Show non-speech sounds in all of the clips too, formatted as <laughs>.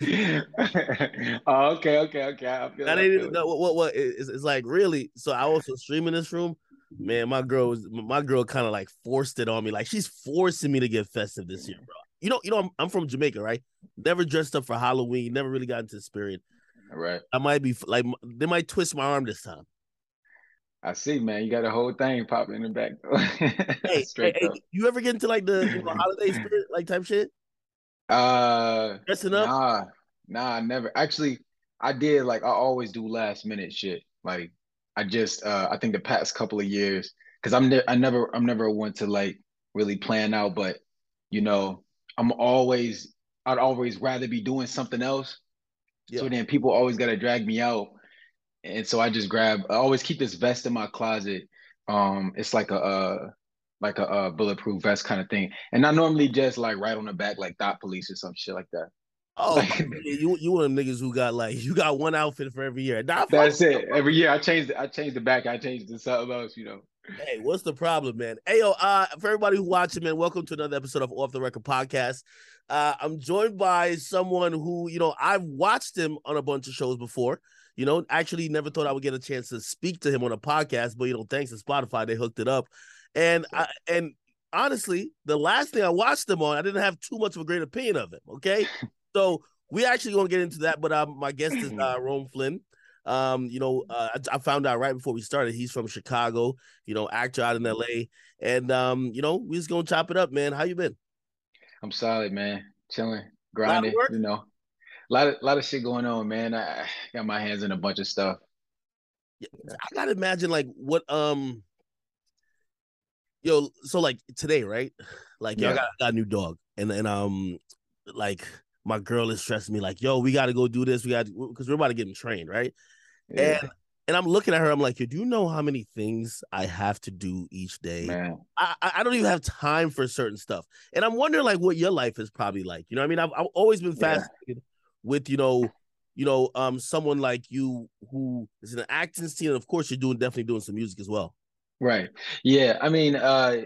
<laughs> oh, okay, okay, okay. I feel that ain't no, what what what it's, it's like really. So I also stream in this room. Man, my girl was my girl kind of like forced it on me. Like she's forcing me to get festive this year, bro. You know, you know, I'm, I'm from Jamaica, right? Never dressed up for Halloween. Never really got into the spirit. Right. I might be like they might twist my arm this time. I see, man. You got a whole thing popping in the back. <laughs> hey, hey, hey, you ever get into like the you know, <laughs> holiday spirit like type shit? Uh, dressing up? Nah, nah, I never. Actually, I did. Like I always do last minute shit. Like I just, uh, I think the past couple of years, because I'm, ne- I never, I'm never one to like really plan out. But you know, I'm always, I'd always rather be doing something else. Yeah. So then people always got to drag me out and so I just grab. I always keep this vest in my closet. Um, it's like a uh, like a, a bulletproof vest kind of thing, and I normally just like right on the back like dot police or some shit like that. Oh, like, <laughs> you you one of them niggas who got like <laughs> you got one outfit for every year. Nah, that's it. Every year I changed. I changed the back. I changed to something else. You know. Hey, what's the problem, man? Hey, yo, uh, for everybody who watching, man, welcome to another episode of Off the Record Podcast. Uh, I'm joined by someone who, you know, I've watched him on a bunch of shows before. You know, actually never thought I would get a chance to speak to him on a podcast, but you know, thanks to Spotify, they hooked it up. And I, and honestly, the last thing I watched him on, I didn't have too much of a great opinion of him. Okay, <laughs> so we actually gonna get into that, but um, my guest is <clears throat> uh, Rome Flynn. Um, you know, uh, I, I, found out right before we started he's from Chicago. You know, actor out in L.A. And um, you know, we just gonna chop it up, man. How you been? I'm solid, man. Chilling, grinding. You know, a lot of lot of shit going on, man. I got my hands in a bunch of stuff. Yeah, I gotta imagine like what um yo, so like today, right? Like yeah. y'all got, got a new dog. And and um like my girl is stressing me like, yo, we gotta go do this. We got because we're about to get him trained, right? Yeah. And and I'm looking at her. I'm like, do you know how many things I have to do each day? Man. I, I don't even have time for certain stuff. And I'm wondering like what your life is probably like. You know, I mean, I've, I've always been fascinated yeah with you know you know um someone like you who is in an acting scene and of course you're doing definitely doing some music as well right. Yeah i mean uh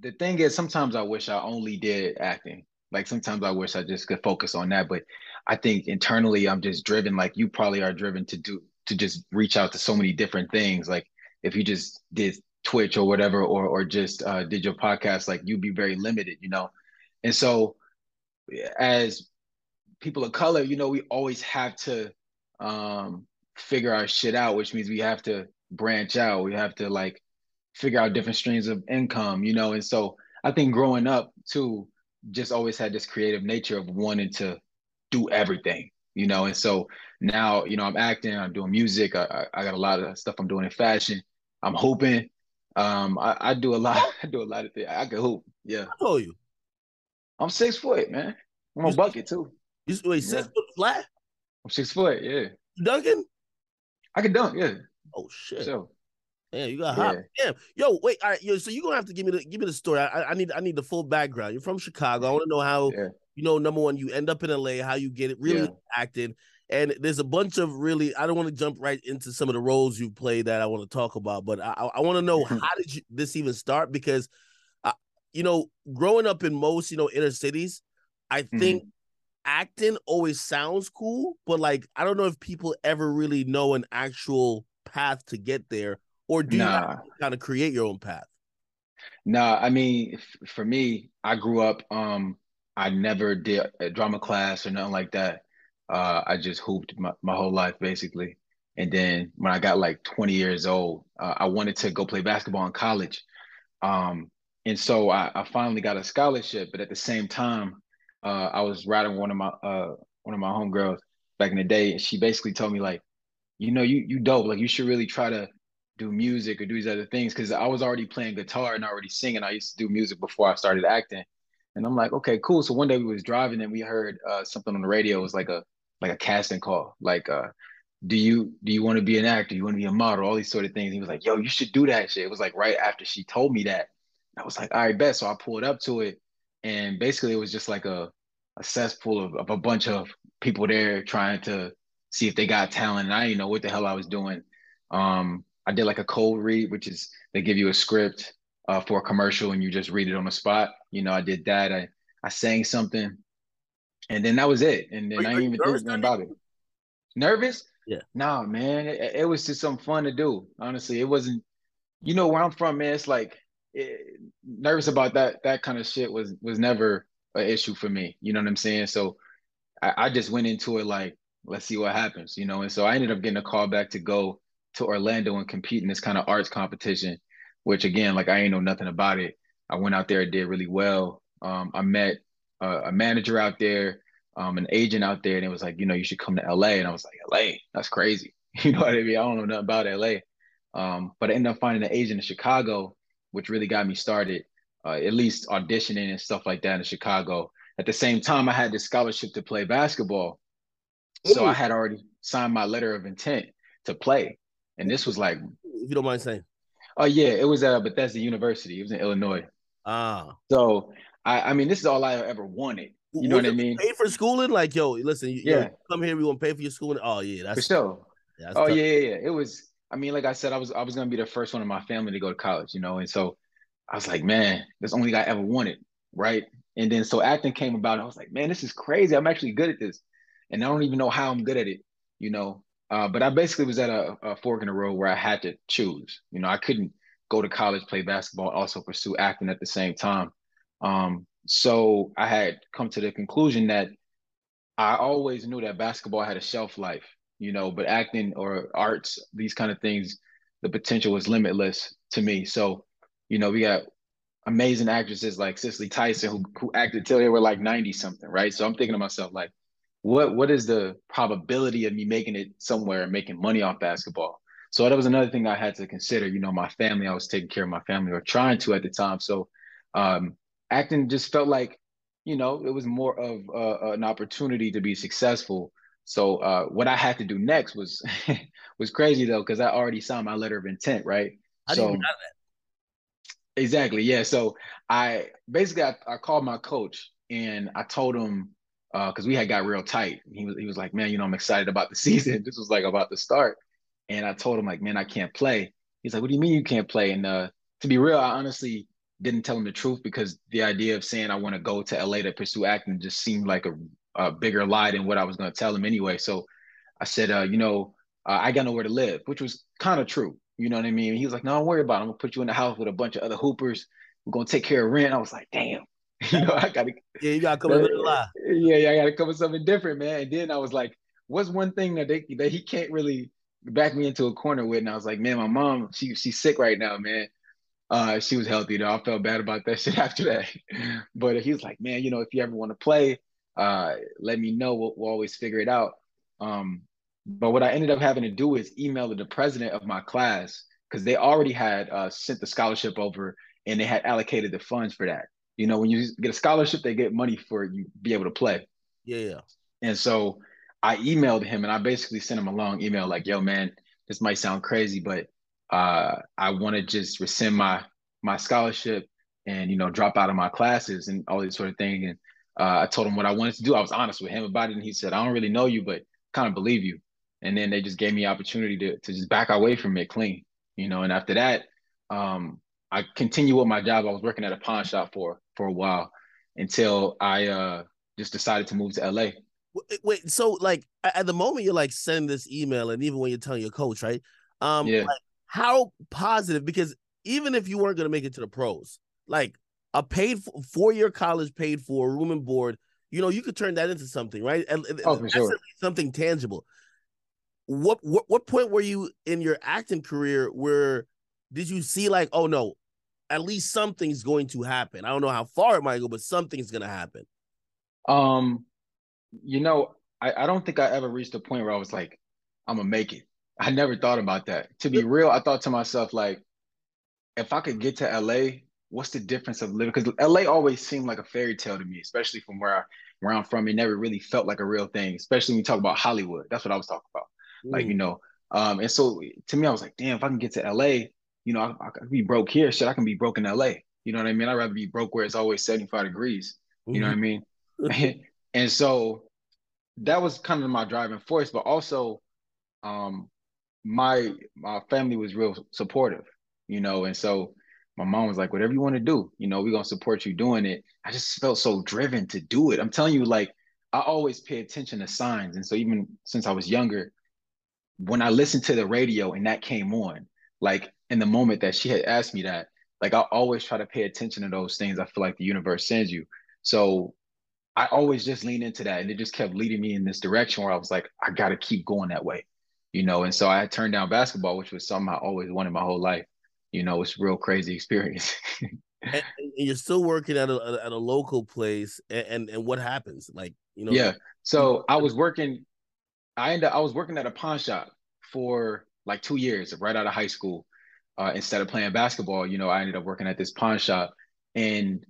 the thing is sometimes i wish i only did acting. Like sometimes i wish i just could focus on that but i think internally i'm just driven like you probably are driven to do to just reach out to so many different things. Like if you just did twitch or whatever or or just uh, did your podcast like you'd be very limited you know? And so as people of color, you know, we always have to um, figure our shit out, which means we have to branch out. We have to like figure out different streams of income, you know. And so I think growing up too, just always had this creative nature of wanting to do everything, you know. And so now, you know, I'm acting, I'm doing music, I, I got a lot of stuff I'm doing in fashion. I'm hoping. Um, I, I do a lot. <laughs> I do a lot of things. I can hoop. Yeah. I told you. I'm six foot, man. I'm a bucket too. You wait six yeah. foot flat? I'm six foot. Yeah. Duncan? I can dunk. Yeah. Oh shit. So. Damn, you got hot. Yeah. Damn. Yo, wait. All right. Yo, so you're gonna have to give me the give me the story. I, I need I need the full background. You're from Chicago. I want to know how yeah. you know number one you end up in LA, how you get it really yeah. acting. And there's a bunch of really I don't want to jump right into some of the roles you play that I want to talk about, but I I want to know how did you this even start because, uh, you know, growing up in most you know inner cities, I think mm-hmm acting always sounds cool, but like I don't know if people ever really know an actual path to get there, or do nah. you kind of create your own path? Nah, I mean, f- for me, I grew up. Um, I never did a drama class or nothing like that. Uh, I just hooped my, my whole life basically. And then when I got like 20 years old, uh, I wanted to go play basketball in college. Um, and so I, I finally got a scholarship, but at the same time, uh, I was riding one of my uh, one of my homegirls back in the day, and she basically told me like, you know, you you dope, like you should really try to do music or do these other things because I was already playing guitar and already singing. I used to do music before I started acting, and I'm like, okay, cool. So one day we was driving and we heard uh, something on the radio. It was like a like a casting call, like uh, do you do you want to be an actor? You want to be a model? All these sort of things. he was like, yo, you should do that shit. It was like right after she told me that. I was like, all right, bet. So I pulled up to it and basically it was just like a, a cesspool of, of a bunch of people there trying to see if they got talent. And I didn't know what the hell I was doing. Um, I did like a cold read, which is they give you a script uh, for a commercial and you just read it on the spot. You know, I did that. I I sang something, And then that was it. And then I didn't even think about it. Nervous? Yeah. Nah, man. It, it, was just something fun to do. Honestly, it wasn't. You know where I'm from, man. It's like it, nervous about that. That kind of shit was was never an issue for me. You know what I'm saying? So I, I just went into it like, let's see what happens. You know. And so I ended up getting a call back to go to Orlando and compete in this kind of arts competition, which again, like I ain't know nothing about it. I went out there, and did really well. Um, I met uh, a manager out there um, an agent out there and it was like, you know, you should come to LA. And I was like, LA, that's crazy. <laughs> You know what I mean? I don't know nothing about LA. Um, but I ended up finding an agent in Chicago, which really got me started, uh, at least auditioning and stuff like that in Chicago. At the same time, I had this scholarship to play basketball. So I had already signed my letter of intent to play. And this was like, if you don't mind saying. Oh, yeah, it was at Bethesda University. It was in Illinois. Ah. So, I, I mean, this is all I ever wanted. You know what I mean? Pay for schooling, like yo, listen, you, yeah, yo, come here, we want to pay for your schooling. Oh yeah, that's for sure. Yeah, oh tough. yeah, yeah, yeah. It was. I mean, like I said, I was I was gonna be the first one in my family to go to college, you know, and so I was like, man, that's the only guy I ever wanted, right? And then so acting came about. I was like, man, this is crazy. I'm actually good at this, and I don't even know how I'm good at it, you know. Uh, but I basically was at a, a fork in the road where I had to choose. You know, I couldn't go to college, play basketball, also pursue acting at the same time. Um, so I had come to the conclusion that I always knew that basketball had a shelf life, you know, but acting or arts, these kind of things, the potential was limitless to me. So, you know, we got amazing actresses like Cicely Tyson who, who acted till they were like 90 something, right? So I'm thinking to myself, like, what what is the probability of me making it somewhere and making money off basketball? So that was another thing I had to consider. You know, my family, I was taking care of my family or trying to at the time. So um, acting just felt like, you know, it was more of uh, an opportunity to be successful. So uh, what I had to do next was <laughs> was crazy though, because I already signed my letter of intent, right? I so, didn't know that. Exactly. Yeah. So I basically I, I called my coach and I told him because uh, we had got real tight. He was he was like, man, you know, I'm excited about the <laughs> season. This was like about to start, and I told him like, man, I can't play. He's like, what do you mean you can't play? And uh, to be real, I honestly didn't tell him the truth because the idea of saying I want to go to LA to pursue acting just seemed like a, a bigger lie than what I was going to tell him anyway. So I said, uh, you know, uh, I got nowhere to live, which was kind of true. You know what I mean? He was like, no, don't worry about it. I'm gonna put you in the house with a bunch of other hoopers. We're gonna take care of rent. I was like, damn. <laughs> you know, I gotta Yeah, you gotta come up with a lie. Yeah, yeah, I gotta come with something different, man. And then I was like, what's one thing that they that he can't really back me into a corner with? And I was like, man, my mom, she she's sick right now, man. Uh, she was healthy though. I felt bad about that <laughs> shit after that. but he was like, man, you know, if you ever want to play, uh, let me know. We'll, we'll always figure it out. Um, but what I ended up having to do is email the president of my class because they already had uh, sent the scholarship over and they had allocated the funds for that. You know, when you get a scholarship, they get money for you be able to play. Yeah. And so I emailed him and I basically sent him a long email like, yo, man, this might sound crazy, but uh, I want to just rescind my my scholarship and you know drop out of my classes and all this sort of thing. And uh, I told him what I wanted to do. I was honest with him about it, and he said, "I don't really know you, but kind of believe you." And then they just gave me opportunity to to just back away from it clean, you know. And after that, um, I continued with my job. I was working at a pawn shop for for a while until I uh, just decided to move to LA. Wait, so like at the moment you're like sending this email, and even when you're telling your coach, right? Um, yeah. Like, how positive because even if you weren't going to make it to the pros, like a paid four year college paid for room and board, you know, you could turn that into something, right? Oh, for sure. Something tangible. What, what what point were you in your acting career where did you see like, oh no, at least something's going to happen? I don't know how far it might go, but something's gonna happen. Um, you know, I, I don't think I ever reached a point where I was like, I'm gonna make it. I never thought about that. To be real, I thought to myself, like, if I could get to LA, what's the difference of living? Because LA always seemed like a fairy tale to me, especially from where I where I'm from. It never really felt like a real thing, especially when you talk about Hollywood. That's what I was talking about. Mm. Like, you know, um, and so to me, I was like, damn, if I can get to LA, you know, I, I can be broke here. Shit, I can be broke in LA. You know what I mean? I'd rather be broke where it's always 75 degrees. You mm-hmm. know what I mean? <laughs> and so that was kind of my driving force, but also um, my my family was real supportive, you know, and so my mom was like, whatever you want to do, you know, we're gonna support you doing it. I just felt so driven to do it. I'm telling you, like, I always pay attention to signs. And so even since I was younger, when I listened to the radio and that came on, like in the moment that she had asked me that, like I always try to pay attention to those things I feel like the universe sends you. So I always just lean into that. And it just kept leading me in this direction where I was like, I gotta keep going that way. You know, and so I turned down basketball, which was something I always wanted my whole life. You know, it's a real crazy experience. <laughs> and, and, you're still working at a at a local place and, and, and what happens? Like, you know, yeah. So I was working, I ended up, I was working at a pawn shop for like two years right out of high school. Uh, instead of playing basketball, you know, I ended up working at this pawn shop and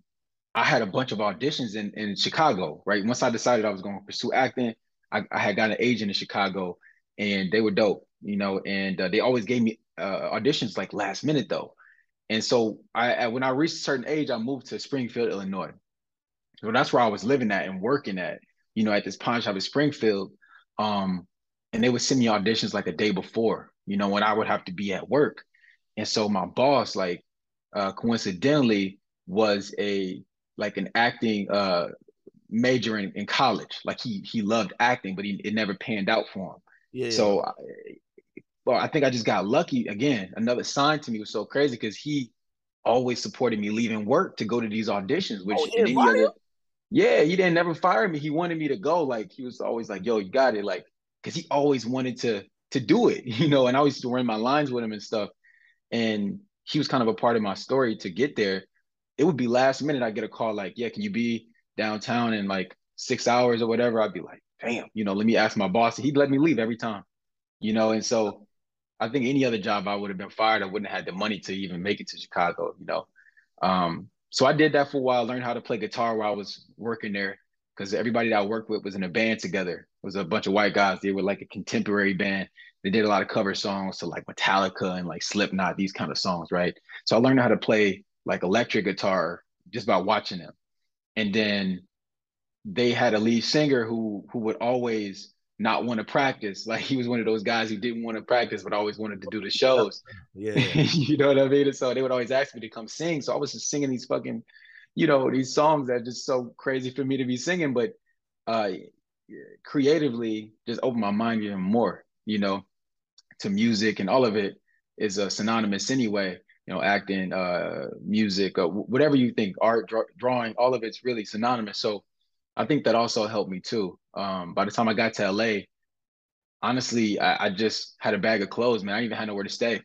I had a bunch of auditions in, in Chicago, right? Once I decided I was going to pursue acting, I, I had got an agent in Chicago and they were dope, you know, and uh, they always gave me uh, auditions like last minute though. And so I, when I reached a certain age, I moved to Springfield, Illinois. So that's where I was living at and working at, you know, at this pawn shop in Springfield. Um, and they would send me auditions like a day before, you know, when I would have to be at work. And so my boss, like, uh, coincidentally, was a like an acting uh major in, in college. Like he he loved acting, but he it never panned out for him. Yeah. So, I, well, I think I just got lucky again. Another sign to me was so crazy because he always supported me leaving work to go to these auditions. Which oh, yeah, other, yeah, he didn't never fire me. He wanted me to go. Like he was always like, "Yo, you got it." Like because he always wanted to to do it, <laughs> you know. And I used to run my lines with him and stuff. And he was kind of a part of my story to get there it would be last minute. I get a call like, yeah, can you be downtown in like six hours or whatever? I'd be like, damn, you know, let me ask my boss. He'd let me leave every time, you know. And so I think any other job I would have been fired. I wouldn't have had the money to even make it to Chicago, you know. Um, so I did that for a while. Learned how to play guitar while I was working there because everybody that I worked with was in a band together. It was a bunch of white guys. They were like a contemporary band. They did a lot of cover songs to like Metallica and like Slipknot, these kind of songs, right? So I learned how to play like electric guitar just by watching them. And then they had a lead singer who who would always not want to practice. <laughs> Like he was one of those guys who didn't want to practice, but always wanted to do the shows. <laughs> Yeah. <laughs> you know what I mean? And so they would always ask me to come sing. So I was just singing these fucking, you know, these songs that are just so crazy for me to be singing. But uh creatively just opened my mind even more, you know, to music and all of it is uh, synonymous anyway you know, acting, uh, music, uh, whatever you think, art, draw, drawing, all of it's really synonymous. So I think that also helped me too. Um, by the time I got to LA, honestly, I, I, just had a bag of clothes, man. I didn't even had nowhere to stay.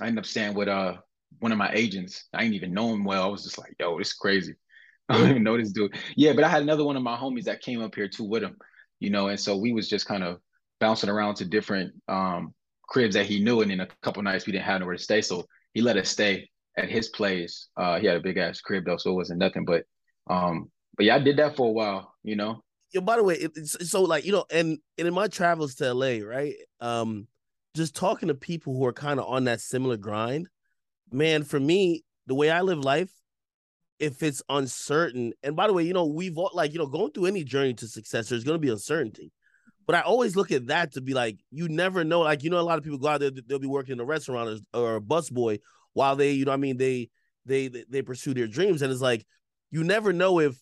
I ended up staying with uh one of my agents. I didn't even know him well. I was just like, yo, this is crazy. <laughs> I don't even know this dude. Yeah, but I had another one of my homies that came up here too with him, you know, and so we was just kind of bouncing around to different um cribs that he knew, and in a couple nights we didn't have nowhere to stay. So he let us stay at his place. Uh, he had a big ass crib though, so it wasn't nothing. But um, but yeah, I did that for a while. You know. Yeah. By the way, it's so like you know, and, and in my travels to LA, right? Um, just talking to people who are kind of on that similar grind, man. For me, the way I live life, if it's uncertain, and by the way, you know, we've all like you know going through any journey to success, there's going to be uncertainty. But I always look at that to be like, you never know. Like, you know, a lot of people go out there, they'll be working in a restaurant or, or a busboy while they, you know, I mean, they they they pursue their dreams. And it's like, you never know if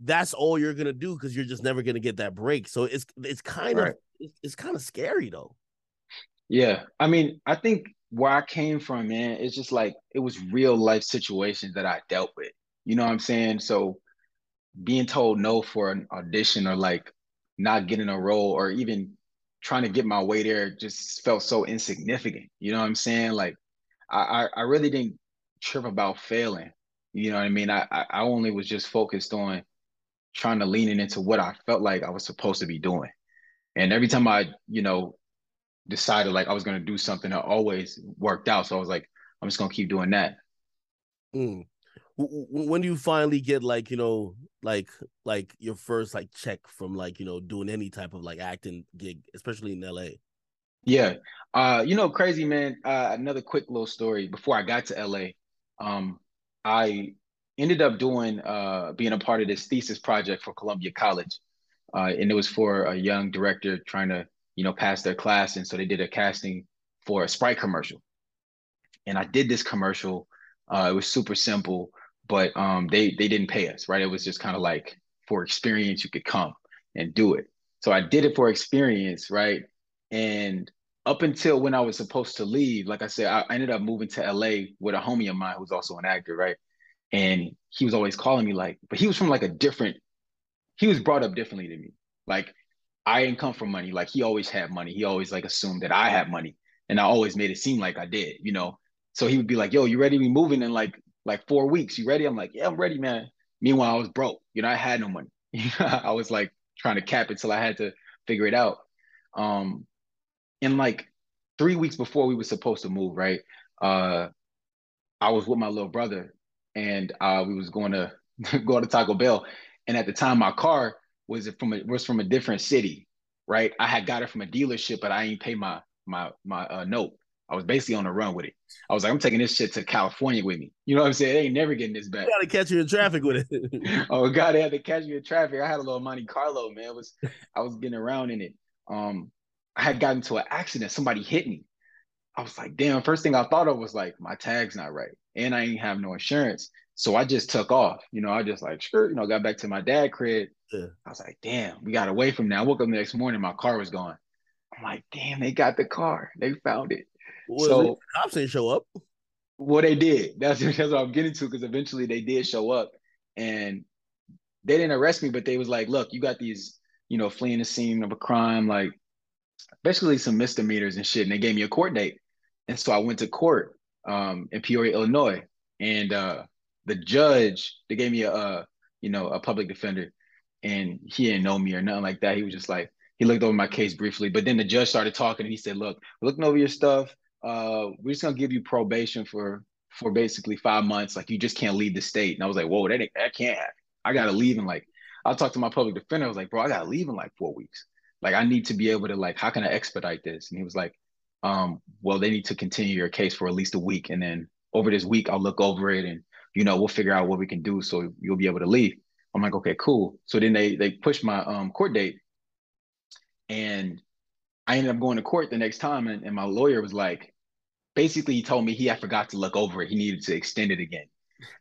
that's all you're gonna do because you're just never gonna get that break. So it's it's kind right. of it's, it's kind of scary though. Yeah, I mean, I think where I came from, man, it's just like it was real life situations that I dealt with. You know what I'm saying? So being told no for an audition or like not getting a role or even trying to get my way there just felt so insignificant. You know what I'm saying? Like I I really didn't trip about failing. You know what I mean? I I only was just focused on trying to lean into what I felt like I was supposed to be doing. And every time I, you know, decided like I was gonna do something, it always worked out. So I was like, I'm just gonna keep doing that. Mm when do you finally get like you know like like your first like check from like you know doing any type of like acting gig especially in la yeah. Uh you know crazy man uh another quick little story before i got to la um i ended up doing uh being a part of this thesis project for columbia college uh and it was for a young director trying to you know pass their class and so they did a casting for a sprite commercial. And i did this commercial uh it was super simple but um, they they didn't pay us, right? It was just kind of like for experience you could come. and do it. So I did it for experience, right? And up until when I was supposed to leave, like I said, I ended up moving to LA with a homie of mine who's also an actor, right? And he was always calling me like, but he was from like a different, he was brought up differently than me. Like I didn't come from money. Like he always had money. He always like assumed that I had money. And I always made it seem like I did, you know. So he would be like, yo, you ready to be moving in like like four weeks? You ready? I'm like, yeah, I'm ready, man. Meanwhile, I was broke. You know, I had no money. <laughs> I was like trying to cap it till I had to figure it out. Um, and like three weeks before we were supposed to move, right? Uh, I was with my little brother, and uh, we was going to <laughs> go to Taco Bell, and at the time, my car was from a, was from a different city, right? I had got it from a dealership, but I ain't pay my my my uh, note. I was basically on the run with it. I was like, I'm taking this shit to California with me. You know what I'm saying? They ain't never getting this back. You gotta catch you in traffic with it. <laughs> oh God, they had to catch me in traffic. I had a little Monte Carlo, man. It was I was getting around in it. Um, I had gotten into an accident. Somebody hit me. I was like, damn. First thing I thought of was like, my tag's not right, and I ain't have no insurance. So I just took off. You know, I just like, sure, you know, got back to my dad crib. Yeah. I was like, damn, we got away from that. I woke up the next morning, my car was gone. I'm like, damn, they got the car. They found it. Well, so cops didn't show up. Well, they did. That's, <laughs> that's what I'm getting to because eventually they did show up and they didn't arrest me, but they was like, look, you got these, you know, fleeing the scene of a crime, like basically some misdemeanors and shit. And they gave me a court date. And so I went to court um, in Peoria, Illinois. And uh, the judge, they gave me a, a, you know, a public defender and he didn't know me or nothing like that. He was just like, he looked over my case briefly, but then the judge started talking and he said, look, looking over your stuff, uh, we're just gonna give you probation for for basically five months. Like you just can't leave the state. And I was like, whoa, that that can't happen. I gotta leave in like I talked to my public defender. I was like, bro, I gotta leave in like four weeks. Like I need to be able to like, how can I expedite this? And he was like, um, well, they need to continue your case for at least a week, and then over this week, I'll look over it, and you know, we'll figure out what we can do so you'll be able to leave. I'm like, okay, cool. So then they they pushed my um court date, and I ended up going to court the next time, and, and my lawyer was like, basically he told me he had forgot to look over it. He needed to extend it again.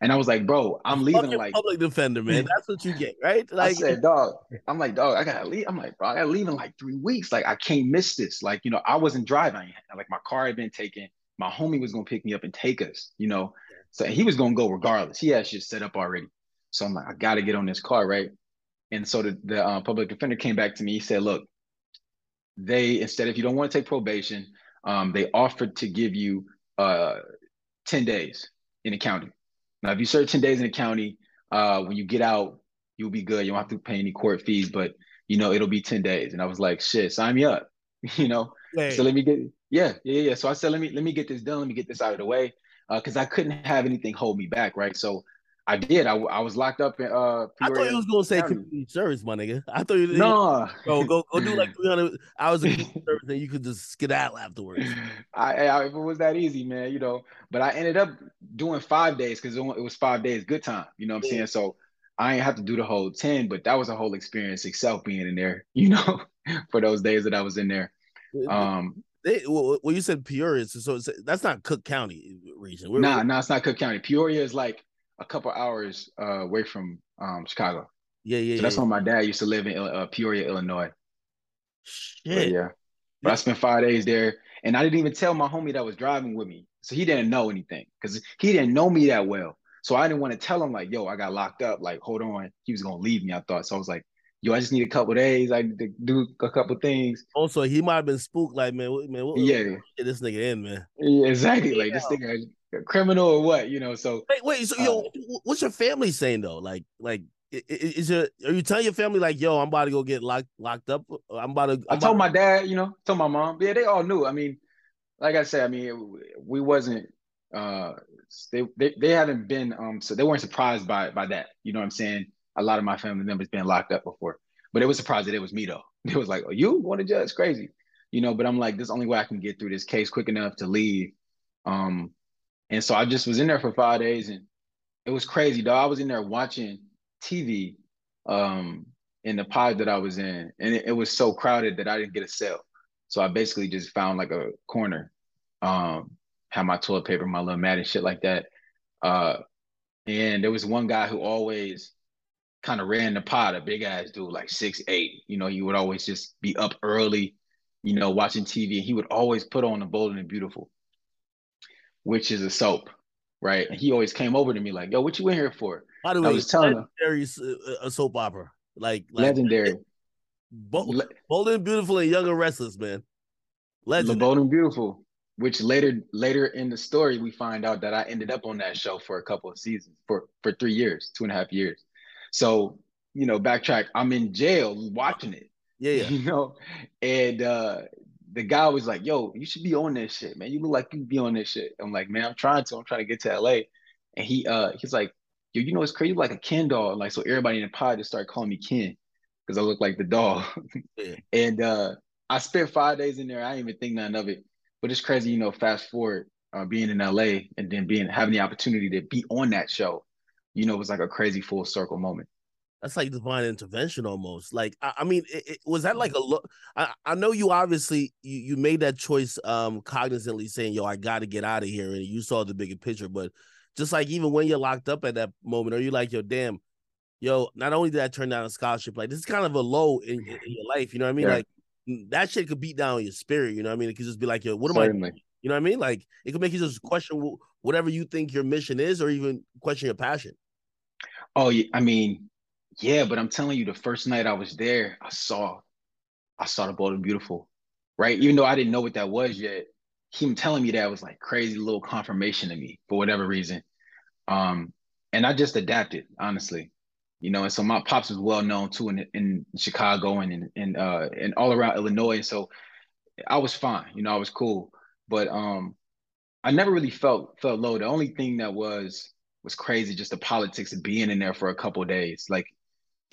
And I was like, bro, I'm leaving like public defender, man. That's what you get, right? Like I said, dog. I'm like, dog, I gotta leave. I'm like, bro, I gotta leave in like three weeks. Like, I can't miss this. Like, you know, I wasn't driving. Like my car had been taken. My homie was gonna pick me up and take us, you know. So he was gonna go regardless. He had shit set up already. So I'm like, I gotta get on this car, right? And so the, the uh, public defender came back to me. He said, look, they instead if you don't want to take probation, um, they offered to give you uh, 10 days in the county. Now, if you serve 10 days in the county, uh, when you get out, you'll be good. You don't have to pay any court fees, but you know, it'll be 10 days. And I was like, shit, sign me up. <laughs> you know? So let me get yeah, yeah, yeah. So I said, let me let me get this done, let me get this out of the way. Uh, because I couldn't have anything hold me back, right? So I did. I, I was locked up in uh. Peoria I thought you was gonna say community service, my nigga. I thought you no. Go go go do like <laughs> three hundred hours of community <laughs> service, and you could just skedaddle afterwards. I, I, if it was that easy, man, you know. But I ended up doing five days because it was five days, good time. You know what I'm yeah. saying? So I ain't have to do the whole ten, but that was a whole experience itself being in there. <laughs> You know, for those days that I was in there. Um. They, well, you said Peoria, so, so that's not Cook County region. Where, nah, nah, it's not Cook County. Peoria is like a couple hours uh, away from um, Chicago. Yeah, yeah. So that's yeah. where my dad used to live in uh, Peoria, Illinois. Shit. But yeah. But I spent five days there, and I didn't even tell my homie that was driving with me, so he didn't know anything because he didn't know me that well. So I didn't want to tell him like, "Yo, I got locked up." Like, hold on, he was gonna leave me. I thought so. I was like, "Yo, I just need a couple days. I need to do a couple things." Also, he might have been spooked. Like, man, man, what, yeah, what, this nigga in, man. Yeah, exactly. Like this nigga criminal or what, you know. So wait, wait. So uh, yo, what's your family saying though? Like, like is your Are you telling your family like, yo, I'm about to go get locked locked up? I'm about to. I'm i told my dad, you know, told my mom. Yeah, they all knew. I mean, like I said, I mean, we wasn't. uh they, they they haven't been um so they weren't surprised by by that. You know what I'm saying? A lot of my family members been locked up before, but it was surprised that it was me though. <laughs> It was like, oh, you want to judge? Crazy, you know. But I'm like, this only way I can get through this case quick enough to leave. Um, and so I just was in there for five days and it was crazy, though. I was in there watching TV um, in the pod that I was in. And it, it, was so crowded that I didn't get a cell. So I basically just found like a corner, um, had my toilet paper, my little mat and shit like that. Uh, and there was one guy who always kind of ran the pod, a big ass dude, like six eight. You know, he would always just be up early, you know, watching TV, and he would always put on the Bold and Beautiful, which is a soap, right? And he always came over to me like, "Yo, what you in here for?" By the way, I was telling legendary him, uh, a soap opera, like, like legendary. Bold, Bold and Beautiful and Young and Restless, man. Legendary. Bold and Beautiful which later later in the story we find out that I ended up on that show for a couple of seasons for for three years, two and a half years. So you know, backtrack. I'm in jail watching it. Yeah, yeah. <laughs> You know, and uh the guy was like, "Yo, you should be on this shit, man. You look like you be on this shit." I'm like, "Man, I'm trying to. I'm trying to get to LA." And he uh he's like, "Yo, you know it's crazy, like a Ken doll." Like so, everybody in the pod just started calling me Ken because I look like the doll. <laughs> Yeah. and uh I spent five days in there. I didn't even think none of it. But it's crazy, you know, fast forward uh, being in LA and then being having the opportunity to be on that show, you know, it was like a crazy full circle moment. That's like divine intervention almost. Like, I, I mean, it, it, was that like a look? I, I know you obviously you, you made that choice um cognizantly saying, yo, I got to get out of here. And you saw the bigger picture. But just like even when you're locked up at that moment, are you like, yo, damn, yo, not only did I turn down a scholarship, like this is kind of a low in, in your life. You know what I mean? Yeah. Like that shit could beat down your spirit. You know what I mean? It could just be like, yo, what am Certainly. I? You know what I mean? Like it could make you just question whatever you think your mission is, or even question your passion. Oh, yeah. I mean, yeah, but I'm telling you, the first night I was there, I saw, I saw the Bold and Beautiful, right? Even though I didn't know what that was yet, him telling me that was like crazy little confirmation to me for whatever reason. Um, and I just adapted, honestly you know, and so my pops was well known too in in Chicago and in and uh and all around Illinois. So I was fine, you know, I was cool. But um I never really felt felt low. The only thing that was was crazy, just the politics of being in there for a couple days. Like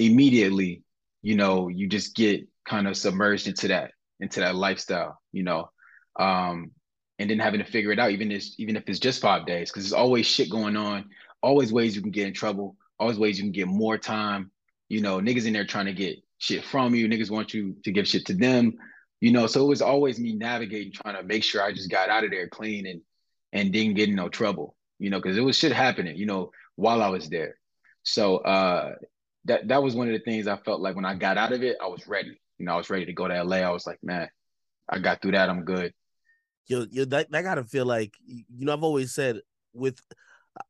immediately, you know, you just get kind of submerged into that, into that lifestyle, you know. Um, and then having to figure it out, even if even if it's just five days, because there's always shit going on, always ways you can get in trouble always ways you can get more time. You know, niggas in there trying to get shit from you. Niggas want you to give shit to them. You know, so it was always me navigating, trying to make sure I just got out of there clean and and didn't get in no trouble. You know, because it was shit happening. You know, while I was there. So uh, that that was one of the things I felt like when I got out of it, I was ready. You know, I was ready to go to LA. I was like, man, I got through that. I'm good. Yo, yo, that, that gotta feel like you know. I've always said with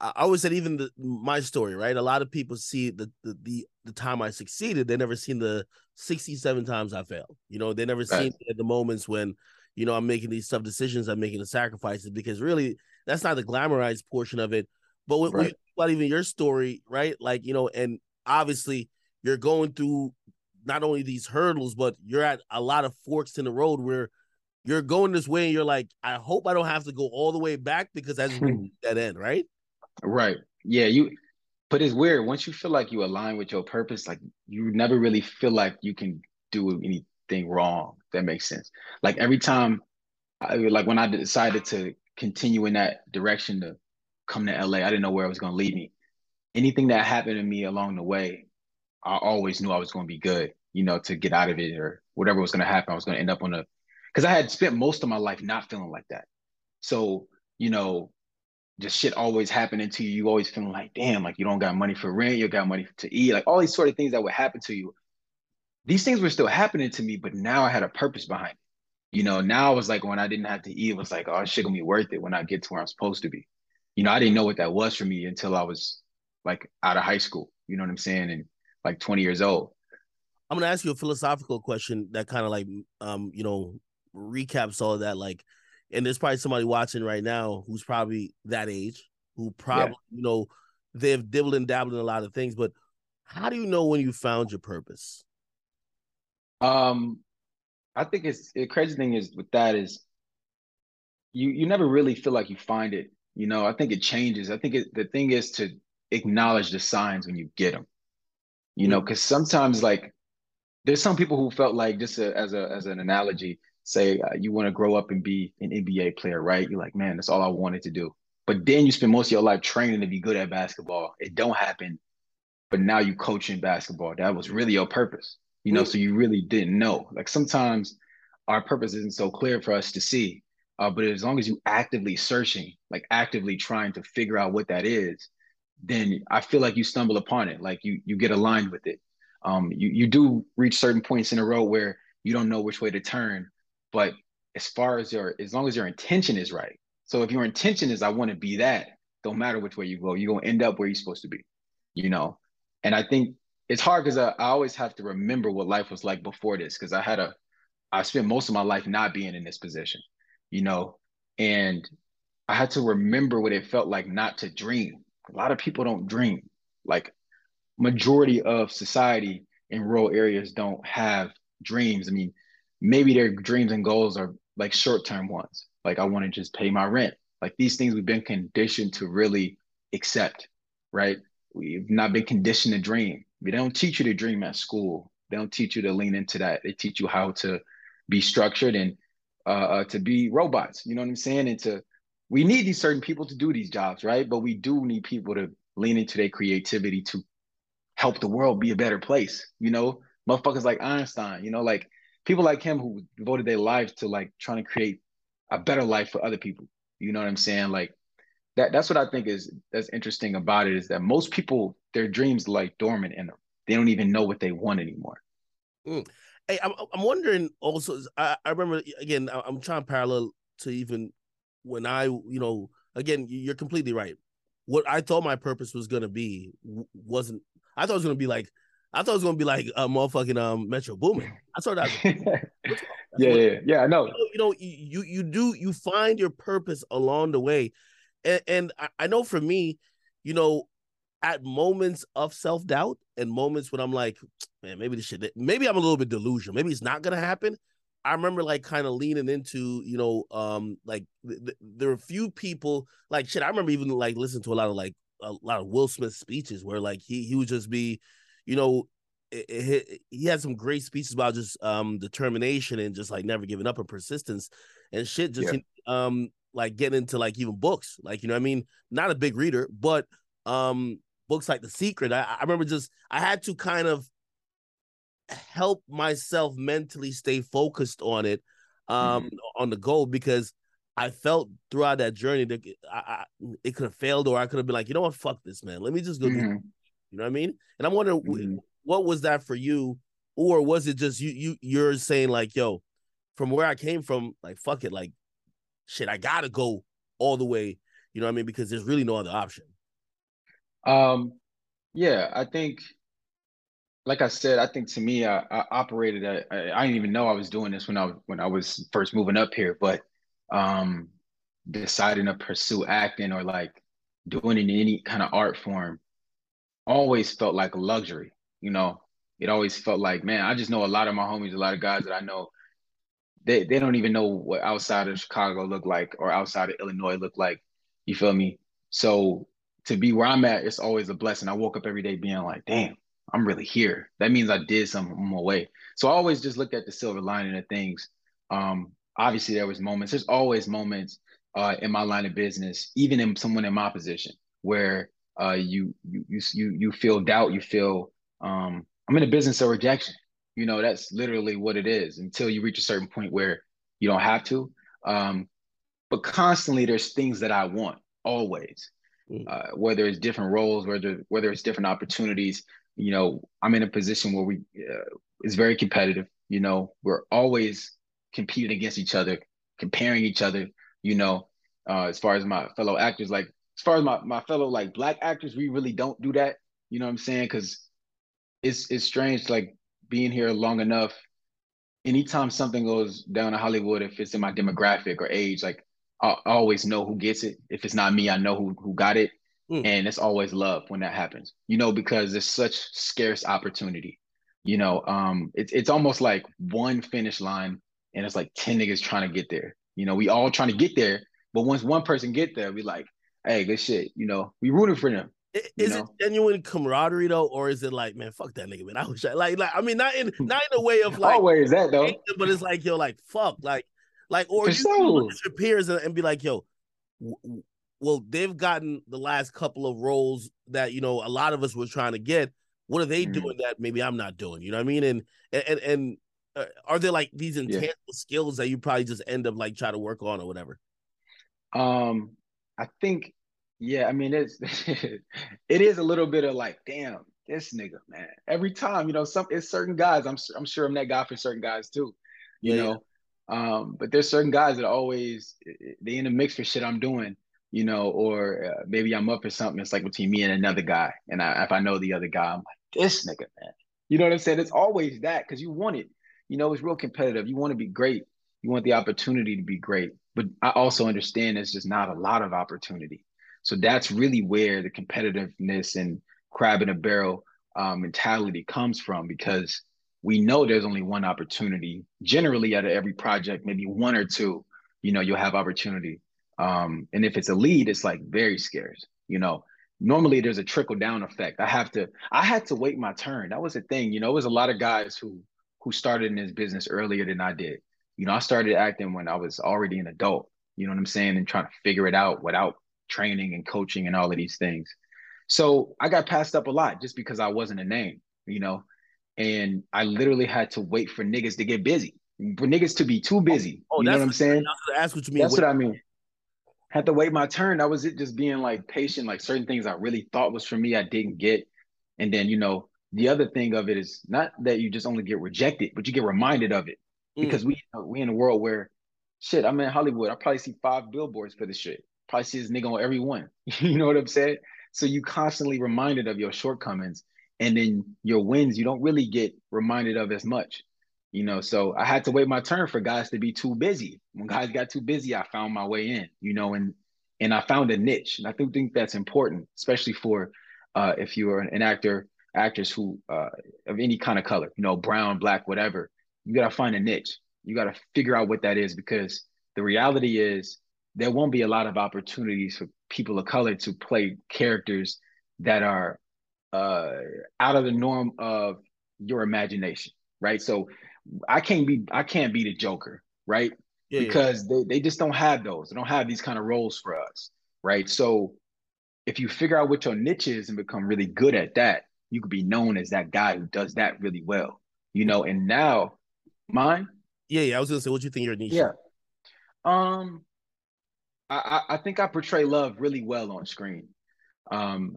I always said even the, my story, right? A lot of people see the, the, the the time I succeeded, they never seen the 67 times I failed. You know, they never right. seen the moments when, you know, I'm making these tough decisions, I'm making the sacrifices because really that's not the glamorized portion of it. But when, right. about even your story, right? Like, you know, and obviously you're going through not only these hurdles, but you're at a lot of forks in the road where you're going this way and you're like, I hope I don't have to go all the way back because that's hmm. that end, right? Right. Yeah. You. But it's weird once you feel like you align with your purpose, like you never really feel like you can do anything wrong. that makes sense. Like every time, I, like when I decided to continue in that direction to come to LA, I didn't know where it was going to lead me. Anything that happened to me along the way, I always knew I was going to be good, you know, to get out of it or whatever was going to happen. I was going to end up on a, because I had spent most of my life not feeling like that. So, you know, just shit always happening to you. You always feeling like, damn, like you don't got money for rent, you got money to eat, like all these sort of things that would happen to you. These things were still happening to me, but now I had a purpose behind it. You know, now it was like when I didn't have to eat, it was like, oh, shit gonna be worth it when I get to where I'm supposed to be. You know, I didn't know what that was for me until I was like out of high school. You know what I'm saying? And like 20 years old. I'm gonna ask you a philosophical question that kind of like um, you know, recaps all of that. Like, and there's probably somebody watching right now who's probably that age, who probably, yeah. you know, they've dibbled and dabbled in a lot of things, but how do you know when you found your purpose? Um, I think it's the crazy thing is with that is you you never really feel like you find it. You know, I think it changes. I think it, the thing is to acknowledge the signs when you get them. You mm-hmm. know, because sometimes like there's some people who felt like just a, as a as an analogy, say uh, you want to grow up and be an NBA player, right? You're like, man, that's all I wanted to do. But then you spend most of your life training to be good at basketball. It don't happen, but now you coaching basketball. That was really your purpose, you know. So you really didn't know. Like sometimes our purpose isn't so clear for us to see. Uh, but as long as you actively searching, like actively trying to figure out what that is, then I feel like you stumble upon it. Like you you get aligned with it. Um, you you do reach certain points in a row where you don't know which way to turn, but as far as your as long as your intention is right. So if your intention is I want to be that, don't matter which way you go, you're gonna end up where you're supposed to be. You know, and I think it's hard because I, I always have to remember what life was like before this because I had a I spent most of my life not being in this position, you know, and I had to remember what it felt like not to dream. A lot of people don't dream. Like majority of society in rural areas don't have dreams. I mean, maybe their dreams and goals are like short-term ones. Like I want to just pay my rent. Like these things we've been conditioned to really accept, right? We've not been conditioned to dream. They don't teach you to dream at school. They don't teach you to lean into that. They teach you how to be structured and uh, uh, to be robots. You know what I'm saying? And to we need these certain people to do these jobs, right? But we do need people to lean into their creativity to help the world be a better place. You know, motherfuckers like Einstein. You know, like people like him who devoted their lives to like trying to create a better life for other people. You know what I'm saying? Like that. That's what I think is that's interesting about it is that most people their dreams like dormant in them. They don't even know what they want anymore. Mm. Hey, I'm I'm wondering also. I, I remember again. I'm trying to parallel to even when I, you know, again, you're completely right. What I thought my purpose was gonna be wasn't. I thought it was gonna be like. I thought it was gonna be like a motherfucking um Metro Boomin. I thought that. <laughs> yeah, yeah, yeah. I know. You know, you you do you find your purpose along the way, and, and I know for me, you know, at moments of self doubt and moments when I'm like, man, maybe this shit, maybe I'm a little bit delusional. Maybe it's not gonna happen. I remember like kind of leaning into, you know, um, like th- th- there are a few people like shit. I remember even like listening to a lot of like a lot of Will Smith speeches where like he he would just be, you know, it, it, he had some great speeches about just um determination and just like never giving up and persistence and shit. Just yeah. um like getting into like even books, like you know, I mean, not a big reader, but um books like The Secret, I, I remember just I had to kind of help myself mentally stay focused on it, um, mm-hmm. on the goal because I felt throughout that journey that I, I, it could have failed, or I could have been like, you know what, fuck this, man. Let me just go. Mm-hmm. Do you know what I mean? And I'm wondering, mm-hmm. what was that for you, or was it just you? You you're saying like, yo, from where I came from, like, fuck it, like, shit, I gotta go all the way. You know what I mean? Because there's really no other option. Um, yeah, I think, like I said, I think to me, I, I operated. At, I, I didn't even know I was doing this when I when I was first moving up here, but um, deciding to pursue acting or like doing it in any kind of art form always felt like a luxury. You know, it always felt like, man, I just know a lot of my homies, a lot of guys that I know, they they don't even know what outside of Chicago look like or outside of Illinois look like. You feel me? So to be where I'm at, it's always a blessing. I woke up every day being like, damn, I'm really here. That means I did something on my way. So I always just looked at the silver lining of things. Um, obviously there was moments, there's always moments uh, in my line of business, even in someone in my position where uh, you, you, you, you feel doubt, you feel, um, I'm in a business of rejection. You know, that's literally what it is until you reach a certain point where you don't have to. Um, but constantly there's things that I want always. Mm. uh, whether it's different roles, whether whether it's different opportunities. You know, I'm in a position where we uh, it's very competitive. You know, we're always competing against each other, comparing each other. You know, uh, as far as my fellow actors, like as far as my my fellow like black actors, we really don't do that. You know what I'm saying? Because it's it's strange, like being here long enough. Anytime something goes down in Hollywood, if it's in my demographic or age, like I always know who gets it. If it's not me, I know who who got it. Mm. And it's always love when that happens, you know, because it's such scarce opportunity. You know, um, it's it's almost like one finish line and it's like 10 niggas trying to get there. You know, we all trying to get there, but once one person get there, we like, hey, good shit, you know, we rooting for them. Is know? it genuine camaraderie though, or is it like, man, fuck that nigga, man? I wish I like, like, I mean, not in <laughs> not in a way of like always that though, but it's like, yo, like, fuck, like, like, or For you sure. look at your peers and, and be like, yo, w- well, they've gotten the last couple of roles that you know a lot of us were trying to get. What are they mm. doing that maybe I'm not doing? You know what I mean? And and and uh, are there like these intangible yeah. skills that you probably just end up like try to work on or whatever? Um, I think Yeah, I mean it's <laughs> it is a little bit of like, damn, this nigga, man. Every time, you know, some it's certain guys. I'm I'm sure I'm that guy for certain guys too, you yeah, know. Yeah. Um, but there's certain guys that always they in the mix for shit I'm doing, you know, or uh, maybe I'm up for something. It's like between me and another guy, and I, if I know the other guy, I'm like, this nigga, man. You know what I'm saying? It's always that because you want it. You know, it's real competitive. You want to be great. You want the opportunity to be great. But I also understand it's just not a lot of opportunity. So that's really where the competitiveness and crab in a barrel um, mentality comes from because we know there's only one opportunity. Generally, out of every project, maybe one or two, you know, you'll have opportunity. Um, and if it's a lead, it's like very scarce. You know, normally there's a trickle down effect. I have to, I had to wait my turn. That was the thing. You know, it was a lot of guys who who started in this business earlier than I did. You know, I started acting when I was already an adult. You know what I'm saying, and trying to figure it out without training and coaching and all of these things. So I got passed up a lot just because I wasn't a name, you know, and I literally had to wait for niggas to get busy, for niggas to be too busy. Oh, you know what I'm saying? That's what you mean. That's what I mean. Had to wait my turn. That was it. Just being like patient. Like certain things I really thought was for me, I didn't get. And then you know the other thing of it is not that you just only get rejected, but you get reminded of it mm. because we we in a world where shit. I'm in Hollywood. I probably see five billboards for this shit probably see this nigga on every one. <laughs> you know what I'm saying? So you constantly reminded of your shortcomings, and then your wins you don't really get reminded of as much. You know, so I had to wait my turn for guys to be too busy. When guys got too busy, I found my way in. You know, and and I found a niche, and I think think that's important, especially for uh, if you are an actor, actress who uh, of any kind of color, you know, brown, black, whatever. You gotta find a niche. You gotta figure out what that is because the reality is there won't be a lot of opportunities for people of color to play characters that are uh, out of the norm of your imagination, right? So I can't be I can't be the Joker, right? Yeah, because yeah. They, they just don't have those. They don't have these kind of roles for us, right? So if you figure out what your niche is and become really good at that, you could be known as that guy who does that really well, you know. And now, mine. Yeah, yeah. I was gonna say, what do you think your niche? Yeah. Um, I, I think I portray love really well on screen. Um,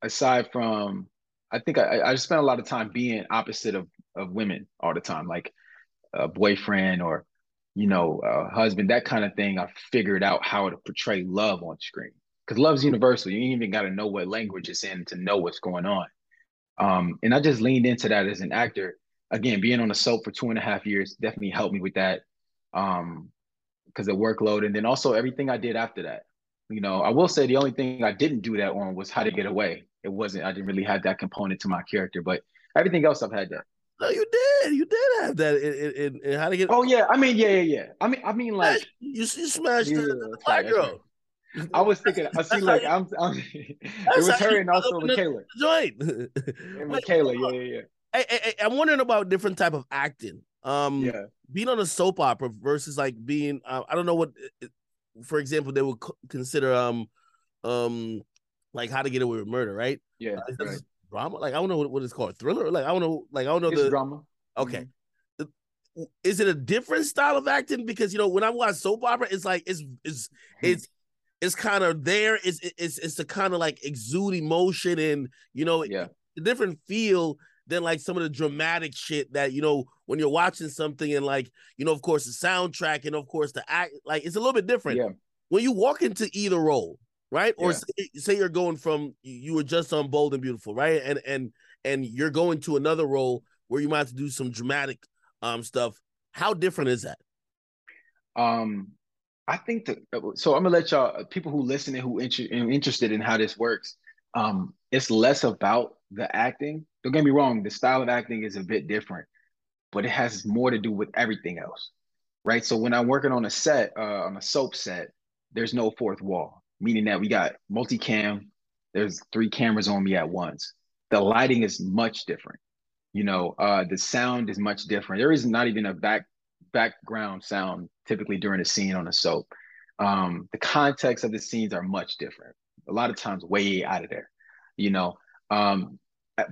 aside from, I think I, I just spent a lot of time being opposite of of women all the time, like a boyfriend or you know a husband, that kind of thing. I figured out how to portray love on screen because love's universal. You even got to know what language it's in to know what's going on. Um, and I just leaned into that as an actor. Again, being on a soap for two and a half years definitely helped me with that. Um, because of workload, and then also everything I did after that. You know, I will say the only thing I didn't do that on was How to Get Away. It wasn't. I didn't really have that component to my character, but everything else I've had that. No, you did. You did have that in, in, in How to Get. Oh yeah, I mean, yeah, yeah, yeah. I mean, I mean, like you, you smashed yeah, the, the black girl. I was thinking. I see, like I'm. I'm <laughs> <laughs> it was her and also Michaela. Joint. <laughs> and Michaela, yeah, yeah, yeah. Hey, hey, hey, I'm wondering about different type of acting. Um, yeah. being on a soap opera versus like being, uh, I don't know what, for example, they would consider um, um, like how to get away with murder, right? Yeah. Uh, right. Drama, like I don't know what, what it's called, thriller. Like I don't know, like I don't know it's the drama. Okay. Mm-hmm. Is it a different style of acting? Because you know, when I watch soap opera, it's like it's it's hmm. it's it's kind of there. It's it's it's a kind of like exude emotion and you know, yeah, a different feel than like some of the dramatic shit that you know when you're watching something and like you know of course the soundtrack and of course the act like it's a little bit different yeah. when you walk into either role right? Or say, say, you're going from you were just on bold and beautiful right? And and and you're going to another role where you might have to do some dramatic um stuff. How different is that? Um i think that so i'm gonna let y'all people who listen and who inter- interested in how this works um it's less about the acting. Don't get me wrong, the style of acting is a bit different, but it has more to do with everything else, right? So when I'm working on a set, uh, on a soap set, there's no fourth wall, meaning that we got multicam. There's three cameras on me at once. The lighting is much different. You know, uh, the sound is much different. There is not even a back background sound typically during a scene on a soap. Um, the context of the scenes are much different. A lot of times, way out of there. You know, um,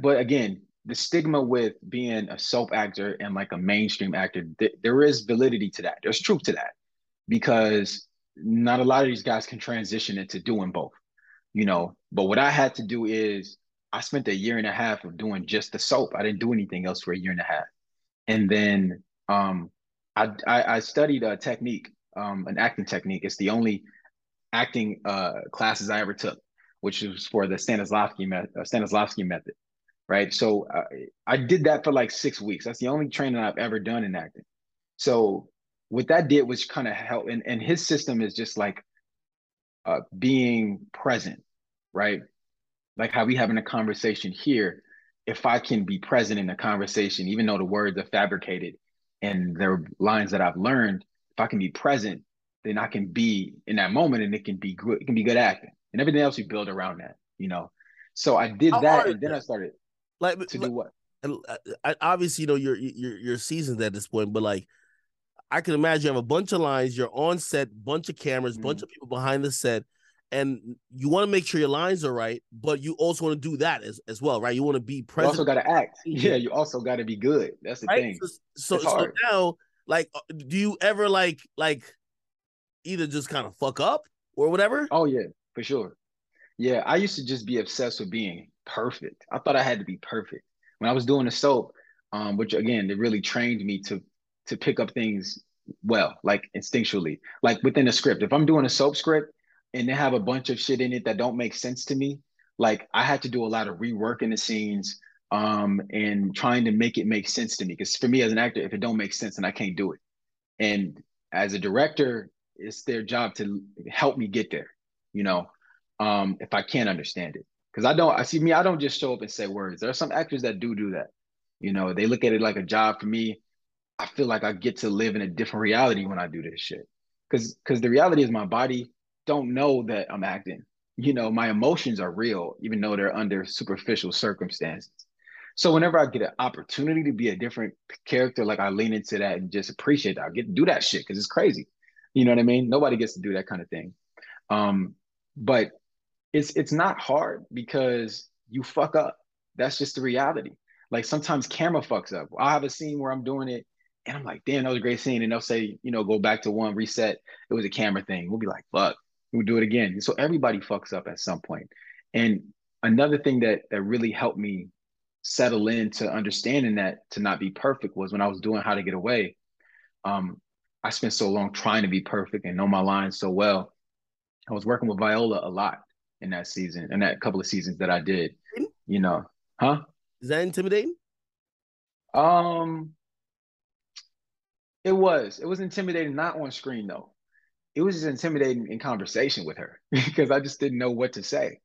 but again, the stigma with being a soap actor and like a mainstream actor, th- there is validity to that. There's truth to that because not a lot of these guys can transition into doing both. you know. But what I had to do is I spent a year and a half of doing just the soap. I didn't do anything else for a year and a half. And then um, I, I, I studied a technique, um, an acting technique. It's the only acting uh, classes I ever took, which was for the Stanislavski, me- uh, Stanislavski method, right? So uh, I did that for like six weeks. That's the only training I've ever done in acting. So what that did was kind of help, and, and his system is just like uh, being present, right? Like how we having a conversation here. If I can be present in the conversation, even though the words are fabricated and they're lines that I've learned, if I can be present, then I can be in that moment and it can be good, it can be good acting. And everything else we build around that, you know. So I did How that and then? I started like to like, do what? And uh, obviously, you know, you're you're you're seasoned at this point, but like I can imagine you have a bunch of lines, you're on set, bunch of cameras, mm-hmm. bunch of people behind the set, and you want to make sure your lines are right, but you also want to do that as, as well, right? You want to be present. You also got to act. <laughs> Yeah, you also got to be good. That's the right? thing. So, so, so now, like, uh, do you ever like like either just kind of fuck up or whatever? Oh yeah, for sure. Yeah, I used to just be obsessed with being perfect. I thought I had to be perfect. When I was doing the soap, um, which again, it really trained me to to pick up things well, like instinctually, like within a script. If I'm doing a soap script and they have a bunch of shit in it that don't make sense to me, like I had to do a lot of reworking the scenes um, and trying to make it make sense to me. Because for me as an actor, if it don't make sense, then I can't do it. And as a director, it's their job to help me get there. You know, um, if I can't understand it, because I don't. I see me. I don't just show up and say words. There are some actors that do do that. You know, they look at it like a job. For me, I feel like I get to live in a different reality when I do this shit. Because because the reality is my body don't know that I'm acting. You know, my emotions are real, even though they're under superficial circumstances. So whenever I get an opportunity to be a different character, like I lean into that and just appreciate that. I get to do that shit because it's crazy. You know what I mean? Nobody gets to do that kind of thing. Um, but it's it's not hard because you fuck up. That's just the reality. Like sometimes camera fucks up. I'll have a scene where I'm doing it and I'm like, damn, that was a great scene. And they'll say, you know, go back to one, reset. It was a camera thing. We'll be like, fuck, we'll do it again. So everybody fucks up at some point. And another thing that that really helped me settle into understanding that to not be perfect was when I was doing How to Get Away. Um, I spent so long trying to be perfect and know my lines so well. I was working with Viola a lot in that season, in that couple of seasons that I did. You know, huh? Is that intimidating? Um, it was. It was intimidating, not on screen though. It was just intimidating in conversation with her <laughs> because I just didn't know what to say.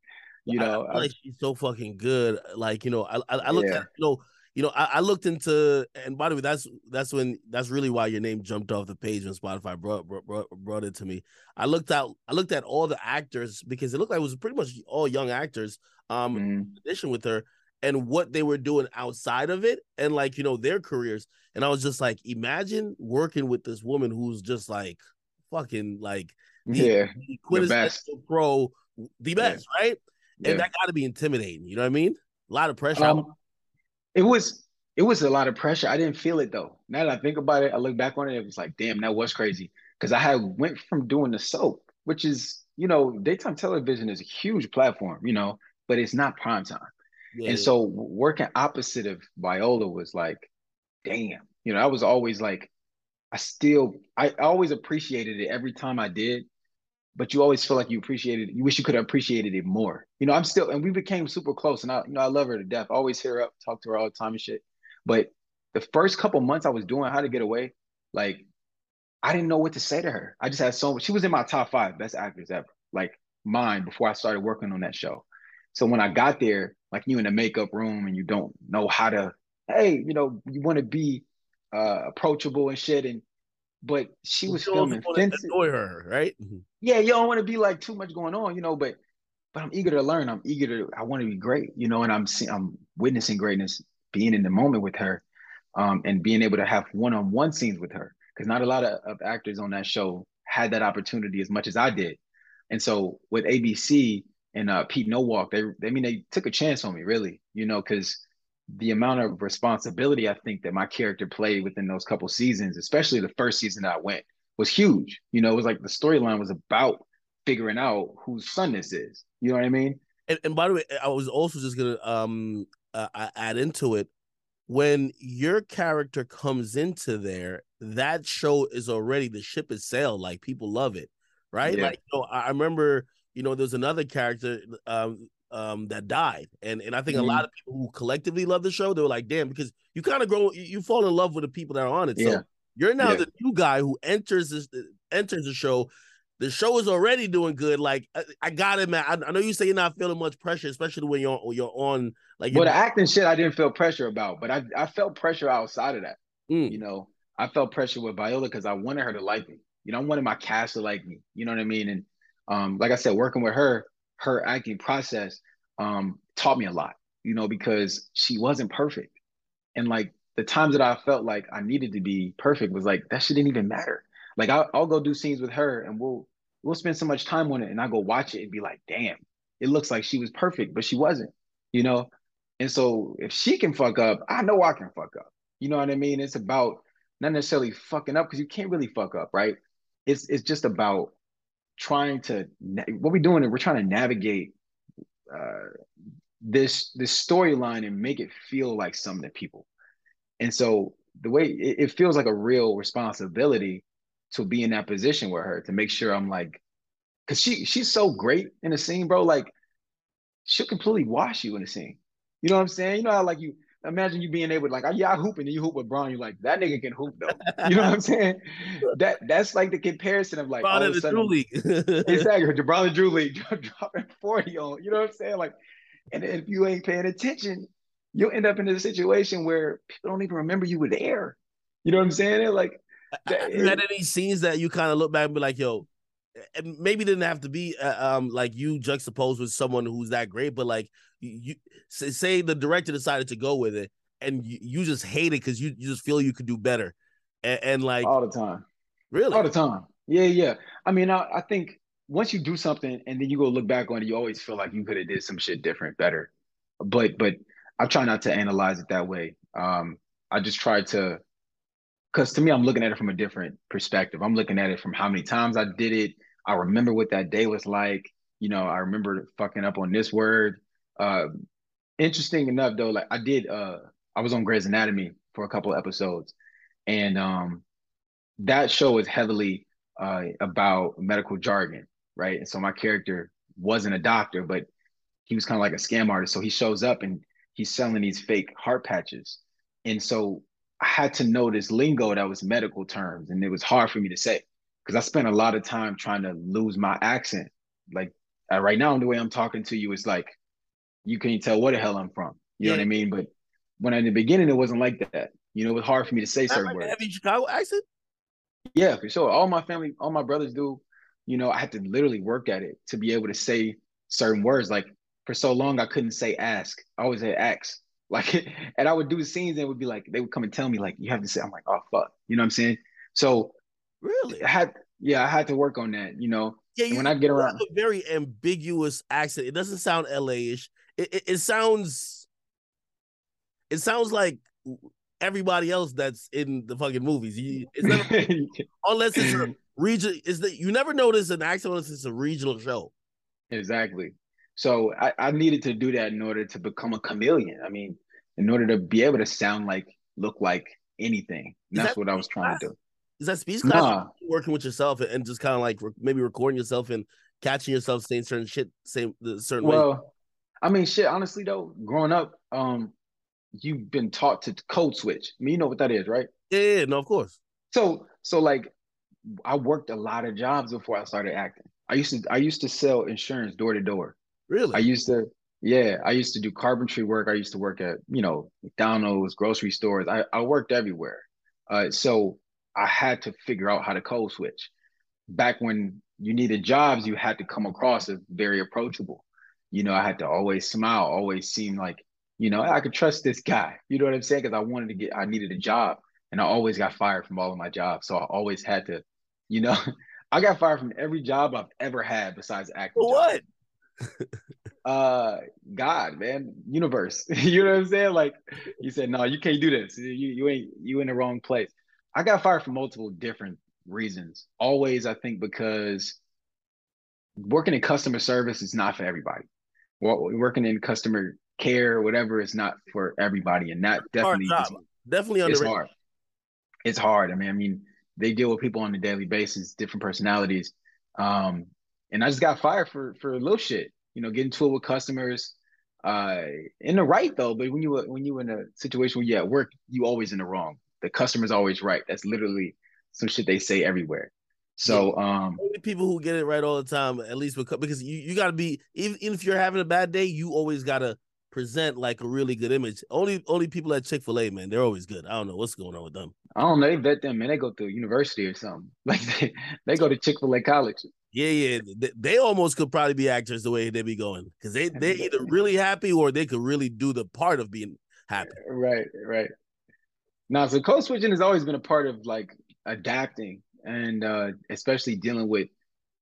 You know, I, I like she's so fucking good. Like you know, I I, I looked yeah. at you know you know, I, I, looked into, and by the way, that's that's when that's really why your name jumped off the page when Spotify brought brought, brought it to me. I looked out, I looked at all the actors because it looked like it was pretty much all young actors. Um, mm-hmm. in addition with her, and what they were doing outside of it, and like you know their careers, and I was just like, imagine working with this woman who's just like fucking like the, yeah, the best pro, the best, yeah. right? And yeah. that got to be intimidating. You know what I mean? A lot of pressure. Um, it was it was a lot of pressure. I didn't feel it though. Now that I think about it, I look back on it, it was like, damn, that was crazy. Because I had went from doing the soap, which is, you know, daytime television is a huge platform, you know, but it's not prime time. Yeah, and yeah. so working opposite of Viola was like, damn, you know, I was always like, I still, I always appreciated it every time I did, but you always feel like you appreciated. You wish you could have appreciated it more. You know, I'm still, and we became super close. And I, you know, I love her to death. I always hear her up, talk to her all the time and shit. But the first couple months I was doing How to Get Away, like I didn't know what to say to her. I just had so much. She was in my top five best actors ever, like mine before I started working on that show. So when I got there, like you in the makeup room and you don't know how to, hey, you know, you want to be uh, approachable and shit, and but she was you filming Fences. Annoy her, right? Mm-hmm. Yeah, you don't want to be like too much going on, you know. But but I'm eager to learn. I'm eager to. I want to be great, you know. And I'm I'm witnessing greatness, being in the moment with her, um, and being able to have one-on-one scenes with her. Because not a lot of, of actors on that show had that opportunity as much as I did. And so with ABC and uh, Pete Nowalk, they, they I mean they took a chance on me, really, you know, because the amount of responsibility I think that my character played within those couple seasons, especially the first season that I went, was huge. You know, it was like the storyline was about figuring out whose son this is. You know what I mean? And, and by the way, I was also just gonna um uh, add into it when your character comes into there, that show is already the ship is sailed. Like people love it, right? Yeah. Like you know, I remember, you know, there's another character um um that died, and and I think mm-hmm. a lot of people who collectively love the show, they were like, damn, because you kind of grow, you, you, fall in love with the people that are on it. Yeah. So you're now yeah. the new guy who enters this enters the show the show is already doing good. Like I, I got it, man. I, I, know you say you're not feeling much pressure, especially when you're when you're on like. Well, the acting shit, I didn't feel pressure about, but I I felt pressure outside of that. Mm. You know, I felt pressure with Viola because I wanted her to like me. You know, I wanted my cast to like me. You know what I mean? And um, like I said, working with her, her acting process um taught me a lot. You know, because she wasn't perfect, and like the times that I felt like I needed to be perfect was like that shit didn't even matter. Like I'll, I'll go do scenes with her, and we'll we'll spend so much time on it and I go watch it and be like, damn, it looks like she was perfect, but she wasn't, you know? And so if she can fuck up, I know I can fuck up. You know what I mean? It's about not necessarily fucking up because you can't really fuck up, right? It's it's just about trying to what we're doing is we're trying to navigate uh, this this storyline and make it feel like something to people. And so the way it, it feels like a real responsibility to be in that position with her to make sure I'm like, cause she she's so great in the scene, bro. Like she'll completely wash you in the scene. You know what I'm saying? You know how like you imagine you being able to like, yeah, I hoop and you hoop with Bron. You're like, that nigga can hoop though. You know what I'm saying? <laughs> That that's like the comparison of like Bron all of <laughs> the Drew League. <laughs> exactly. Bron Drew League dropping 40 on. You know what I'm saying? Like, and if you ain't paying attention, you'll end up in a situation where people don't even remember you were there. You know what I'm saying? They're like, you had any scenes that you kind of look back and be like, yo, and maybe it didn't have to be uh, um like you juxtaposed with someone who's that great, but like you, say the director decided to go with it and you, you just hate it because you, you just feel you could do better, and, and, like all the time, really, all the time. Yeah, yeah. I mean, I, I think once you do something and then you go look back on it, you always feel like you could have did some shit different, better. But but I try not to analyze it that way. Um, I just try to because to me, I'm looking at it from a different perspective. I'm looking at it from how many times I did it. I remember what that day was like. You know, I remember fucking up on this word. Uh, interesting enough, though, like I did. Uh, I was on Grey's Anatomy for a couple episodes, and um, that show is heavily uh, about medical jargon, right? And so my character wasn't a doctor, but he was kind of like a scam artist. So he shows up and he's selling these fake heart patches, and so I had to know this lingo that was medical terms, and it was hard for me to say because I spent a lot of time trying to lose my accent. Like uh, right now, the way I'm talking to you is like you can't tell where the hell I'm from. You yeah. know what I mean? But when in the beginning, it wasn't like that. You know, it was hard for me to say certain like words. Heavy Chicago accent? Yeah, for sure. All my family, all my brothers do. You know, I had to literally work at it to be able to say certain words. Like for so long, I couldn't say ask. I always had ask. Like, <laughs> and I would do scenes and it would be like, they would come and tell me, like, you have to say, I'm like, oh, fuck. You know what I'm saying? So, really? I had, yeah, I had to work on that, you know? Yeah, you, when I get around. a very ambiguous accent. It doesn't sound LA ish. It, it, it sounds, it sounds like everybody else that's in the fucking movies. You, it's never, <laughs> unless it's a region, is that you never notice an accent unless it's a regional show. Exactly. So I, I needed to do that in order to become a chameleon. I mean, in order to be able to sound like, look like anything. that's that what I was trying class? to do. Is that speech class nah. working with yourself and just kind of like maybe recording yourself and catching yourself saying certain shit, same the certain well, way? I mean, shit. Honestly, though, growing up, um, you've been taught to code switch. I mean, you know what that is, right? Yeah, yeah, no, of course. So, so like, I worked a lot of jobs before I started acting. I used to, I used to sell insurance door to door. Really? I used to, yeah, I used to do carpentry work. I used to work at, you know, McDonald's, grocery stores. I, I worked everywhere. Uh, so I had to figure out how to code switch. Back when you needed jobs, you had to come across as very approachable. You know, I had to always smile, always seem like, you know, I could trust this guy. You know what I'm saying? Because I wanted to get, I needed a job, and I always got fired from all of my jobs. So I always had to, you know, <laughs> I got fired from every job I've ever had besides acting. What? Uh God, man, universe. <laughs> you know what I'm saying? Like you said, no, you can't do this. You you ain't you in the wrong place. I got fired for multiple different reasons. Always, I think because working in customer service is not for everybody. Well, Working in customer care, whatever, is not for everybody, and that definitely is, definitely underrated. It's hard. It's hard. I mean, I mean, they deal with people on a daily basis, different personalities. Um, and I just got fired for for little shit. You know, getting to it with customers. Uh, in the right though, but when you when you in a situation where you at work, you always in the wrong. The customer's always right. That's literally some shit they say everywhere. So um only people who get it right all the time, at least because you, you gotta be even, even if you're having a bad day, you always gotta present like a really good image. Only only people at Chick Fil A, man, they're always good. I don't know what's going on with them. I don't know. They vet them, man. They go to university or something. <laughs> Like they, they go to Chick Fil A college. Yeah, yeah. They, they, almost could probably be actors the way they be going because they they're either really happy or they could really do the part of being happy. Right, right. Now, so code switching has always been a part of like adapting and uh, especially dealing with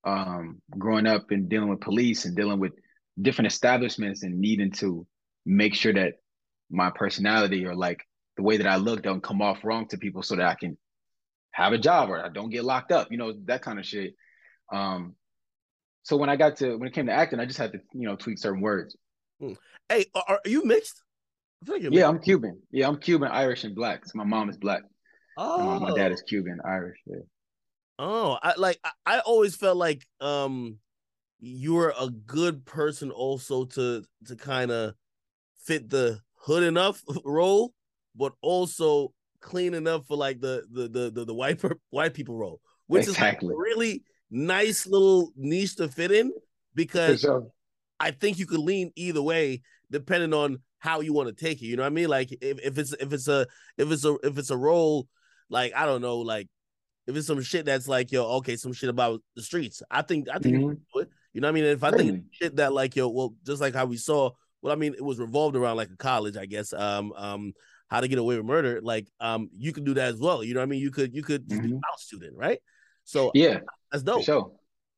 um, growing up and dealing with police and dealing with different establishments and needing to make sure that my personality or like the way that I look don't come off wrong to people so that I can have a job or I don't get locked up, you know, that kind of shit. Um, so when I got to when it came to acting, I just had to, you know, tweak certain words. Hmm. Hey, are, you mixed? Like yeah, mixed. I'm Cuban. Yeah, I'm Cuban, Irish, and black. So my mom is black. Oh, my, my dad is Cuban, Irish. Yeah. Oh, I like I always felt like um you were a good person also to to kind of fit the hood enough <laughs> role, but also clean enough for like the the the the, the white white people role, which exactly. is like really nice little niche to fit in because sure. I think you could lean either way depending on how you want to take it. You know what I mean? Like if, if it's if it's a if it's a if it's a role like I don't know like if it's some shit that's like yo, okay, some shit about the streets, I think I think mm-hmm. you, you know what I mean. If I think shit that like yo, well, just like how we saw, well, I mean, it was revolved around like a college, I guess. Um, um, how to get away with murder, like um, you could do that as well. You know what I mean? You could you could mm-hmm. be a house student, right? So yeah, that's dope. sure.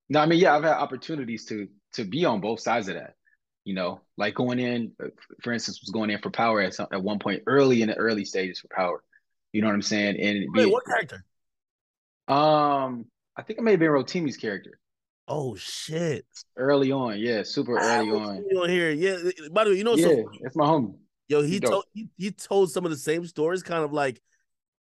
No, I mean, yeah, I've had opportunities to to be on both sides of that. You know, like going in, for instance, was going in for power at some, at one point early in the early stages for power. You know what I'm saying? And Wait, what character? Um, I think it may have been Rotimi's character. Oh shit! Early on, yeah, super early on. On here, yeah. By the way, you know, yeah, so, it's my homie. Yo, he told he, he told some of the same stories, kind of like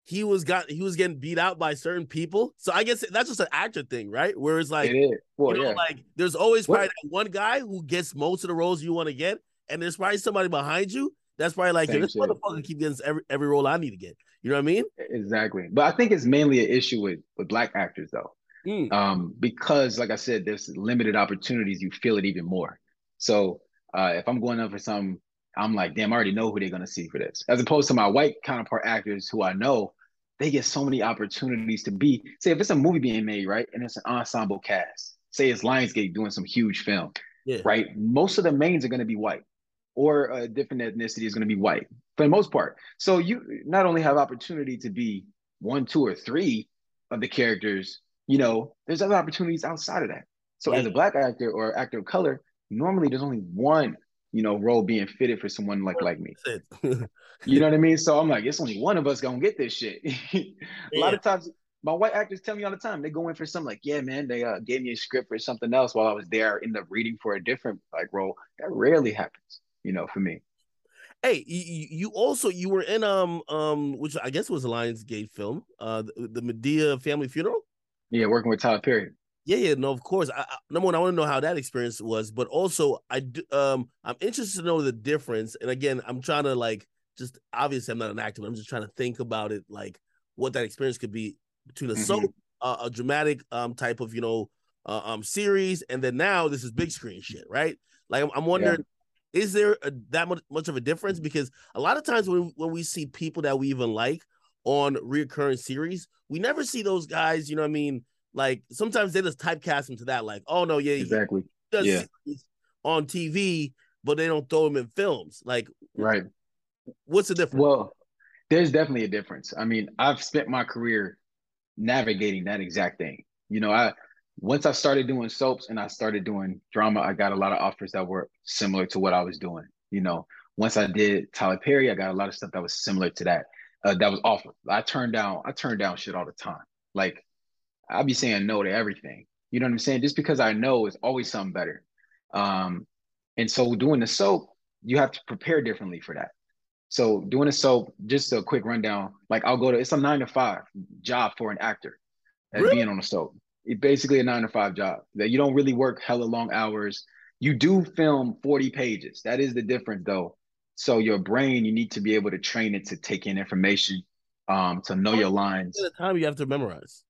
he was got he was getting beat out by certain people. So I guess that's just an actor thing, right? Where it's like, it well, you know, yeah. like there's always probably that one guy who gets most of the roles you want to get, and there's probably somebody behind you that's probably like, this motherfucker keep getting every every role I need to get. You know what I mean? Exactly. But I think it's mainly an issue with with black actors though. Mm. Um, because like I said, there's limited opportunities, you feel it even more. So uh, if I'm going up for something, I'm like, damn, I already know who they're gonna see for this. As opposed to my white counterpart actors who I know, they get so many opportunities to be. Say if it's a movie being made, right, and it's an ensemble cast. Say it's Lionsgate doing some huge film, yeah. right? Most of the mains are gonna be white or a different ethnicity is going to be white for the most part. So you not only have opportunity to be one, two, or three of the characters, you know, there's other opportunities outside of that. So yeah. as a black actor or actor of color, normally there's only one, you know, role being fitted for someone like like me. <laughs> you know what I mean? So I'm like, it's only one of us gonna get this shit. <laughs> a yeah. lot of times my white actors tell me all the time they go in for something like, yeah, man, they uh, gave me a script for something else while I was there, end up reading for a different like role. That rarely happens you know, for me. Hey, you, you also you were in um um which I guess was a Lionsgate film, uh the, the Madea family funeral. Yeah, working with Tyler Perry. Yeah, yeah, no, of course. I, I, number one, I want to know how that experience was, but also I do, um I'm interested to know the difference. And again, I'm trying to like just obviously I'm not an actor, I'm just trying to think about it like what that experience could be between a mm-hmm. soap, uh, a dramatic um type of you know uh, um series, and then now this is big screen shit, right? Like I'm, I'm wondering. Yeah is there a, that much much of a difference? Because a lot of times when when we see people that we even like on recurring series, we never see those guys. You know what I mean? Like sometimes they just typecast them to that. Like, oh no, yeah, exactly. yeah. on TV, but they don't throw them in films. Like, right? What's the difference? Well, there's definitely a difference. I mean, I've spent my career navigating that exact thing. You know, I once I started doing soaps and I started doing drama, I got a lot of offers that were similar to what I was doing. You know, once I did Tyler Perry, I got a lot of stuff that was similar to that. Uh, that was offered. I turned down. I turned down shit all the time. Like I'd be saying no to everything. You know what I'm saying? Just because I know it's always something better. Um, and so doing the soap, you have to prepare differently for that. So doing a soap, just a quick rundown. Like I'll go to it's a nine to five job for an actor as really? being on a soap. It's basically a nine to five job that you don't really work hella long hours. You do film 40 pages. That is the difference though. So your brain, you need to be able to train it to take in information, um, to know your lines. The time you have to memorize.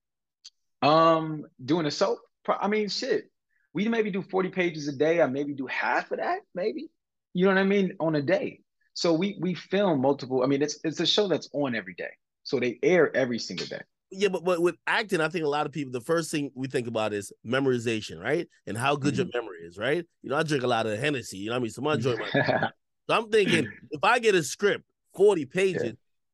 Um, doing a soap. I mean, shit. We maybe do 40 pages a day. I maybe do half of that, maybe. You know what I mean? On a day. So we we film multiple. I mean, it's it's a show that's on every day. So they air every single day. Yeah, but, but with acting, I think a lot of people, the first thing we think about is memorization, right? And how good mm-hmm. your memory is, right? You know, I drink a lot of Hennessy, you know what I mean? So my <laughs> So I'm thinking if I get a script, 40 pages, yeah.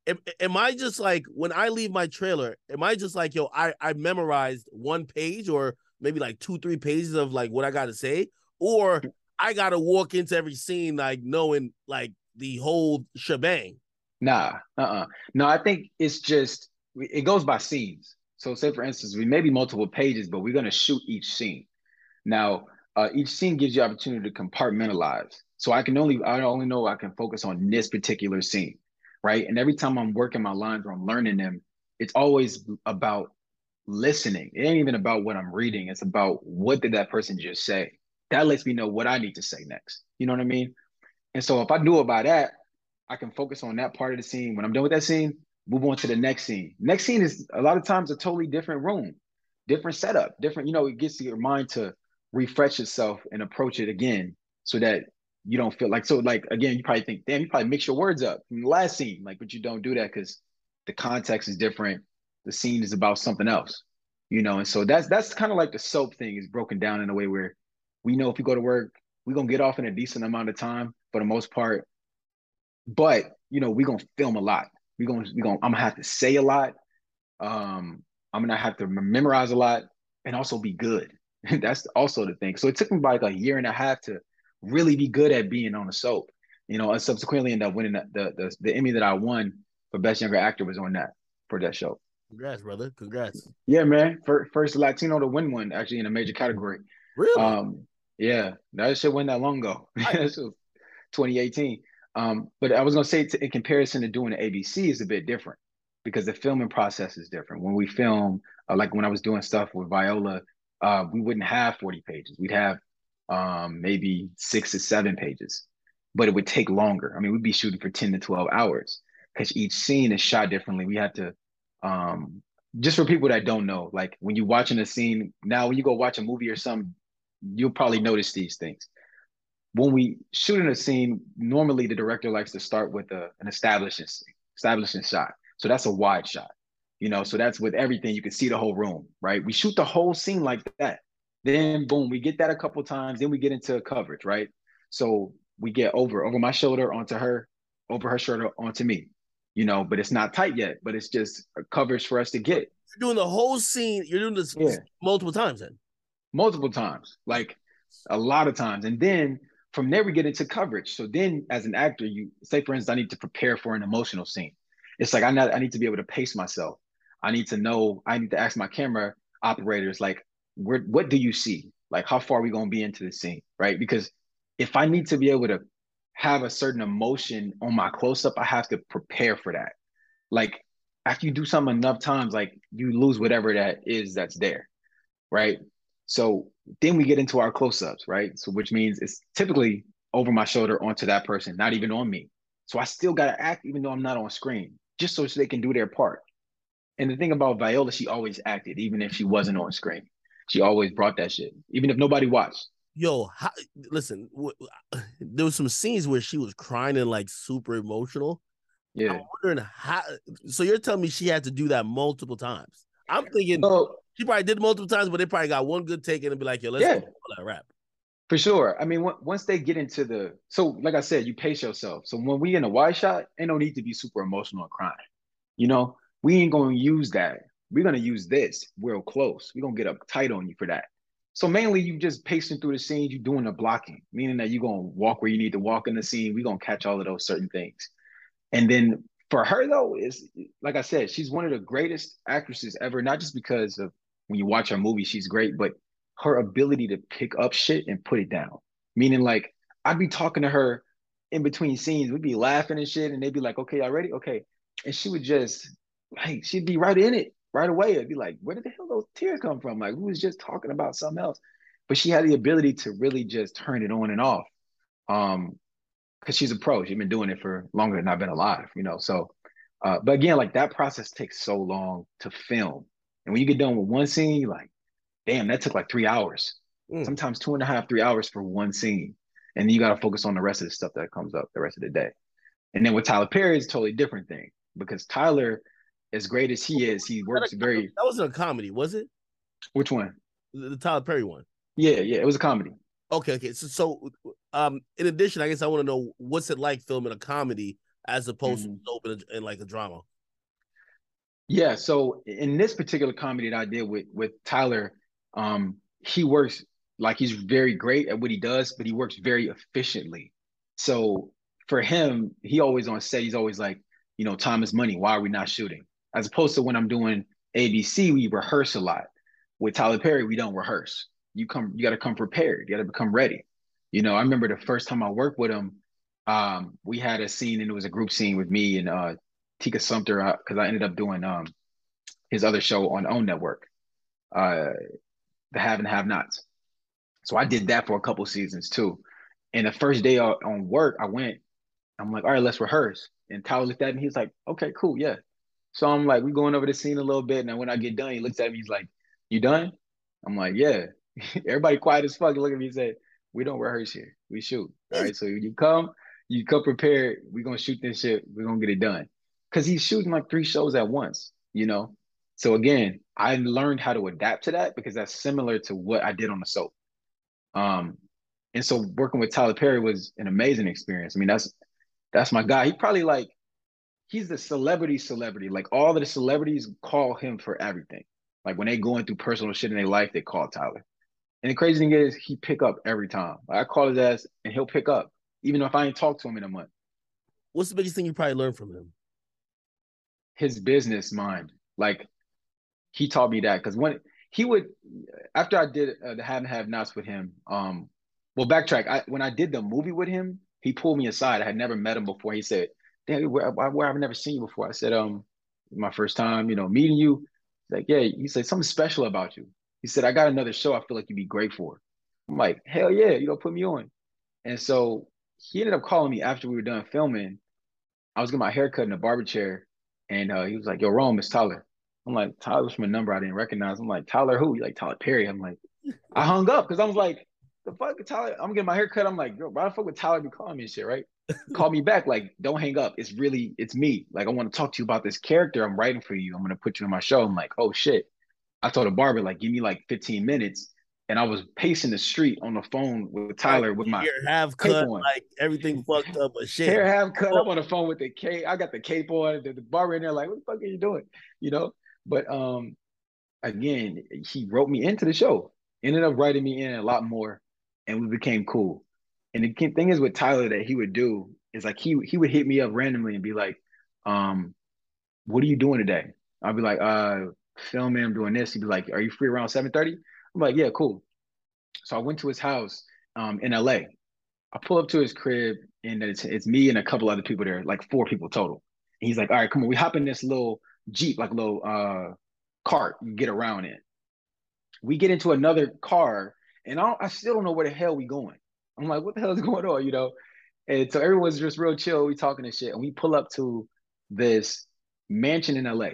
Am, am, I just like when I leave my trailer, am I just like, yo, I, I memorized one page or maybe like two, three pages of like what I gotta say? Or I gotta walk into every scene like knowing like the whole shebang. Nah, uh-uh. No, I think it's just it goes by scenes. So say for instance, we may be multiple pages, but we're gonna shoot each scene. Now, uh, each scene gives you opportunity to compartmentalize. So I can only I only know I can focus on this particular scene, right? And every time I'm working my lines or I'm learning them, it's always about listening. It ain't even about what I'm reading. It's about what did that person just say. That lets me know what I need to say next. You know what I mean? And so if I knew about that, I can focus on that part of the scene. When I'm done with that scene, move on to the next scene. Next scene is a lot of times a totally different room, different setup, different, you know, it gets your mind to refresh itself and approach it again so that you don't feel like so like again, you probably think, damn, you probably mix your words up from the last scene. Like, but you don't do that because the context is different. The scene is about something else. You know, and so that's that's kind of like the soap thing is broken down in a way where we know if we go to work, we're gonna get off in a decent amount of time for the most part. But you know, we're gonna film a lot. We're gonna we're gonna I'm gonna have to say a lot. Um, I'm gonna have to memorize a lot and also be good. <laughs> That's also the thing. So it took me like a year and a half to really be good at being on a soap. You know, and subsequently ended up winning the, the the, the Emmy that I won for Best Younger Actor was on that for that show. Congrats, brother. Congrats. Yeah, man. First, Latino to win one actually in a major category. Really? Um, yeah, that should win that long ago. <laughs> 2018. Um, but I was gonna say to, in comparison to doing the ABC is a bit different because the filming process is different. When we film, uh, like when I was doing stuff with Viola, uh, we wouldn't have 40 pages. We'd have um, maybe six to seven pages, but it would take longer. I mean, we'd be shooting for 10 to 12 hours because each scene is shot differently. We had to, um, just for people that don't know, like when you're watching a scene, now when you go watch a movie or something, you'll probably notice these things when we shoot in a scene, normally the director likes to start with a, an establishing establishing shot. So that's a wide shot, you know. So that's with everything you can see the whole room, right? We shoot the whole scene like that. Then boom, we get that a couple times. Then we get into coverage, right? So we get over over my shoulder onto her, over her shoulder onto me, you know. But it's not tight yet. But it's just a coverage for us to get. You're doing the whole scene. You're doing this yeah. multiple times then. Multiple times, like a lot of times, and then from there we get into coverage. So then as an actor, you say for instance, I need to prepare for an emotional scene. It's like I know I need to be able to pace myself. I need to know, I need to ask my camera operators, like, where what do you see? Like how far are we gonna be into the scene? Right. Because if I need to be able to have a certain emotion on my close-up, I have to prepare for that. Like after you do something enough times, like you lose whatever that is that's there. Right. So then we get into our close-ups, right? So which means it's typically over my shoulder onto that person, not even on me. So I still gotta act even though I'm not on screen, just so they can do their part. And the thing about Viola, she always acted, even if she wasn't on screen. She always brought that shit, even if nobody watched. Yo, how, listen, w- there was some scenes where she was crying and like super emotional. Yeah. I'm wondering how. So you're telling me she had to do that multiple times? I'm thinking. So, she probably did multiple times, but they probably got one good take and be like, yo, let's yeah. that rap. For sure. I mean, once they get into the so, like I said, you pace yourself. So when we in a wide shot, ain't no need to be super emotional and crying. You know, we ain't gonna use that. We're gonna use this real close. We're gonna get up tight on you for that. So mainly you just pacing through the scene, you doing the blocking, meaning that you're gonna walk where you need to walk in the scene. We're gonna catch all of those certain things. And then for her though, is like I said, she's one of the greatest actresses ever, not just because of when you watch her movie, she's great, but her ability to pick up shit and put it down. Meaning like I'd be talking to her in between scenes, we'd be laughing and shit, and they'd be like, okay, y'all ready? Okay. And she would just like she'd be right in it right away. It'd be like, where did the hell those tears come from? Like, who was just talking about something else? But she had the ability to really just turn it on and off. Um, because she's a pro. She's been doing it for longer than I've been alive, you know. So uh, but again, like that process takes so long to film. And when you get done with one scene, you're like, damn, that took like three hours. Mm. Sometimes two and a half, three hours for one scene. And then you got to focus on the rest of the stuff that comes up the rest of the day. And then with Tyler Perry, it's a totally different thing because Tyler, as great as he is, he works that very. That wasn't a comedy, was it? Which one? The, the Tyler Perry one. Yeah, yeah, it was a comedy. Okay, okay. So, so, um, in addition, I guess I want to know what's it like filming a comedy as opposed mm-hmm. to open in like a drama. Yeah. So in this particular comedy that I did with with Tyler, um, he works like he's very great at what he does, but he works very efficiently. So for him, he always on set, he's always like, you know, time is money. Why are we not shooting? As opposed to when I'm doing ABC, we rehearse a lot. With Tyler Perry, we don't rehearse. You come, you got to come prepared. You got to become ready. You know, I remember the first time I worked with him, um, we had a scene and it was a group scene with me and uh, Tika Sumpter because uh, I ended up doing um, his other show on OWN Network, uh, the Have and Have Nots. So I did that for a couple seasons too. And the first day on work, I went. I'm like, all right, let's rehearse. And Tyler looked at me. He's like, okay, cool, yeah. So I'm like, we going over the scene a little bit. And then when I get done, he looks at me. He's like, you done? I'm like, yeah. <laughs> Everybody quiet as fuck. Look at me and say, we don't rehearse here. We shoot. All right. So you come, you come prepared. We're gonna shoot this shit. We're gonna get it done. Cause he's shooting like three shows at once, you know. So again, I learned how to adapt to that because that's similar to what I did on the soap. Um, and so working with Tyler Perry was an amazing experience. I mean, that's that's my guy. He probably like he's the celebrity celebrity. Like all the celebrities call him for everything. Like when they going through personal shit in their life, they call Tyler. And the crazy thing is, he pick up every time. Like I call his ass, and he'll pick up even if I ain't talked to him in a month. What's the biggest thing you probably learned from him? His business mind. Like he taught me that because when he would, after I did uh, the have and have nots with him, um, well, backtrack. I, when I did the movie with him, he pulled me aside. I had never met him before. He said, "Damn, where, where I've never seen you before." I said, "Um, my first time, you know, meeting you." He's like, "Yeah." He said something special about you. He said, "I got another show. I feel like you'd be great for." I'm like, "Hell yeah!" You know, put me on. And so he ended up calling me after we were done filming. I was getting my hair cut in a barber chair, and uh, he was like, "Yo, Rome, it's Tyler." I'm like, "Tyler's from a number I didn't recognize." I'm like, "Tyler who?" He's like, "Tyler Perry." I'm like, I hung up because I was like, "The fuck, Tyler?" I'm getting my hair cut. I'm like, "Yo, why the fuck would Tyler be calling me and shit?" Right? Call me back. Like, don't hang up. It's really, it's me. Like, I want to talk to you about this character I'm writing for you. I'm gonna put you in my show. I'm like, "Oh shit." I told a barber like, "Give me like 15 minutes." and I was pacing the street on the phone with Tyler with my hair half cut, on. like everything fucked up, but shit. Hair half cut. I'm on the phone with the cape. I got the cape on. The, the barber in there, like, what the fuck are you doing? You know. But um, again, he wrote me into the show. Ended up writing me in a lot more, and we became cool. And the thing is with Tyler that he would do is like he he would hit me up randomly and be like, um, "What are you doing today?" I'd be like, "Uh, filming. I'm doing this." He'd be like, "Are you free around 7:30?" I'm like, yeah, cool. So I went to his house um, in LA. I pull up to his crib and it's, it's me and a couple other people there, like four people total. And he's like, all right, come on, we hop in this little Jeep, like little uh, cart you get around in. We get into another car and I, I still don't know where the hell we going. I'm like, what the hell is <laughs> going on, you know? And so everyone's just real chill. We talking and shit. And we pull up to this mansion in LA.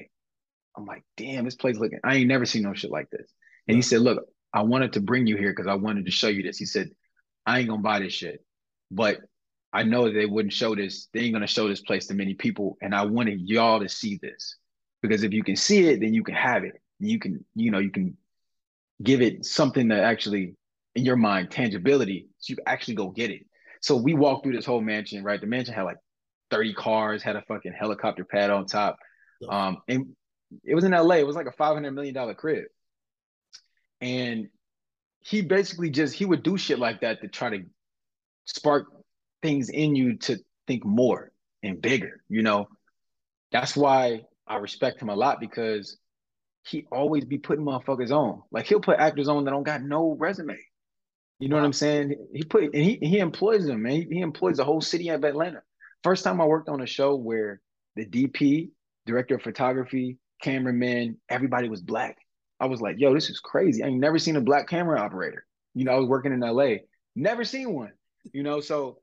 I'm like, damn, this place looking, I ain't never seen no shit like this. And he said, Look, I wanted to bring you here because I wanted to show you this. He said, I ain't gonna buy this shit. But I know they wouldn't show this, they ain't gonna show this place to many people. And I wanted y'all to see this. Because if you can see it, then you can have it. You can, you know, you can give it something that actually in your mind, tangibility, so you actually go get it. So we walked through this whole mansion, right? The mansion had like 30 cars, had a fucking helicopter pad on top. Um, and it was in LA. It was like a $500 million crib. And he basically just he would do shit like that to try to spark things in you to think more and bigger, you know. That's why I respect him a lot because he always be putting motherfuckers on. Like he'll put actors on that don't got no resume. You know wow. what I'm saying? He put and he he employs them, man. He, he employs the whole city of Atlanta. First time I worked on a show where the DP, director of photography, cameraman, everybody was black. I was like, yo, this is crazy. I ain't never seen a black camera operator. You know, I was working in LA, never seen one. You know, so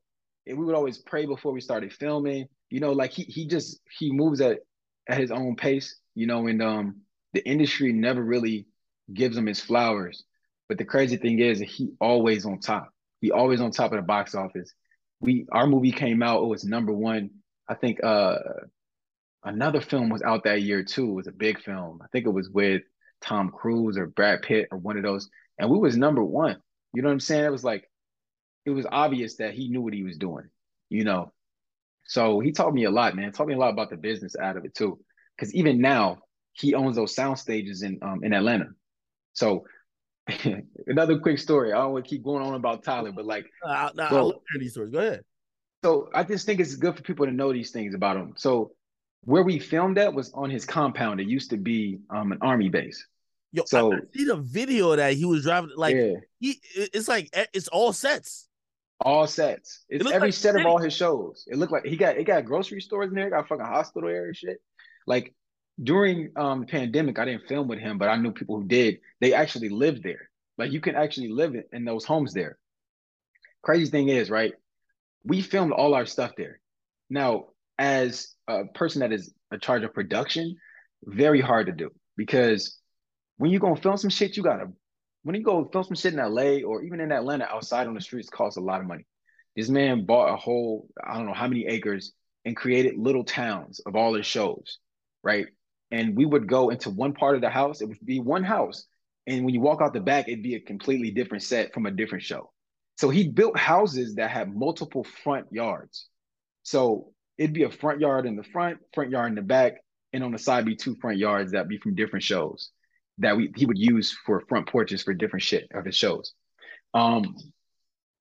we would always pray before we started filming. You know, like he he just he moves at at his own pace. You know, and um the industry never really gives him his flowers. But the crazy thing is, he always on top. He always on top of the box office. We our movie came out. It was number one. I think uh another film was out that year too. It was a big film. I think it was with Tom Cruise or Brad Pitt or one of those. And we was number one. You know what I'm saying? It was like it was obvious that he knew what he was doing, you know. So he taught me a lot, man. Taught me a lot about the business out of it too. Cause even now, he owns those sound stages in um in Atlanta. So <laughs> another quick story. I don't want to keep going on about Tyler, but like, <laughs> uh, no, bro, I'll these stories. Go ahead. So I just think it's good for people to know these things about him. So where we filmed at was on his compound. It used to be um an army base. Yo, so I, see the video that he was driving. Like yeah. he, it's like it's all sets. All sets. It's it every like set of all his shows. It looked like he got it got grocery stores in there. Got fucking hospital area shit. Like during um pandemic, I didn't film with him, but I knew people who did. They actually lived there. Like you can actually live in those homes there. Crazy thing is, right? We filmed all our stuff there. Now, as a person that is a charge of production, very hard to do because when you gonna film some shit, you gotta when you go film some shit in LA or even in Atlanta outside on the streets costs a lot of money. This man bought a whole, I don't know how many acres and created little towns of all his shows, right? And we would go into one part of the house, it would be one house. And when you walk out the back, it'd be a completely different set from a different show. So he built houses that had multiple front yards. So it'd be a front yard in the front, front yard in the back, and on the side be two front yards that be from different shows that we he would use for front porches for different shit of his shows. Um,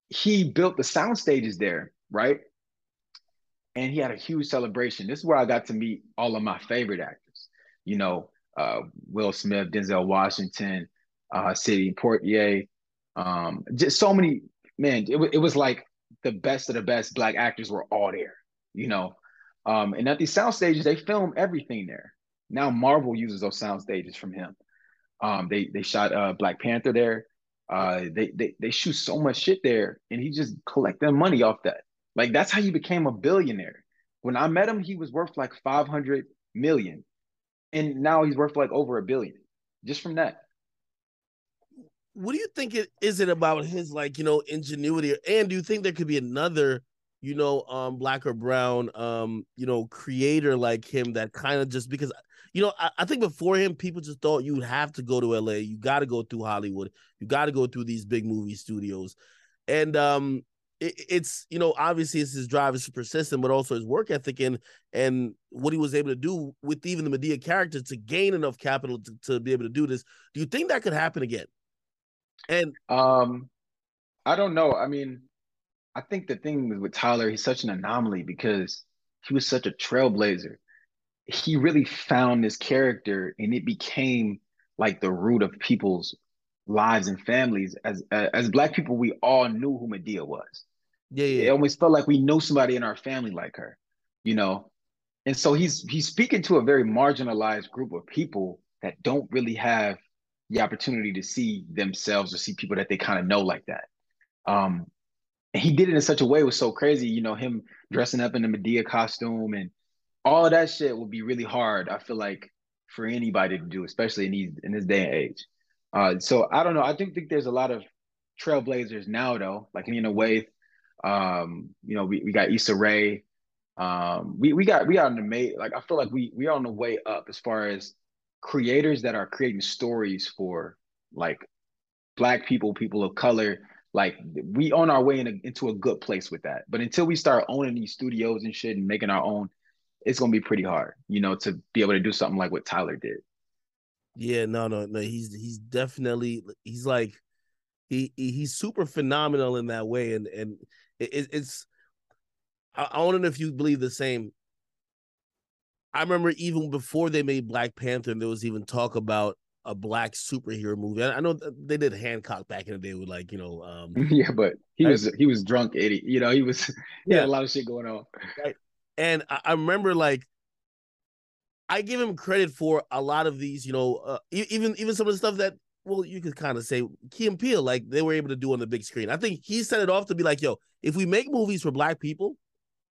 he built the sound stages there, right? And he had a huge celebration. This is where I got to meet all of my favorite actors. You know, uh, Will Smith, Denzel Washington, uh, Sidney Poitier, um, just so many. Man, it, it was like the best of the best black actors were all there you know. Um, and at these sound stages, they film everything there. Now Marvel uses those sound stages from him. Um, they they shot uh, Black Panther there. Uh, they, they they shoot so much shit there, and he just collecting money off that. Like that's how he became a billionaire. When I met him, he was worth like five hundred million, and now he's worth like over a billion just from that. What do you think it is it about his like you know ingenuity, and do you think there could be another you know, um, black or brown, um, you know, creator like him that kind of just because, you know, I, I, think before him, people just thought you have to go to LA, you got to go through Hollywood, you got to go through these big movie studios, and um, it, it's you know, obviously it's his drive is persistent, but also his work ethic and and what he was able to do with even the Madea character to gain enough capital to, to be able to do this. Do you think that could happen again? And um, I don't know. I mean I think the thing with Tyler, he's such an anomaly because he was such a trailblazer. He really found this character and it became like the root of people's lives and families. As as black people, we all knew who Madea was. Yeah, yeah. It almost felt like we know somebody in our family like her, you know. And so he's he's speaking to a very marginalized group of people that don't really have the opportunity to see themselves or see people that they kind of know like that. Um, he did it in such a way it was so crazy. You know, him dressing up in the Madea costume and all of that shit would be really hard. I feel like for anybody to do, especially in these in this day and age. Uh, so I don't know. I think think there's a lot of trailblazers now though, like in a way. Um, you know, we, we got Issa Rae. Um, we we got we got on the mate. Like I feel like we we are on the way up as far as creators that are creating stories for like black people, people of color, like we on our way in a, into a good place with that. But until we start owning these studios and shit and making our own, it's gonna be pretty hard, you know, to be able to do something like what Tyler did. Yeah, no, no, no. He's he's definitely he's like he he's super phenomenal in that way, and and it, it's I, I don't know if you believe the same. I remember even before they made Black Panther, there was even talk about a black superhero movie. I, know they did Hancock back in the day with like you know. Um, <laughs> yeah, but he was he was drunk idiot. You know, he was <laughs> he yeah. had a lot of shit going on. Right. And I, I remember like I give him credit for a lot of these, you know, uh, even even some of the stuff that well, you could kind of say Key and Peele, like they were able to do on the big screen. I think he set it off to be like, yo, if we make movies for black people,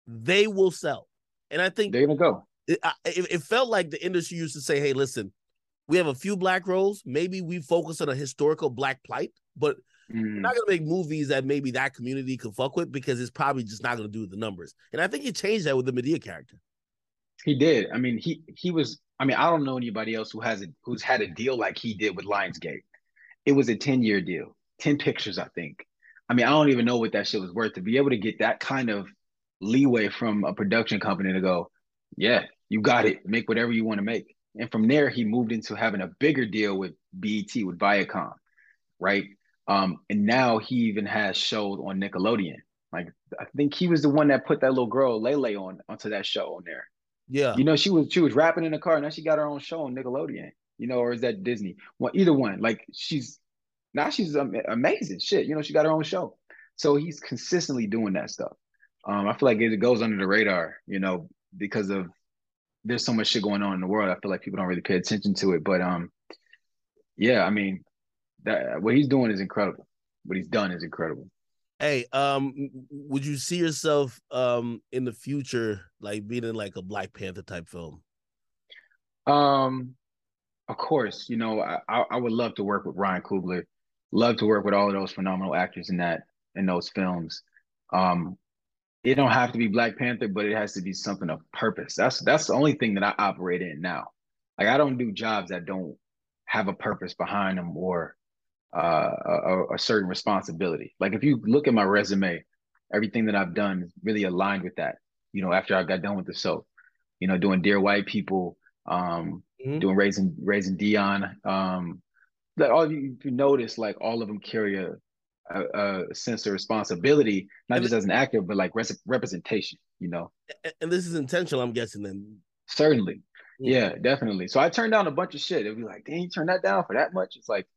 they will sell. And I think they're gonna go. It, it, it felt like the industry used to say, hey, listen, we have a few black roles. Maybe we focus on a historical black plight, but mm. we're not gonna make movies that maybe that community could fuck with because it's probably just not gonna do the numbers. And I think he changed that with the Madea character. He did. I mean, he he was. I mean, I don't know anybody else who has a who's had a deal like he did with Lionsgate. It was a ten year deal, ten pictures, I think. I mean, I don't even know what that shit was worth to be able to get that kind of leeway from a production company to go, yeah, you got it, make whatever you want to make. And from there, he moved into having a bigger deal with BET, with Viacom, right? Um, and now he even has shows on Nickelodeon. Like I think he was the one that put that little girl Lay Lay on onto that show on there. Yeah, you know she was she was rapping in the car. Now she got her own show on Nickelodeon. You know, or is that Disney? Well, either one. Like she's now she's amazing. Shit, you know she got her own show. So he's consistently doing that stuff. Um, I feel like it goes under the radar, you know, because of there's so much shit going on in the world. I feel like people don't really pay attention to it. But um, yeah, I mean, that what he's doing is incredible. What he's done is incredible. Hey, um, would you see yourself um in the future like being in like a Black Panther type film? Um, of course, you know, I I would love to work with Ryan Coogler, love to work with all of those phenomenal actors in that in those films. Um, it don't have to be Black Panther, but it has to be something of purpose. That's that's the only thing that I operate in now. Like I don't do jobs that don't have a purpose behind them or uh, a, a, certain responsibility. Like if you look at my resume, everything that I've done is really aligned with that. You know, after I got done with the soap, you know, doing Dear White People, um, mm-hmm. doing Raising Raising Dion, um, that all you, you notice, like all of them carry a a, a sense of responsibility, not and just as an actor, but like res- representation. You know. And this is intentional, I'm guessing. Then certainly, yeah. yeah, definitely. So I turned down a bunch of shit. It'd be like, "Dang, you turned that down for that much?" It's like,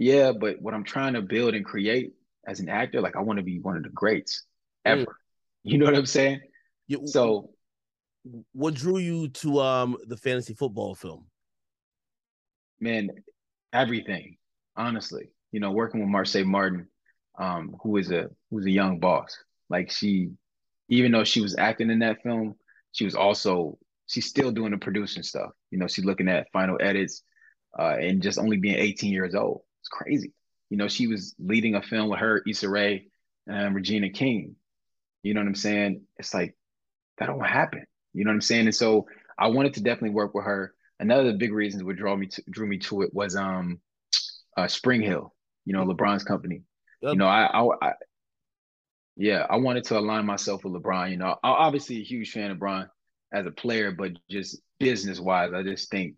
yeah, but what I'm trying to build and create as an actor, like I want to be one of the greats ever. Mm. You know what I'm saying? So, what drew you to um the fantasy football film? Man, everything. Honestly, you know, working with Marsai Martin, um, who is a who's a young boss. Like she, even though she was acting in that film, she was also she's still doing the producing stuff. You know, she's looking at final edits, uh, and just only being 18 years old. It's crazy. You know, she was leading a film with her, Issa Rae, and Regina King. You know what I'm saying? It's like that don't happen. You know what I'm saying? And so I wanted to definitely work with her. Another of the big reasons what drew me to drew me to it was um uh SpringHill, you know, LeBron's company. Yep. You know, I, I, I, yeah, I wanted to align myself with LeBron. You know, I'm obviously a huge fan of LeBron as a player, but just business wise, I just think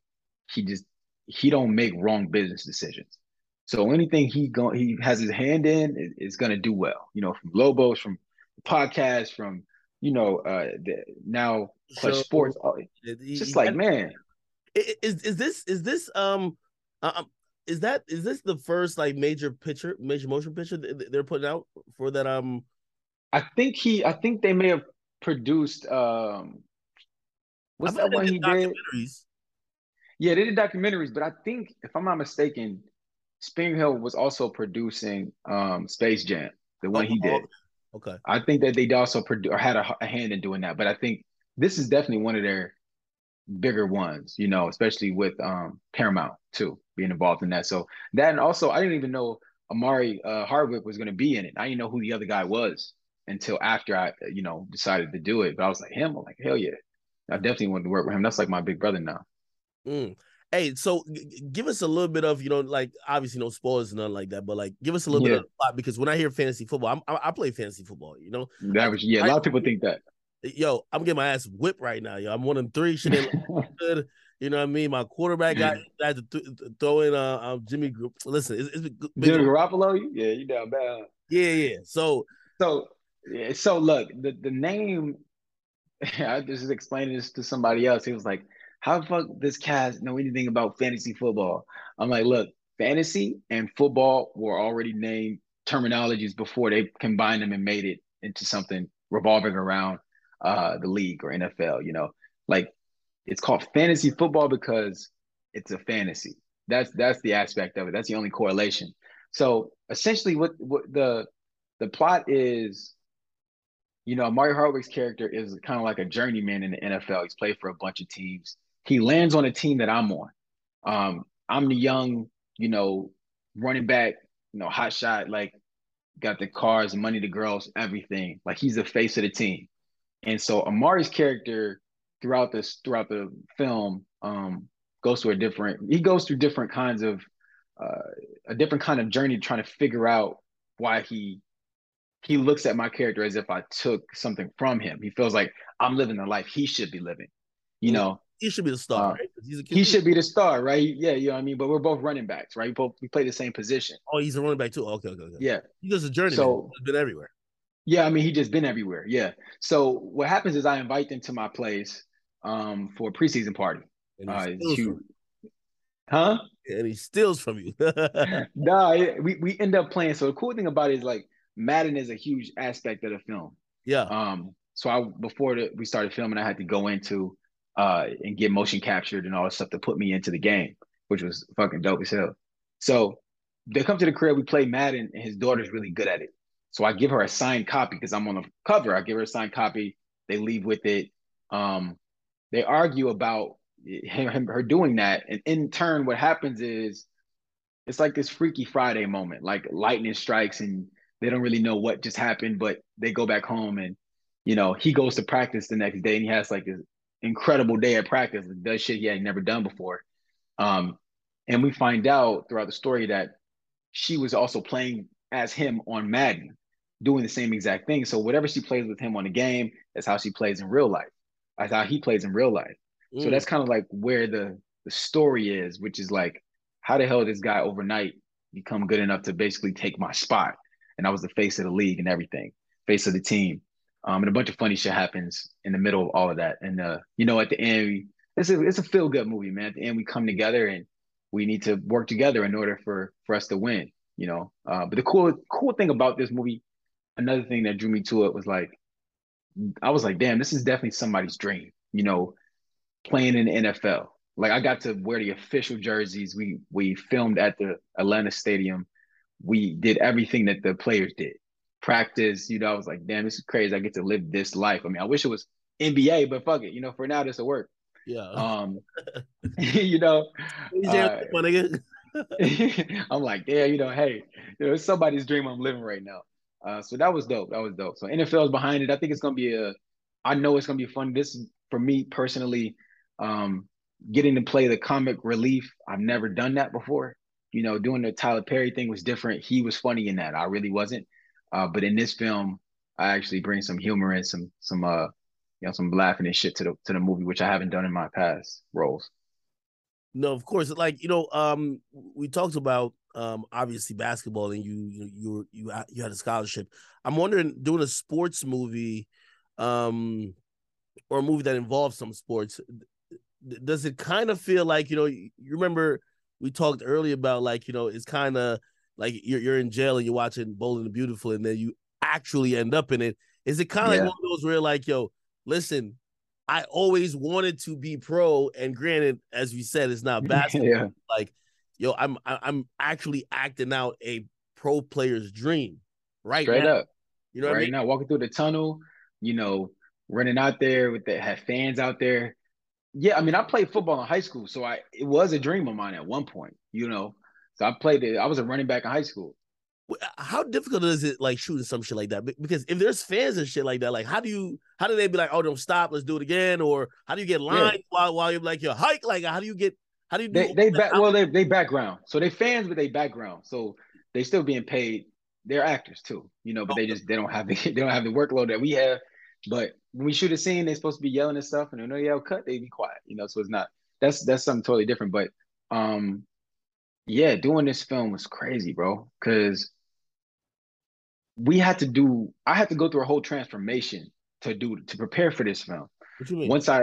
he just he don't make wrong business decisions. So anything he go he has his hand in is, going to do well. You know, from Lobos, from podcast, from you know uh the, now Klutch so, Sports. It's just like man, is is this is this um uh, is that is this the first like major picture, major motion picture they're putting out for that? Um, I think he, I think they may have produced. Um, what's that one he did? Yeah, they did documentaries, but I think if I'm not mistaken, SpringHill was also producing um Space Jam, the one oh, he did. Okay. I think that they also produced or had a, a hand in doing that, but I think this is definitely one of their bigger ones, you know, especially with um Paramount too being involved in that. So that and also I didn't even know Omari uh, Hardwick was going to be in it. I didn't know who the other guy was until after I, you know, decided to do it. But I was like, him. I'm like, hell yeah, I definitely wanted to work with him. That's like my big brother now. Mm. Hey, so g- give us a little bit of, you know, like obviously no spoilers and nothing like that, but like give us a little yeah. bit of plot because when I hear fantasy football, I'm, I, I play fantasy football, you know. That was yeah. A lot of people think that. Yo, I'm getting my ass whipped right now. Yo, I'm one of three. Shit good. You know what I mean? My quarterback got had to th- throw in uh um, Jimmy. Listen, it's, it's Jimmy Garoppolo. Yeah, you down bad. Yeah, yeah. So so yeah. So look, the the name <laughs> I just explaining this to somebody else. He was like, "How the fuck this cast know anything about fantasy football?" I'm like, "Look, fantasy and football were already named terminologies before they combined them and made it into something revolving around uh, the league or NFL. You know, like it's called fantasy football because it's a fantasy. That's that's the aspect of it. That's the only correlation. So essentially, what what the the plot is, you know, Omari Hardwick's character is kind of like a journeyman in the NFL. He's played for a bunch of teams. He lands on a team that I'm on. Um, I'm the young, you know, running back, you know, hot shot, like got the cars, the money, the girls, everything. Like he's the face of the team. And so Omari's character throughout this throughout the film um, goes through a different he goes through different kinds of uh, a different kind of journey trying to figure out why he he looks at my character as if I took something from him. He feels like I'm living the life he should be living. You know, he should be the star, uh, right? he should be the star, right? Yeah, you know what I mean. But we're both running backs, right? We both we play the same position. Oh, he's a running back too. Okay, okay, okay. Yeah, he does a journey. So he's been everywhere. Yeah, I mean, he just been everywhere. Yeah. So what happens is I invite them to my place um, for a preseason party. Uh, shoot. Huh? And he steals from you. <laughs> nah, we, we end up playing. So the cool thing about it is like Madden is a huge aspect of the film. Yeah. Um. So I before the, we started filming, I had to go into uh and get motion captured and all this stuff to put me into the game, which was fucking dope as hell. So they come to the crib, we play Madden, and his daughter's really good at it. So I give her a signed copy because I'm on the cover. I give her a signed copy. They leave with it. Um, they argue about him, him, her doing that, and in turn, what happens is it's like this Freaky Friday moment. Like lightning strikes, and they don't really know what just happened, but they go back home, and you know he goes to practice the next day, and he has like incredible day at practice, does shit he had never done before. Um, and we find out throughout the story that she was also playing as him on Madden, doing the same exact thing. So whatever she plays with him on the game, that's how she plays in real life. That's how he plays in real life. Mm. So that's kind of like where the the story is, which is like, how the hell this guy overnight become good enough to basically take my spot? And I was the face of the league and everything, face of the team. Um, and a bunch of funny shit happens in the middle of all of that. And uh, you know, at the end, we, it's a it's a feel good movie, man. At the end, we come together and we need to work together in order for for us to win. You know, uh, but the cool cool thing about this movie another thing that drew me to it was like I was like, damn, this is definitely somebody's dream, you know, playing in the NFL. Like I got to wear the official jerseys. We we filmed at the Atlanta Stadium. We did everything that the players did. Practice, you know, I was like, damn, this is crazy. I get to live this life. I mean, I wish it was NBA, but fuck it, you know, for now this will work. Yeah. Um, <laughs> <laughs> you know, uh, <laughs> I'm like, yeah, you know, hey, you know, it's somebody's dream I'm living right now. Uh, so that was dope. That was dope. So NFL is behind it. I think it's gonna be a. I know it's gonna be fun. This for me personally, um, getting to play the comic relief. I've never done that before. You know, doing the Tyler Perry thing was different. He was funny in that. I really wasn't. Uh, but in this film, I actually bring some humor and some some uh, you know, some laughing and shit to the to the movie, which I haven't done in my past roles. No, of course. Like you know, um, we talked about um, obviously basketball, and you you you you you had a scholarship. I'm wondering, doing a sports movie, um, or a movie that involves some sports, does it kind of feel like you know? You remember we talked earlier about like you know, it's kind of like you're you're in jail and you're watching Bold and the Beautiful, and then you actually end up in it. Is it kind of yeah. like one of those where like, yo, listen, I always wanted to be pro, and granted, as we said, it's not <laughs> basketball. yeah. Like, yo, I'm I'm actually acting out a pro player's dream right Straight now. up. You know, right I mean? now, walking through the tunnel, you know, running out there with the have fans out there. Yeah, I mean, I played football in high school, so I it was a dream of mine at one point. You know, so I played it. I was a running back in high school how difficult is it like shooting some shit like that? Because if there's fans and shit like that, like how do you how do they be like, oh, don't stop, let's do it again, or how do you get lines yeah. while while you're like your hike? Like how do you get how do you do they, they back, well they they background so they fans but they background so they still being paid they're actors too you know but okay. they just they don't have the <laughs> they don't have the workload that we have but when we shoot a scene they're supposed to be yelling and stuff and when they yell cut they be quiet you know so it's not that's that's something totally different but um yeah doing this film was crazy bro because we had to do i had to go through a whole transformation to do to prepare for this film. What you mean? Once I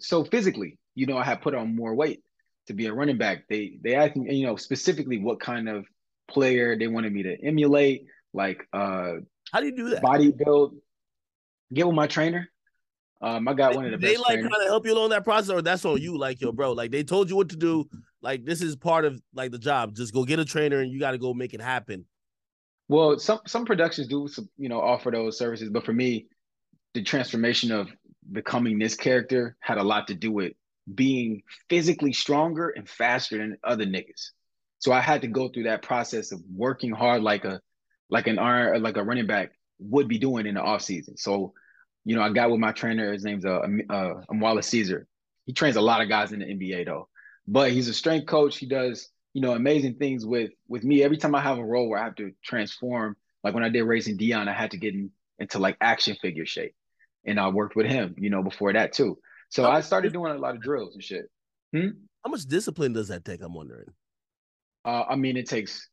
so physically, you know, I had put on more weight to be a running back. They they asked me, you know, specifically what kind of player they wanted me to emulate, like uh how do you do that? Body build. Get with my trainer. Um, I got one of the best. they best. like kind of help you along that process, or that's on you, like yo, bro. Like they told you what to do. Like this is part of like the job. Just go get a trainer, and you got to go make it happen. Well, some some productions do, you know, offer those services, but for me, the transformation of becoming this character had a lot to do with being physically stronger and faster than other niggas. So I had to go through that process of working hard like a like an R like a running back would be doing in the off season. So, you know, I got with my trainer. His name's uh, uh Wallace Caesar. He trains a lot of guys in the NBA though, but he's a strength coach. He does you know amazing things with with me. Every time I have a role where I have to transform, like when I did Raising Dion, I had to get in, into like action figure shape, and I worked with him. You know, before that too. So I started doing a lot of drills and shit. Hmm? How much discipline does that take? I'm wondering. Uh, I mean, it takes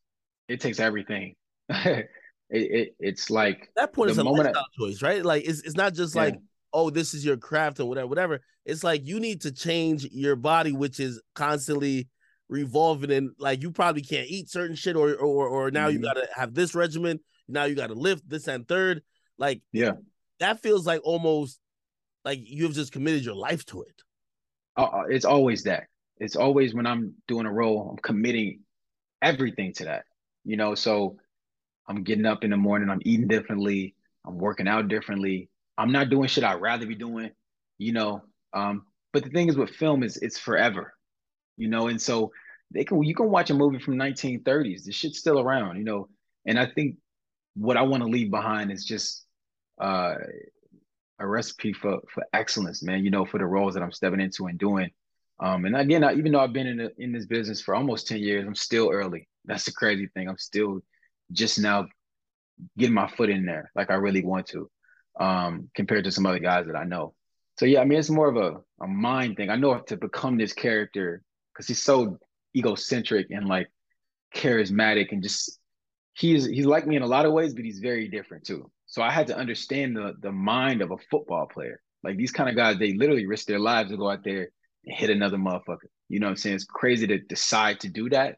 it takes everything. <laughs> it, it, it's like that point is a lifestyle I, choice, right? Like it's it's not just yeah. like oh this is your craft or whatever, whatever. It's like you need to change your body, which is constantly revolving and like you probably can't eat certain shit or or or now mm-hmm. you gotta have this regimen. Now you gotta lift this and third. Like yeah, that feels like almost like you've just committed your life to it. Uh, uh it's always that. It's always when I'm doing a role, I'm committing everything to that. You know, so I'm getting up in the morning, I'm eating differently, I'm working out differently. I'm not doing shit I'd rather be doing, you know. Um, but the thing is with film is it's forever, you know, and so they can you can watch a movie from 1930s. This shit's still around, you know. And I think what I want to leave behind is just uh a recipe for for excellence, man. You know, for the roles that I'm stepping into and doing. Um, and again, I, even though I've been in the, in this business for almost ten years, I'm still early. That's the crazy thing. I'm still just now getting my foot in there, like I really want to, um, compared to some other guys that I know. So yeah, I mean, it's more of a a mind thing. I know to become this character because he's so egocentric and like charismatic and just he's he's like me in a lot of ways, but he's very different too. So I had to understand the the mind of a football player. Like these kind of guys, they literally risk their lives to go out there and hit another motherfucker. You know what I'm saying? It's crazy to decide to do that.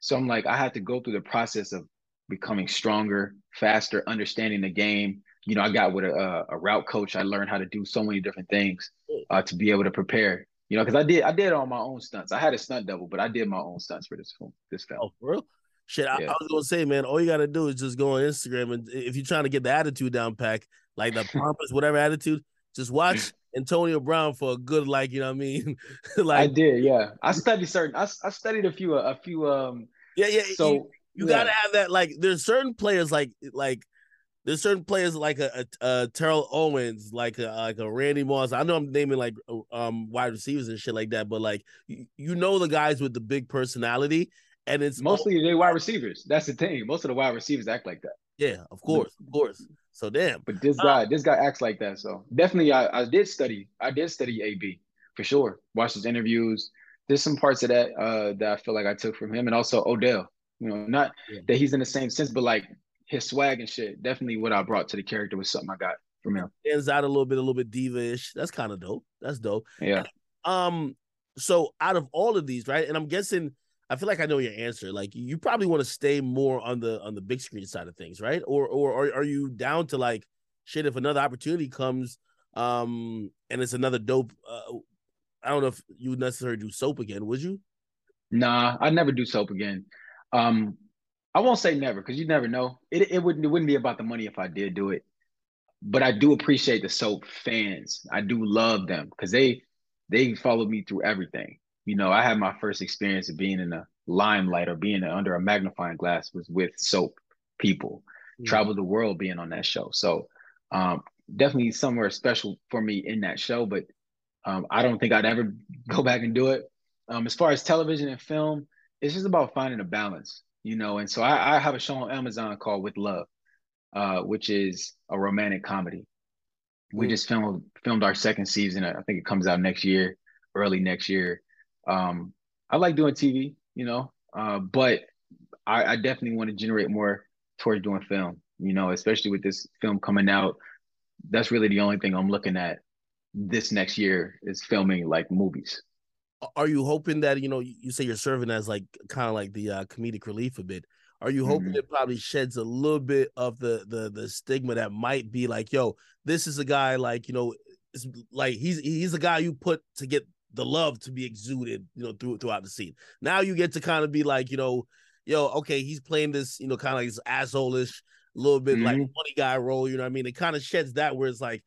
So I'm like, I had to go through the process of becoming stronger, faster, understanding the game. You know, I got with a, a route coach. I learned how to do so many different things uh, to be able to prepare. You know, because I did I did all my own stunts. I had a stunt double, but I did my own stunts for this film. This film. Oh, for real? Shit, yeah. I, I, was gonna say, man, all you gotta do is just go on Instagram and if you're trying to get the attitude down pack, like the pompous, whatever attitude, just watch <laughs> Antonio Brown for a good, like, you know what I mean? <laughs> like I did, yeah. I studied certain I, I studied a few a few um Yeah, yeah. So you, you yeah. gotta have that like there's certain players like like there's certain players like a, a, a Terrell Owens, like a like a Randy Moss. I know I'm naming like um wide receivers and shit like that, but like you, you know the guys with the big personality, and it's mostly all- they wide receivers. That's the thing. Most of the wide receivers act like that. Yeah, of course, of course. So damn. But this guy, uh, this guy acts like that. So definitely, I, I did study. I did study AB for sure. Watch his interviews. There's some parts of that uh, that I feel like I took from him, and also Odell. You know, not yeah. that he's in the same sense, but like his swag and shit. Definitely, what I brought to the character was something I got from him. Stands out a little bit, a little bit diva-ish. That's kind of dope. That's dope. Yeah. Um. So out of all of these, right, and I'm guessing I feel like I know your answer. Like you probably want to stay more on the on the big screen side of things, right? Or or, or are you down to like shit if another opportunity comes um and it's another dope uh, I don't know if you would necessarily do soap again, would you? Nah, I'd never do soap again. Um I won't say never because you never know. It it wouldn't it wouldn't be about the money if I did do it. But I do appreciate the soap fans. I do love them because they they followed me through everything you know, I had my first experience of being in the limelight or being under a magnifying glass was with soap people. Mm-hmm. Traveled the world being on that show. So um, definitely somewhere special for me in that show, but um, I don't think I'd ever go back and do it. Um, as far as television and film, it's just about finding a balance, you know. And so I, I have a show on Amazon called With Love, uh, which is a romantic comedy. We mm. just filmed filmed our second season. I think it comes out next year, early next year. Um, I like doing TV, you know, uh, but I, I definitely want to generate more towards doing film, you know, especially with this film coming out. that's really the only thing I'm looking at this next year is filming like movies. Are you hoping that you know you say you're serving as like kind of like the uh, comedic relief a bit? Are you hoping mm-hmm. it probably sheds a little bit of the the the stigma that might be like, yo, this is a guy like you know, it's like he's he's a guy you put to get the love to be exuded, you know, through throughout the scene. Now you get to kind of be like, you know, yo, okay, he's playing this, you know, kind of like this asshole-ish, little bit mm-hmm. like funny guy role. You know what I mean? It kind of sheds that where it's like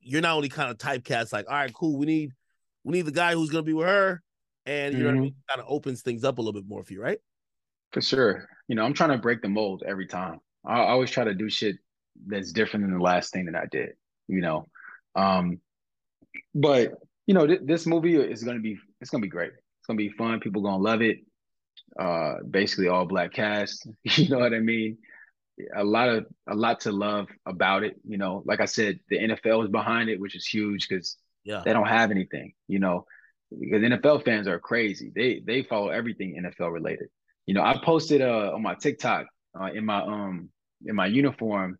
you're not only kind of typecast, like, all right, cool, we need we need the guy who's gonna be with her, and you mm-hmm. know what I mean? Mm-hmm. Kind of opens things up a little bit more for you, right? For sure. You know, I'm trying to break the mold every time. I, I always try to do shit that's different than the last thing that I did. You know, um, but you know, th- this movie is gonna be it's gonna be great. It's gonna be fun. People gonna love it. Uh, basically all black cast. <laughs> You know what I mean? a lot of a lot to love about it. You know, like I said, the NFL is behind it, which is huge because yeah. they don't have anything. You know, because NFL fans are crazy. They they follow everything NFL related. You know, I posted uh on my TikTok uh, in my um in my uniform,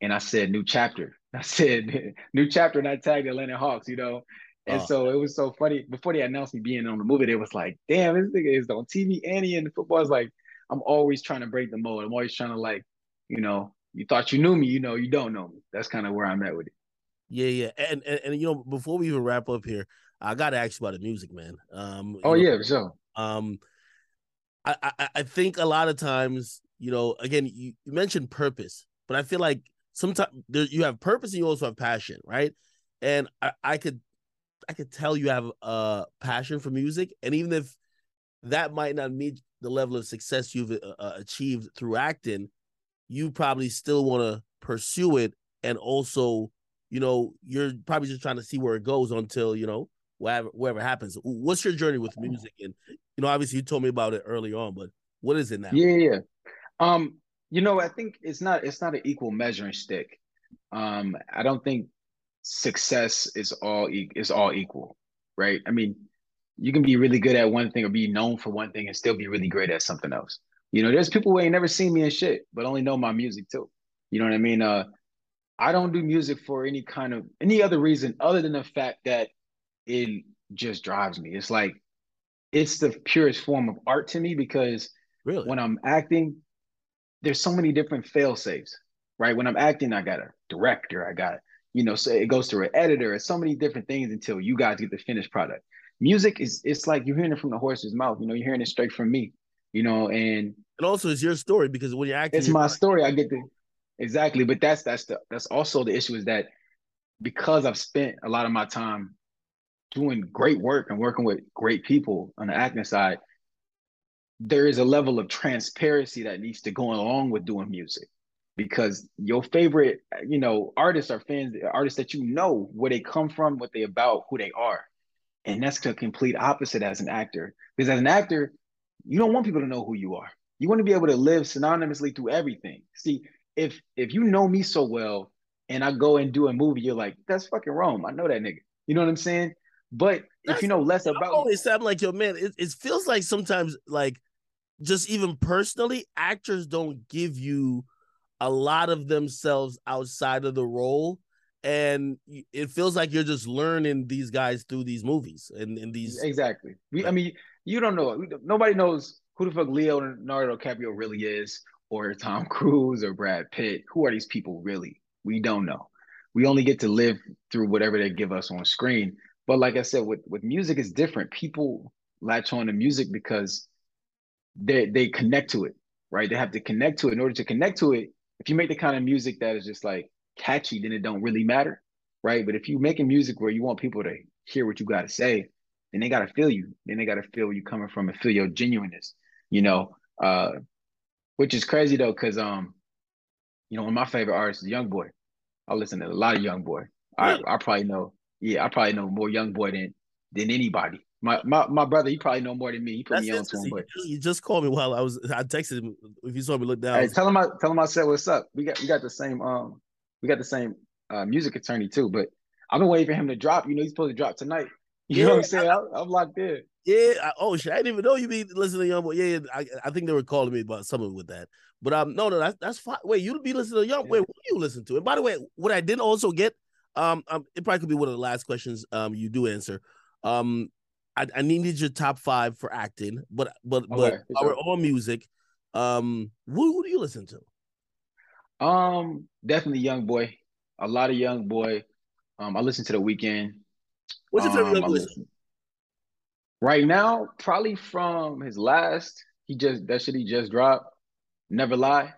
and I said new chapter. <laughs> I said <laughs> new chapter, and I tagged Atlanta Hawks. You know. And oh. so it was so funny. Before they announced me being on the movie, they was like, "Damn, this nigga is on TV and he in the football." Is like, I'm always trying to break the mold. I'm always trying to like you know, you thought you knew me, you know, you don't know me. That's kind of where I'm at with it. Yeah, yeah, and, and and you know, before we even wrap up here, I got to ask you about the music, man. Um, oh know, yeah, for sure. Um, I, I I think a lot of times, you know, again, you, you mentioned purpose, but I feel like sometimes you have purpose and you also have passion, right? And I, I could I could tell you have a passion for music, and even if that might not meet the level of success you've uh, uh achieved through acting, you probably still want to pursue it and also you know you're probably just trying to see where it goes until you know whatever whatever happens. What's your journey with music? And you know obviously you told me about it early on but what is it now? Yeah yeah um you know i think it's not it's not an equal measuring stick. Um i don't think success is all is all equal right? I mean you can be really good at one thing or be known for one thing and still be really great at something else. You know, there's people who ain't never seen me in shit, but only know my music too. You know what I mean? Uh, I don't do music for any kind of any other reason other than the fact that it just drives me. It's like it's the purest form of art to me because really? when I'm acting, there's so many different fail safes, right? When I'm acting, I got a director, I got, you know, so it goes through an editor, it's so many different things until you guys get the finished product. Music is it's like you're hearing it from the horse's mouth, you know, you're hearing it straight from me you know, and and also it's your story because when you're acting, it's my story. I get the exactly, but that's that's the that's also the issue is that because I've spent a lot of my time doing great work and working with great people on the acting side, there is a level of transparency that needs to go along with doing music because your favorite, you know, artists are fans, artists that you know where they come from, what they about, who they are. And that's the complete opposite as an actor. Because as an actor, you don't want people to know who you are. You want to be able to live synonymously through everything. See, if if you know me so well and I go and do a movie, you're like, that's fucking Rome. I know that nigga. You know what I'm saying? But that's, if you know less about, I always I'm like, yo, man, it, it feels like sometimes, like, just even personally, actors don't give you a lot of themselves outside of the role and it feels like you're just learning these guys through these movies and, and these exactly we, i mean you don't know nobody knows who the fuck leonardo DiCaprio really is or tom cruise or brad pitt who are these people really we don't know we only get to live through whatever they give us on screen but like i said with, with music is different people latch on to music because they they connect to it right they have to connect to it in order to connect to it if you make the kind of music that is just like catchy, then it don't really matter, right? But if you making music where you want people to hear what you got to say, then they got to feel you. Then they got to feel where you coming from and feel your genuineness, you know. Uh, which is crazy though, because um, you know, one of my favorite artists is YoungBoy. I listen to a lot of YoungBoy. I, I probably know, yeah, I probably know more YoungBoy than than anybody. My my my brother, he probably know more than me. He put That's me on to him. But you just called me while I was. I texted him. If you saw me look down, hey, tell him I tell him I said what's up. We got we got the same um we got the same uh, music attorney too. But I've been waiting for him to drop. You know, he's supposed to drop tonight. You yeah, know what I'm saying? I, am locked in. Yeah. I, oh shit! I didn't even know you be listening to YoungBoy. Yeah, yeah I, I think they were calling me about something with that. But um, no, no, that's that's fine. Wait, you'll be listening to Young. Yeah. Wait, what do you listen to? And by the way, what I didn't also get, um, um, it probably could be one of the last questions um you do answer. Um, I, I needed your top five for acting, but but okay, but our all music. Um, who, who do you listen to? Um, definitely YoungBoy. A lot of YoungBoy. Um, I listen to the Weeknd. What's your favorite um, listen, Right now, probably from his last. He just that shit he just dropped. Never lie.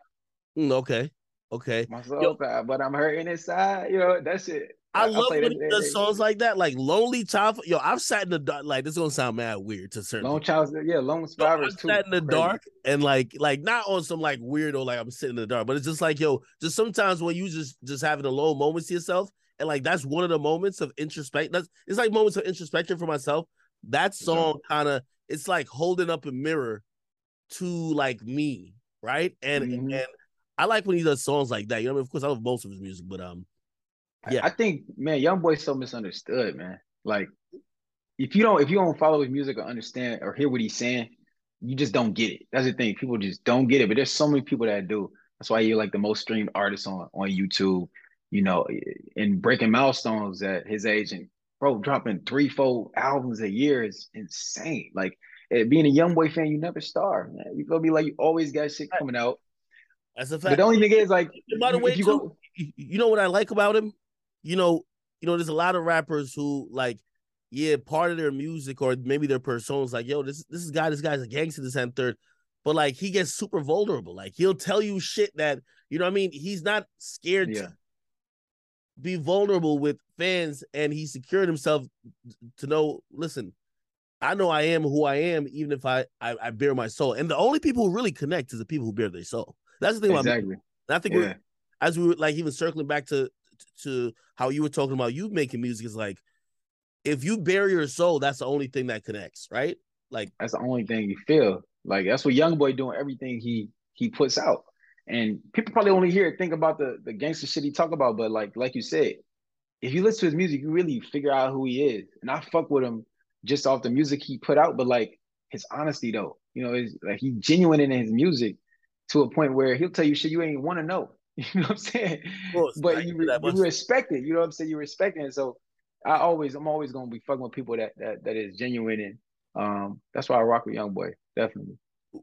Mm, okay. Okay. Myself, but I'm hurting inside. You know, that's it. I, I love when he does songs like that, like "Lonely Child." Yo, I've sat in the dark. Like this is gonna sound mad weird to certain. Lone Child, yeah, Lone Survivors too. Sat in the crazy. dark and like, like not on some like weirdo like I'm sitting in the dark, but it's just like yo, just sometimes when you just just having a low moments to yourself, and like that's one of the moments of introspect. That's it's like moments of introspection for myself. That song kind of it's like holding up a mirror to like me, right? And mm-hmm. and I like when he does songs like that. You know, I mean, of course, I love most of his music, but um, yeah, I think man, YoungBoy's so misunderstood, man. Like, if you don't if you don't follow his music or understand or hear what he's saying, you just don't get it. That's the thing. People just don't get it. But there's so many people that do. That's why you're like the most streamed artist on on YouTube. You know, and breaking milestones at his age, and bro, dropping three, four albums a year is insane. Like eh, being a young boy fan, you never starve, man. You feel me? Like you always got shit coming out. That's a fact. But the only thing is, like, by the way, you, too, go... you know what I like about him? You know, you know, there's a lot of rappers who like, yeah, part of their music or maybe their personas, like, yo, this this is guy, this guy's a gangster, this and third. But like he gets super vulnerable. Like he'll tell you shit that, you know what I mean? He's not scared yeah. to be vulnerable with fans and he secured himself to know, listen, I know I am who I am, even if I, I, I bear my soul. And the only people who really connect is the people who bear their soul. That's the thing exactly. about I think yeah. as we were like even circling back to to how you were talking about you making music is like if you bury your soul, that's the only thing that connects, right? Like that's the only thing you feel. Like that's what YoungBoy doing everything he he puts out. And people probably only hear it, think about the the gangster shit he talk about, but like like you said, if you listen to his music, you really figure out who he is. And I fuck with him just off the music he put out, but like his honesty though, you know, is like he genuine in his music to a point where he'll tell you shit you ain't want to know. <laughs> You know what I'm saying? Course, but you, you respect it. You know what I'm saying? You respect it. And So I always, I'm always gonna be fucking with people that that that is genuine, and um, that's why I rock with YoungBoy, definitely.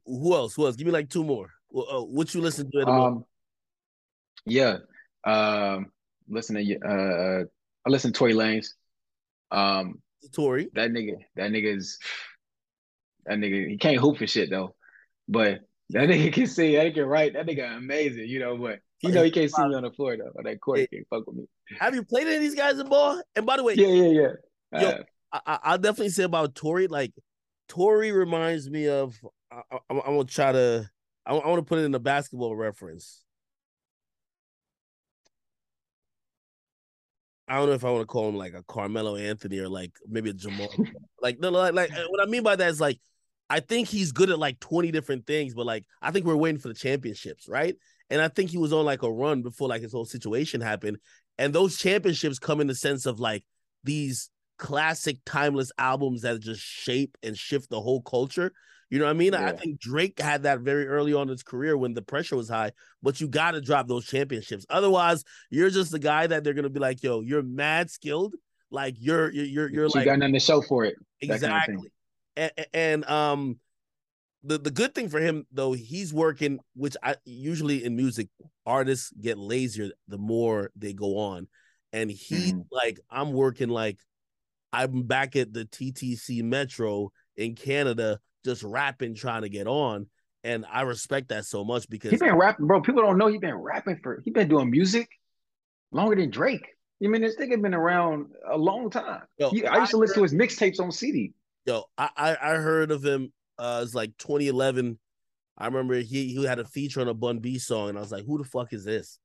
Who else? Who else? Give me like two more. Uh, what you listen to at the um, moment? Yeah, um, listen to uh, I listen to Tory Lanez. Um, Tory, that nigga, that nigga is that nigga. He can't hoop for shit though, but that <laughs> nigga can see, that nigga can write, that nigga amazing, you know, but you know he can't see me on the floor though. Or that court hey, can't fuck with me. Have you played any of these guys in ball? And by the way, yeah, yeah, yeah. Yo, I, I'll definitely say about Tory, like Tory reminds me of. I, I'm gonna try to. I, I want to put it in a basketball reference. I don't know if I want to call him like a Carmelo Anthony or like maybe a Jamal. <laughs> like no, like like uh, what I mean by that is like I think he's good at like 20 different things, but like I think we're waiting for the championships, right? And I think he was on like a run before like his whole situation happened. And those championships come in the sense of like these classic timeless albums that just shape and shift the whole culture. You know what I mean? Yeah. I think Drake had that very early on in his career when the pressure was high, but you got to drop those championships. Otherwise, you're just the guy that they're going to be like, yo, you're mad skilled. Like you're, you're, you're, you're like, you got nothing to show for it. Exactly. Kind of and, and um the the good thing for him though he's working which i usually in music artists get lazier the more they go on and he mm-hmm. like i'm working like i'm back at the ttc metro in canada just rapping trying to get on and i respect that so much because he's been rapping bro people don't know he's been rapping for he's been doing music longer than drake I mean, this thing nigga been around a long time. Yo, he, I used to listen to his mixtapes on CD. Yo, I, I, I heard of him. Uh, it's like 2011. I remember he he had a feature on a Bun B song, and I was like, "Who the fuck is this?"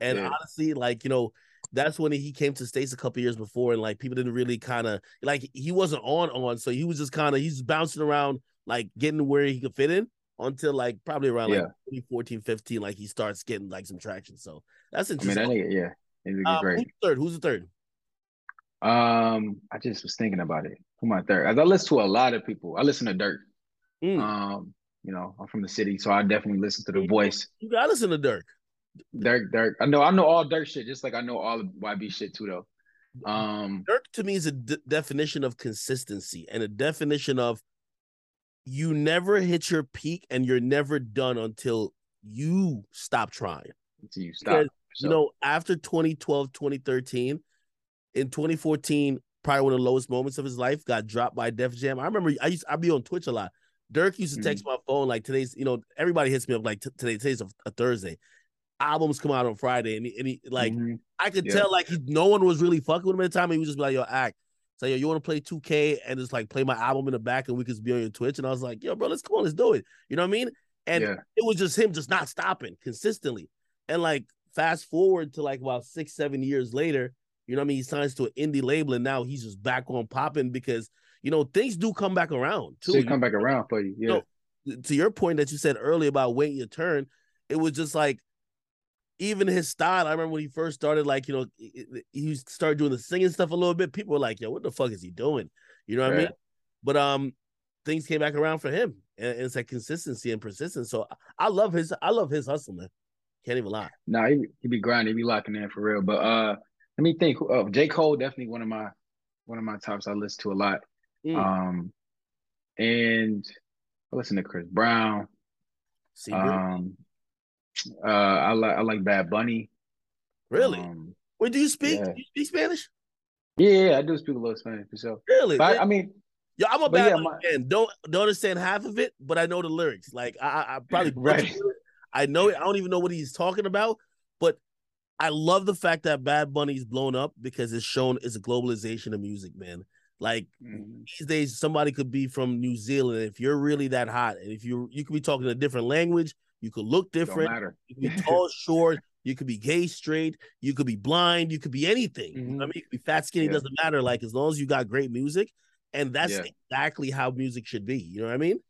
And yeah. honestly, like you know, that's when he came to states a couple years before, and like people didn't really kind of like he wasn't on on, so he was just kind of he's bouncing around, like getting where he could fit in until like probably around yeah. like 2014, 15, like he starts getting like some traction. So that's interesting. I mean, that nigga, yeah, um, great. Who's the third? Who's the third? Um, I just was thinking about it. Who my third? As I listen to a lot of people, I listen to Durk. Mm. Um, you know, I'm from the city, so I definitely listen to the voice. You gotta listen to Dirk. Durk, Durk. I know, I know all Durk shit, just like I know all the YB shit too, though. Um, Durk to me is a d- definition of consistency and a definition of you never hit your peak and you're never done until you stop trying. until you stop. You know, after 2012, 2013, in 2014, probably one of the lowest moments of his life, got dropped by Def Jam. I remember I used I'd be on Twitch a lot. Durk used to text my phone like today's, you know, everybody hits me up like today, today's a, a Thursday. Albums come out on Friday, and he, and he like Mhm. I could Yeah. tell like he, no one was really fucking with him at the time. He was just be like, yo, act. So yo, you want to play 2K and just like play my album in the back and we could be on your Twitch. And I was like, yo, bro, let's come on, let's do it. You know what I mean? And yeah, it was just him just not stopping consistently. And like fast forward to like about six, seven years later, you know what I mean? He signs to an indie label and now he's just back on popping because you know things do come back around too. so come back around for you. Yeah, No, to your point that you said earlier about waiting your turn, it was just like even his style. I remember when he first started, like you know, he- started doing the singing stuff a little bit. People were like, "Yo, what the fuck is he doing?" You know what I mean? But um, things came back around for him, and, and it's like consistency and persistence. So I- love his, I love his hustle, man. Can't even lie. nah, he he be grinding, he be locking in for real. But uh, let me think. Uh, J Cole definitely one of my one of my tops. I listen to a lot. Mm. Um, and I listen to Chris Brown. See? Um, uh, I like I like Bad Bunny. really? Um, Wait, do you speak? yeah. Do you speak Spanish? yeah, yeah, I do speak a little Spanish sure. Really? But I, I mean, Yo, I'm a bad yeah, my- fan. Don't don't understand half of it, but I know the lyrics. Like I, I probably <laughs> Right. I know it. I don't even know what he's talking about, but I love the fact that Bad Bunny's blown up because it's shown it's a globalization of music, man. Like mm, these days, somebody could be from New Zealand. If you're really that hot, and if you you could be talking a different language, you could look don't different. matter. You could be <laughs> tall, short. You could be gay, straight. You could be blind. You could be anything. You know I mean, you could be fat, skinny. Yeah. Doesn't matter. Like as long as you got great music, and that's Yeah. exactly how music should be. You know what I mean?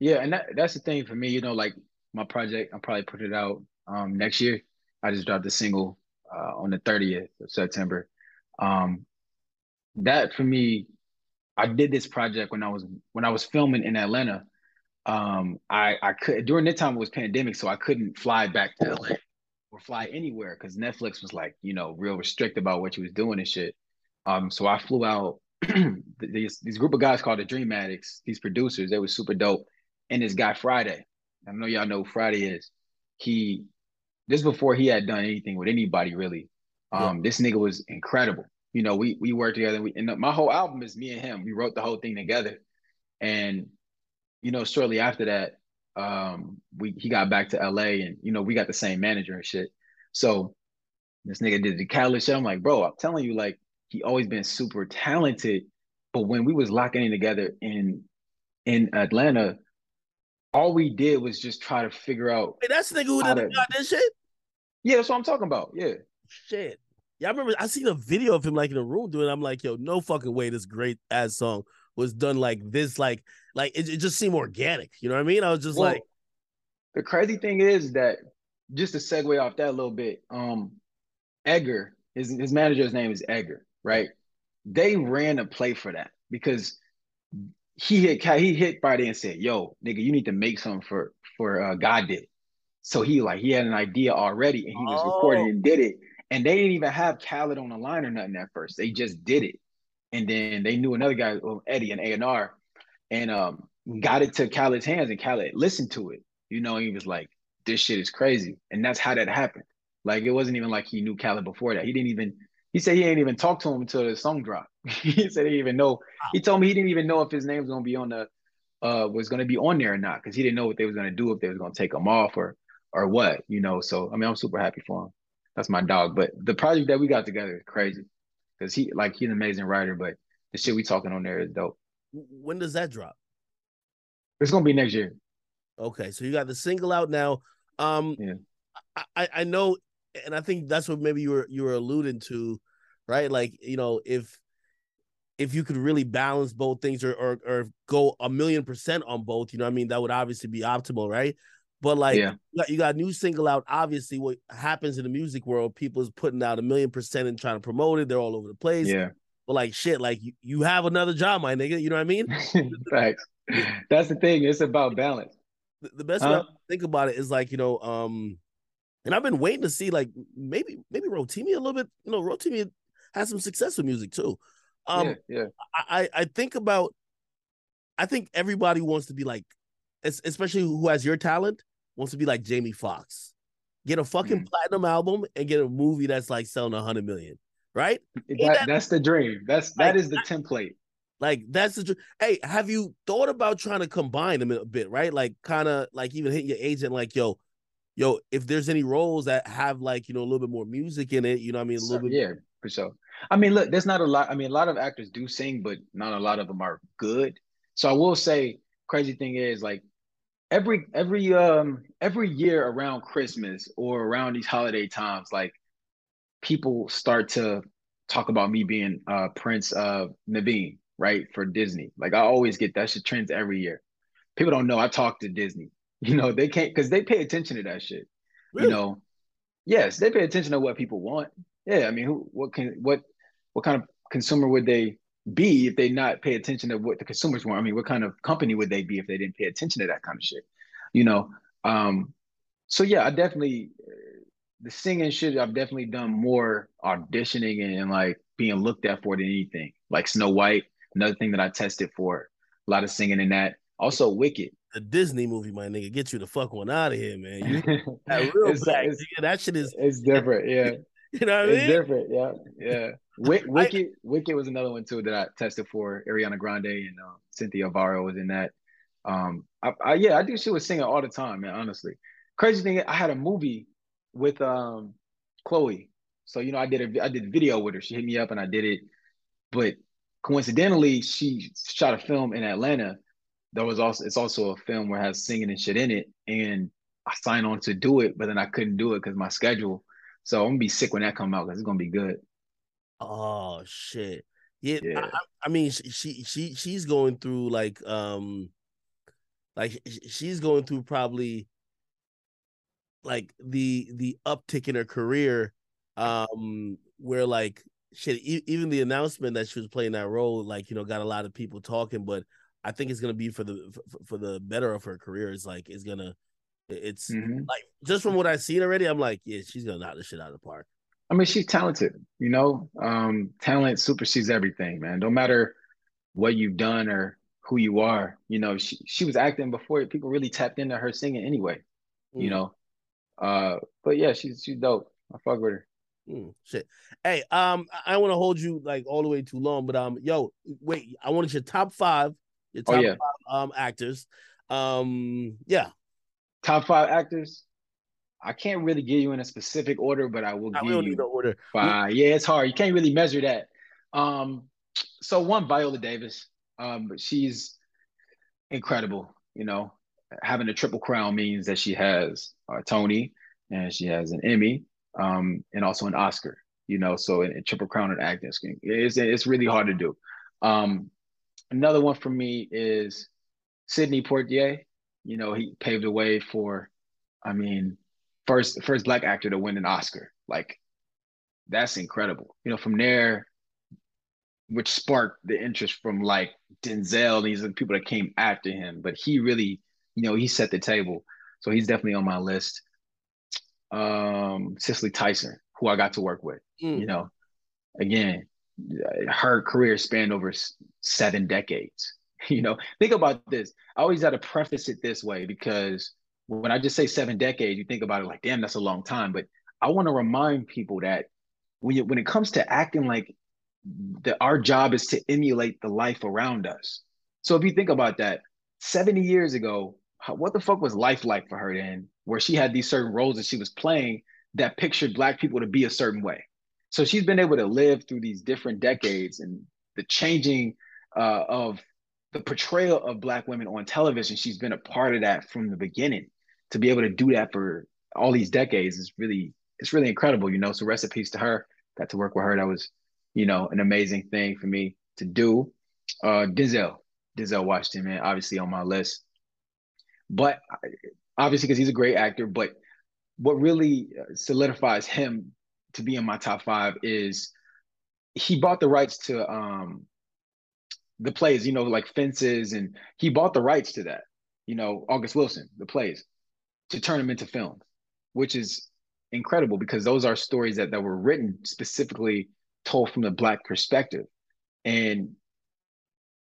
Yeah, and that that's the thing for me, you know, like my project, I'm probably put it out um next year. I just dropped a single uh on the 30th of September. Um that for me, I did this project when I was when I was filming in Atlanta. Um I I could during that time it was pandemic, so I couldn't fly back to LA or fly anywhere because Netflix was like, you know, real restrict about what you was doing and shit. Um so I flew out <clears throat> these these group of guys called the Dream Addicts, these producers, they were super dope and this guy Friday. I know y'all know who Friday is. He this before he had done anything with anybody really. Um, this nigga was incredible. You know, we we worked together. We and my whole album is me and him. We wrote the whole thing together. And you know, shortly after that, um, we he got back to LA and you know, we got the same manager and shit. So this nigga did the Khaled shit. I'm like, bro, I'm telling you, like, he always been super talented. But when we was locking in together in in Atlanta, all we did was just try to figure out. Hey, that's the nigga who did to- goddamn shit. Yeah, that's what I'm talking about. Yeah, Shit. Yeah, I remember I seen a video of him like in a room doing. it. I'm like, yo, no fucking way. This great ass song was done like this. Like, like it, it just seemed organic. You know what I mean? I was just Well, like, the crazy thing is that just to segue off that a little bit, um, Edgar, his his manager's name is Edgar, right? They ran a play for that because he hit he hit Friday and said, "Yo, nigga, you need to make something for for uh, God did." So he like he had an idea already and he was recording Oh. and did it. And they didn't even have Khaled on the line or nothing at first. They just did it. And then they knew another guy, Eddie, and A&R, and um, got it to Khaled's hands and Khaled listened to it. You know, he was like, this shit is crazy. And that's how that happened. Like, it wasn't even like he knew Khaled before that. He didn't even, he said he ain't even talked to him until the song dropped. <laughs> he said he didn't even know. He told me he didn't even know if his name was going to be on the, uh, was going to be on there or not. Cause he didn't know what they was going to do, if they was going to take him off or, or what, you know? So, I mean, I'm super happy for him. That's my dog. But the project that we got together is crazy. Cause he, like, he's an amazing writer, but the shit we talking on there is dope. When does that drop? It's going to be next year. Okay, so you got the single out now. Um, Yeah. I, I I know, and I think that's what maybe you were you were alluding to, right? Like you know, if if you could really balance both things, or or, or go a million percent on both, you know, what I mean, that would obviously be optimal, right? But like, Yeah. you, got, you got a new single out. Obviously, what happens in the music world, people is putting out a million percent and trying to promote it. They're all over the place. Yeah. But like shit, like you, you have another job, my nigga. You know what I mean? <laughs> Facts. That's the thing. It's about balance. The, the best huh? way I think about it is like, you know, um, and I've been waiting to see like maybe maybe Rotimi a little bit, you know, Rotimi has some success with music too. Um yeah, yeah. I, I think about I think everybody wants to be like especially who has your talent, wants to be like Jamie Foxx. Get a fucking mm. platinum album and get a movie that's like selling a hundred million, right? That, that, that's the dream. That's that like, is the template. Like that's the hey, have you thought about trying to combine them a bit, right? Like kind of like even hit your agent, like, yo, yo, if there's any roles that have like, you know, a little bit more music in it, you know I mean? A little bit yeah, for sure. I mean, look, there's not a lot. I mean, a lot of actors do sing, but not a lot of them are good. So I will say, crazy thing is like every every um every year around Christmas or around these holiday times, like people start to talk about me being uh Prince of Naveen, right? For Disney. Like I always get that shit trends every year. People don't know I talk to Disney. <laughs> You know, they can't because they pay attention to that shit. Really? You know, yes, they pay attention to what people want. Yeah, I mean, who, what can, what, what kind of consumer would they be if they not pay attention to what the consumers want? I mean, what kind of company would they be if they didn't pay attention to that kind of shit? You know, um, so yeah, I definitely the singing shit. I've definitely done more auditioning and, and like being looked at for than anything. Like Snow White, another thing that I tested for. A lot of singing in that. Also, Wicked. A Disney movie, my nigga, get you the fuck one out of here, man. You, <laughs> that real it's, it's, that shit is. It's different, yeah. <laughs> You know what it's I mean? It's different, yeah, yeah. Wicked, Wicked was another one too that I tested for. Ariana Grande and uh, Cynthia Erivo was in that. Um, I, I, yeah, I think she was singing all the time, man. Honestly, crazy thing, I had a movie with um Chloe. So you know, I did a I did a video with her. She hit me up and I did it. But coincidentally, she shot a film in Atlanta. There was also it's also a film where it has singing and shit in it, and I signed on to do it, but then I couldn't do it because my schedule. So I'm gonna be sick when that come out because it's gonna be good. Oh shit! Yeah, yeah. I, I, mean, she she she's going through like um, like she's going through probably like the the uptick in her career, um, where like shit, even the announcement that she was playing that role, like you know, got a lot of people talking. But I think it's gonna be for the for, for the better of her career. It's like it's gonna it's mm-hmm. like just from what I've seen already, I'm like, yeah, she's gonna knock the shit out of the park. I mean, she's talented, you know. Um, talent supersedes everything, man. No matter what you've done or who you are, you know, she she was acting before people really tapped into her singing anyway. Mm. You know. Uh, but yeah, she's she's dope. I fuck with her. Mm, shit. Hey, um, I want to hold you like all the way too long, but um, yo, wait, I wanted your top five, your oh, top oh, yeah. five um actors. Um, yeah, top five actors. I can't really give you in a specific order, but I will I give you the order. Five. Yeah, it's hard. You can't really measure that. Um, so one Viola Davis. Um, she's incredible. You know, having a triple crown means that she has a Tony and she has an Emmy, um, and also an Oscar. You know, so a, triple crown in acting, it's it's really hard to do. Um, another one for me is Sidney Poitier you know, he paved the way for, I mean, first first black actor to win an Oscar. Like, that's incredible. You know, from there, which sparked the interest from like Denzel. These are the people that came after him, but he really, you know, he set the table. So he's definitely on my list. Um, Cicely Tyson, who I got to work with. Mm. You know, again, her career spanned over seven decades. <laughs> You know, think about this. I always got to preface it this way because when I just say seven decades, you think about it like, damn, that's a long time. But I want to remind people that when you, when it comes to acting, like that our job is to emulate the life around us. So if you think about that, 70 years ago, what the fuck was life like for her then, where she had these certain roles that she was playing that pictured black people to be a certain way. So she's been able to live through these different decades and the changing uh, of the portrayal of black women on television she's been a part of that from the beginning. To be able to do that for all these decades is really it's really incredible you know? So recipes to her. Got to work with her. That was you know an amazing thing for me to do. Uh denzel denzel washington man obviously on my list but obviously because he's a great actor but what really solidifies him to be in my top five is he bought the rights to um the plays, you know, like fences, and he bought the rights to that. You know, August Wilson, the plays, to turn them into films, which is incredible because those are stories that that were written specifically told from the black perspective, and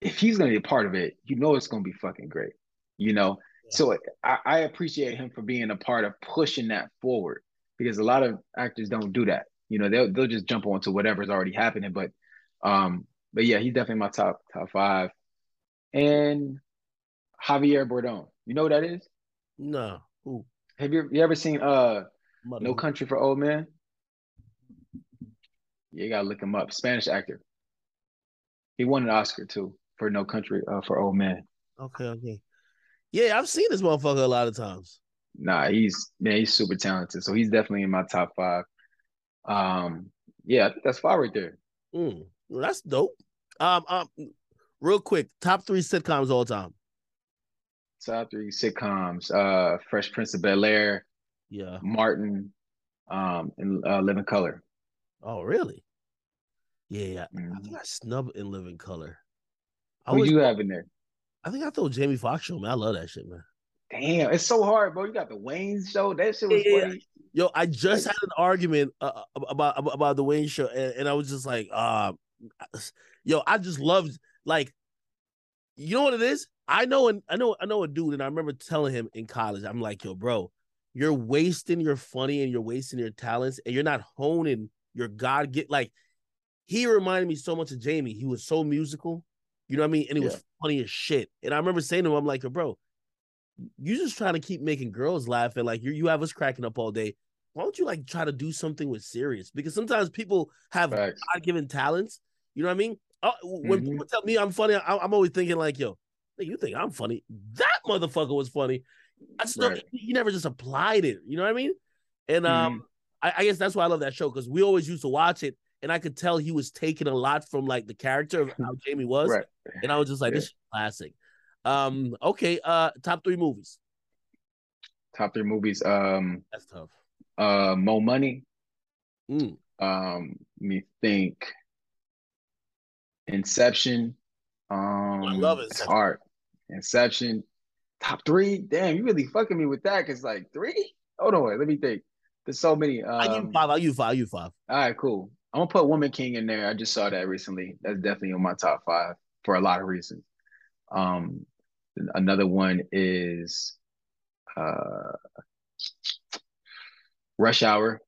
if he's going to be a part of it, you know it's going to be fucking great. You know. So I, I appreciate him for being a part of pushing that forward because a lot of actors don't do that. You know, they'll they'll just jump onto whatever's already happening. But um, but yeah, he's definitely my top top five. And Javier Bardem, you know what that is? No. Who? Have you you ever seen uh Mother No Country for Old Men? Yeah, you gotta look him up. Spanish actor. He won an Oscar too for No Country uh, for Old Men. Okay, okay. Yeah, I've seen this motherfucker a lot of times. Nah, he's man, he's super talented. So he's definitely in my top five. Um, yeah, I think that's five right there. Mm, well, that's dope. Um, um, real quick, top three sitcoms all time. Top three sitcoms: uh, Fresh Prince of Bel Air, yeah, Martin, um, and uh, Living Color. Oh, really? Yeah, mm-hmm. I think I snub in Living Color. Who do you have in there? I think I told Jamie Foxx show, man. I love that shit, man. Damn, it's so hard, bro. You got the Wayans show. That shit was yeah, funny. Yo, I just had an argument uh, uh about about the Wayans show, and, and I was just like, uh, yo, I just loved like, you know what it is? I know, and I know, I know a dude, and I remember telling him in college, I'm like, yo, bro, you're wasting your funny and you're wasting your talents, and you're not honing your God get like. He reminded me so much of Jamie. He was so musical, you know what I mean, and he yeah. was funny as shit. And I remember saying to him, I'm like, bro, you just trying to keep making girls laugh and like you you have us cracking up all day. Why don't you like try to do something with serious? Because sometimes people have God given talents. You know what I mean? Uh, when mm-hmm. people tell me I'm funny, I, am always thinking like, yo, you think I'm funny? That motherfucker was funny. I still right. he never just applied it. You know what I mean? And um, mm-hmm. I, I guess that's why I love that show because we always used to watch it, and I could tell he was taking a lot from like the character of how <laughs> Jamie was, right. And I was just like, yeah. this is classic. Um, okay, uh, top three movies. Top three movies. Um, that's tough. Uh, Mo Money. Mm. Um, let me think. Inception. Um, I love it. It's hard. Inception. Top three. Damn, you really fucking me with that. Cause like three. Hold on, let me think. There's so many. Um, I give you five. I give you five. I give you five. All right, cool. I'm gonna put Woman King in there. I just saw that recently. That's definitely in my top five for a lot of reasons. Um, another one is uh, Rush Hour.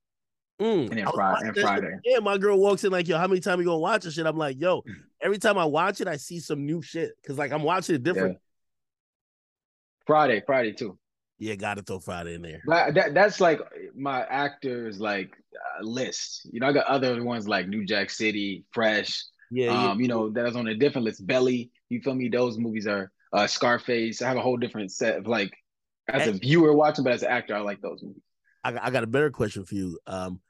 Mm, and then Friday. And Friday. Yeah, my girl walks in like, yo, how many times you gonna watch this shit? I'm like, yo, every time I watch it, I see some new shit because like I'm watching it different. Yeah. Friday, Friday too. Yeah, gotta throw Friday in there. But that that's like my actors like uh, list. You know, I got other ones like New Jack City, Fresh. Yeah, um, yeah. you know, that's on a different list. Belly, you feel me? Those movies are uh, Scarface. I have a whole different set of like as a viewer watching, but as an actor, I like those movies. I, I got a better question for you. Um,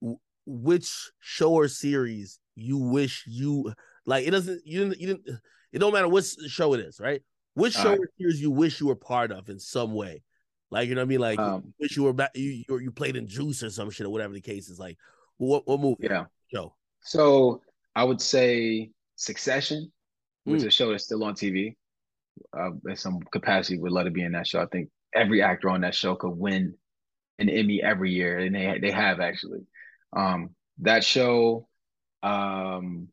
w- which show or series you wish you like? It doesn't. You didn't. You didn't. It don't matter what show it is, right? Which show right. or series you wish you were part of in some way? Like you know what I mean? Like um, wish you were back. You you played in Juice or some shit or whatever the case is. Like what what movie? Yeah. Show. So I would say Succession, which mm. is a show that's still on TV. Uh, in some capacity, would love to be in that show. I think every actor on that show could win an Emmy every year, and they they have actually. Um, that show, um,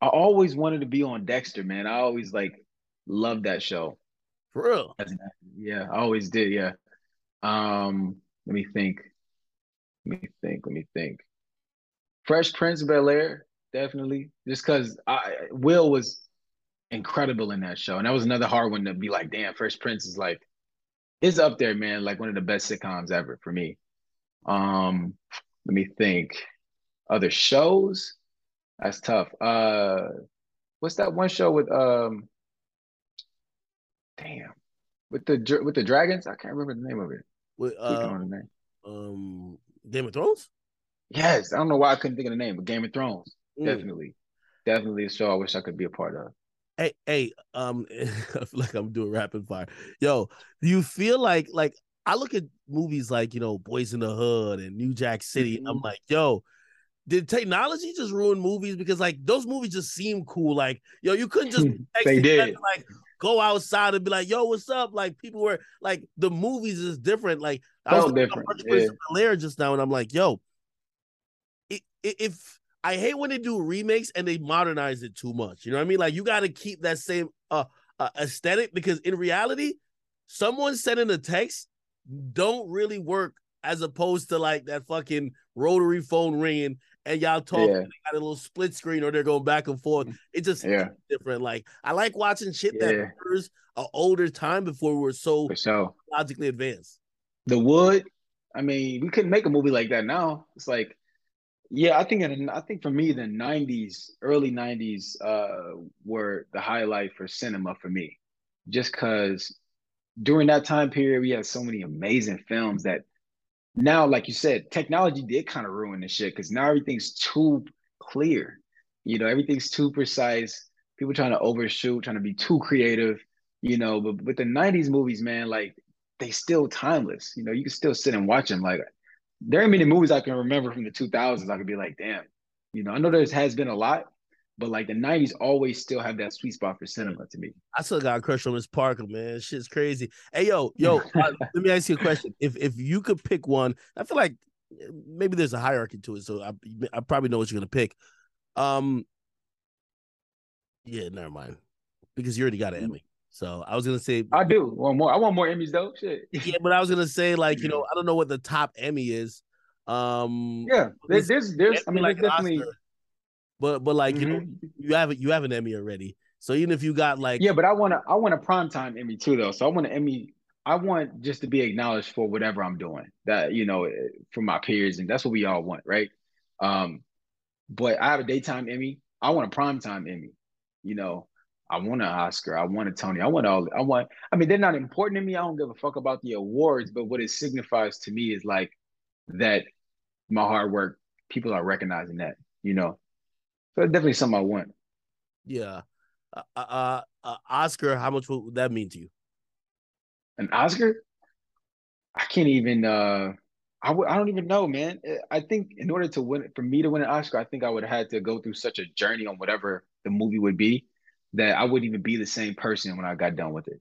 I always wanted to be on Dexter, man. I always like loved that show. For real? Yeah, I always did. Yeah. Um, let me think. Let me think. Let me think. Fresh Prince of Bel Air, definitely. Just because I Will was incredible in that show, and that was another hard one to be like, damn, Fresh Prince is like, is up there, man. Like one of the best sitcoms ever for me. Um, let me think. Other shows, that's tough. Uh, what's that one show with um? Damn, with the with the dragons. I can't remember the name of it. With uh, um, Game of Thrones. Yes, I don't know why I couldn't think of the name, but Game of Thrones, mm. definitely, definitely a show I wish I could be a part of. Hey, hey, um, I <laughs> feel like I'm doing rapid fire. Yo, do you feel like like I look at movies like you know Boys in the Hood and New Jack City, mm-hmm. and I'm like, yo, did technology just ruin movies because like those movies just seem cool? Like, yo, you couldn't just <laughs> they did like go outside and be like, yo, what's up? Like people were like the movies is different. Like I was different. Yeah. just now, and I'm like, yo, if I hate when they do remakes and they modernize it too much. You know what I mean? Like you got to keep that same uh, uh, aesthetic because in reality, someone sending a text don't really work as opposed to like that fucking rotary phone ringing and y'all talking yeah. got a little split screen or they're going back and forth. It just yeah. different. Like I like watching shit yeah. that was an older time before we were so sure. logically advanced. The Wood, I mean, we couldn't make a movie like that now. It's like yeah, I think in, I think for me the '90s, early '90s, uh, were the highlight for cinema for me, just because during that time period we had so many amazing films that now, like you said, technology did kind of ruin the shit because now everything's too clear. You know, everything's too precise. People trying to overshoot, trying to be too creative. You know, but with the '90s movies, man, like they still timeless. You know, you can still sit and watch them. Like there are many movies I can remember from the 2000s. I could be like, damn, you know, I know there has been a lot, but like the 90s always still have that sweet spot for cinema to me. I still got a crush on Miss Parker, man. Shit's crazy. Hey, yo, yo, <laughs> uh, let me ask you a question. If if you could pick one, I feel like maybe there's a hierarchy to it, so I, I probably know what you're gonna pick. Um, yeah, never mind, because you already got an Emmy. So I was gonna say I do want more. I want more Emmys though. Shit. <laughs> Yeah, but I was gonna say like you know I don't know what the top Emmy is. Um. Yeah, there's there's, there's I mean like definitely. Oscar, but but like mm-hmm. you know you have you have an Emmy already. So even if you got like yeah, but I want to I want a primetime Emmy too though. So I want an Emmy. I want just to be acknowledged for whatever I'm doing. That you know for my peers and that's what we all want, right? Um, but I have a daytime Emmy. I want a primetime Emmy. You know, I want an Oscar. I want a Tony. I want all. I want. I mean, they're not important to me. I don't give a fuck about the awards. But what it signifies to me is like that my hard work. People are recognizing that. You know, so it's definitely something I want. Yeah. Uh, uh, uh, Oscar. How much would that mean to you? An Oscar? I can't even. uh I w- I don't even know, man. I think in order to win, for me to win an Oscar, I think I would have had to go through such a journey on whatever the movie would be that I wouldn't even be the same person when I got done with it.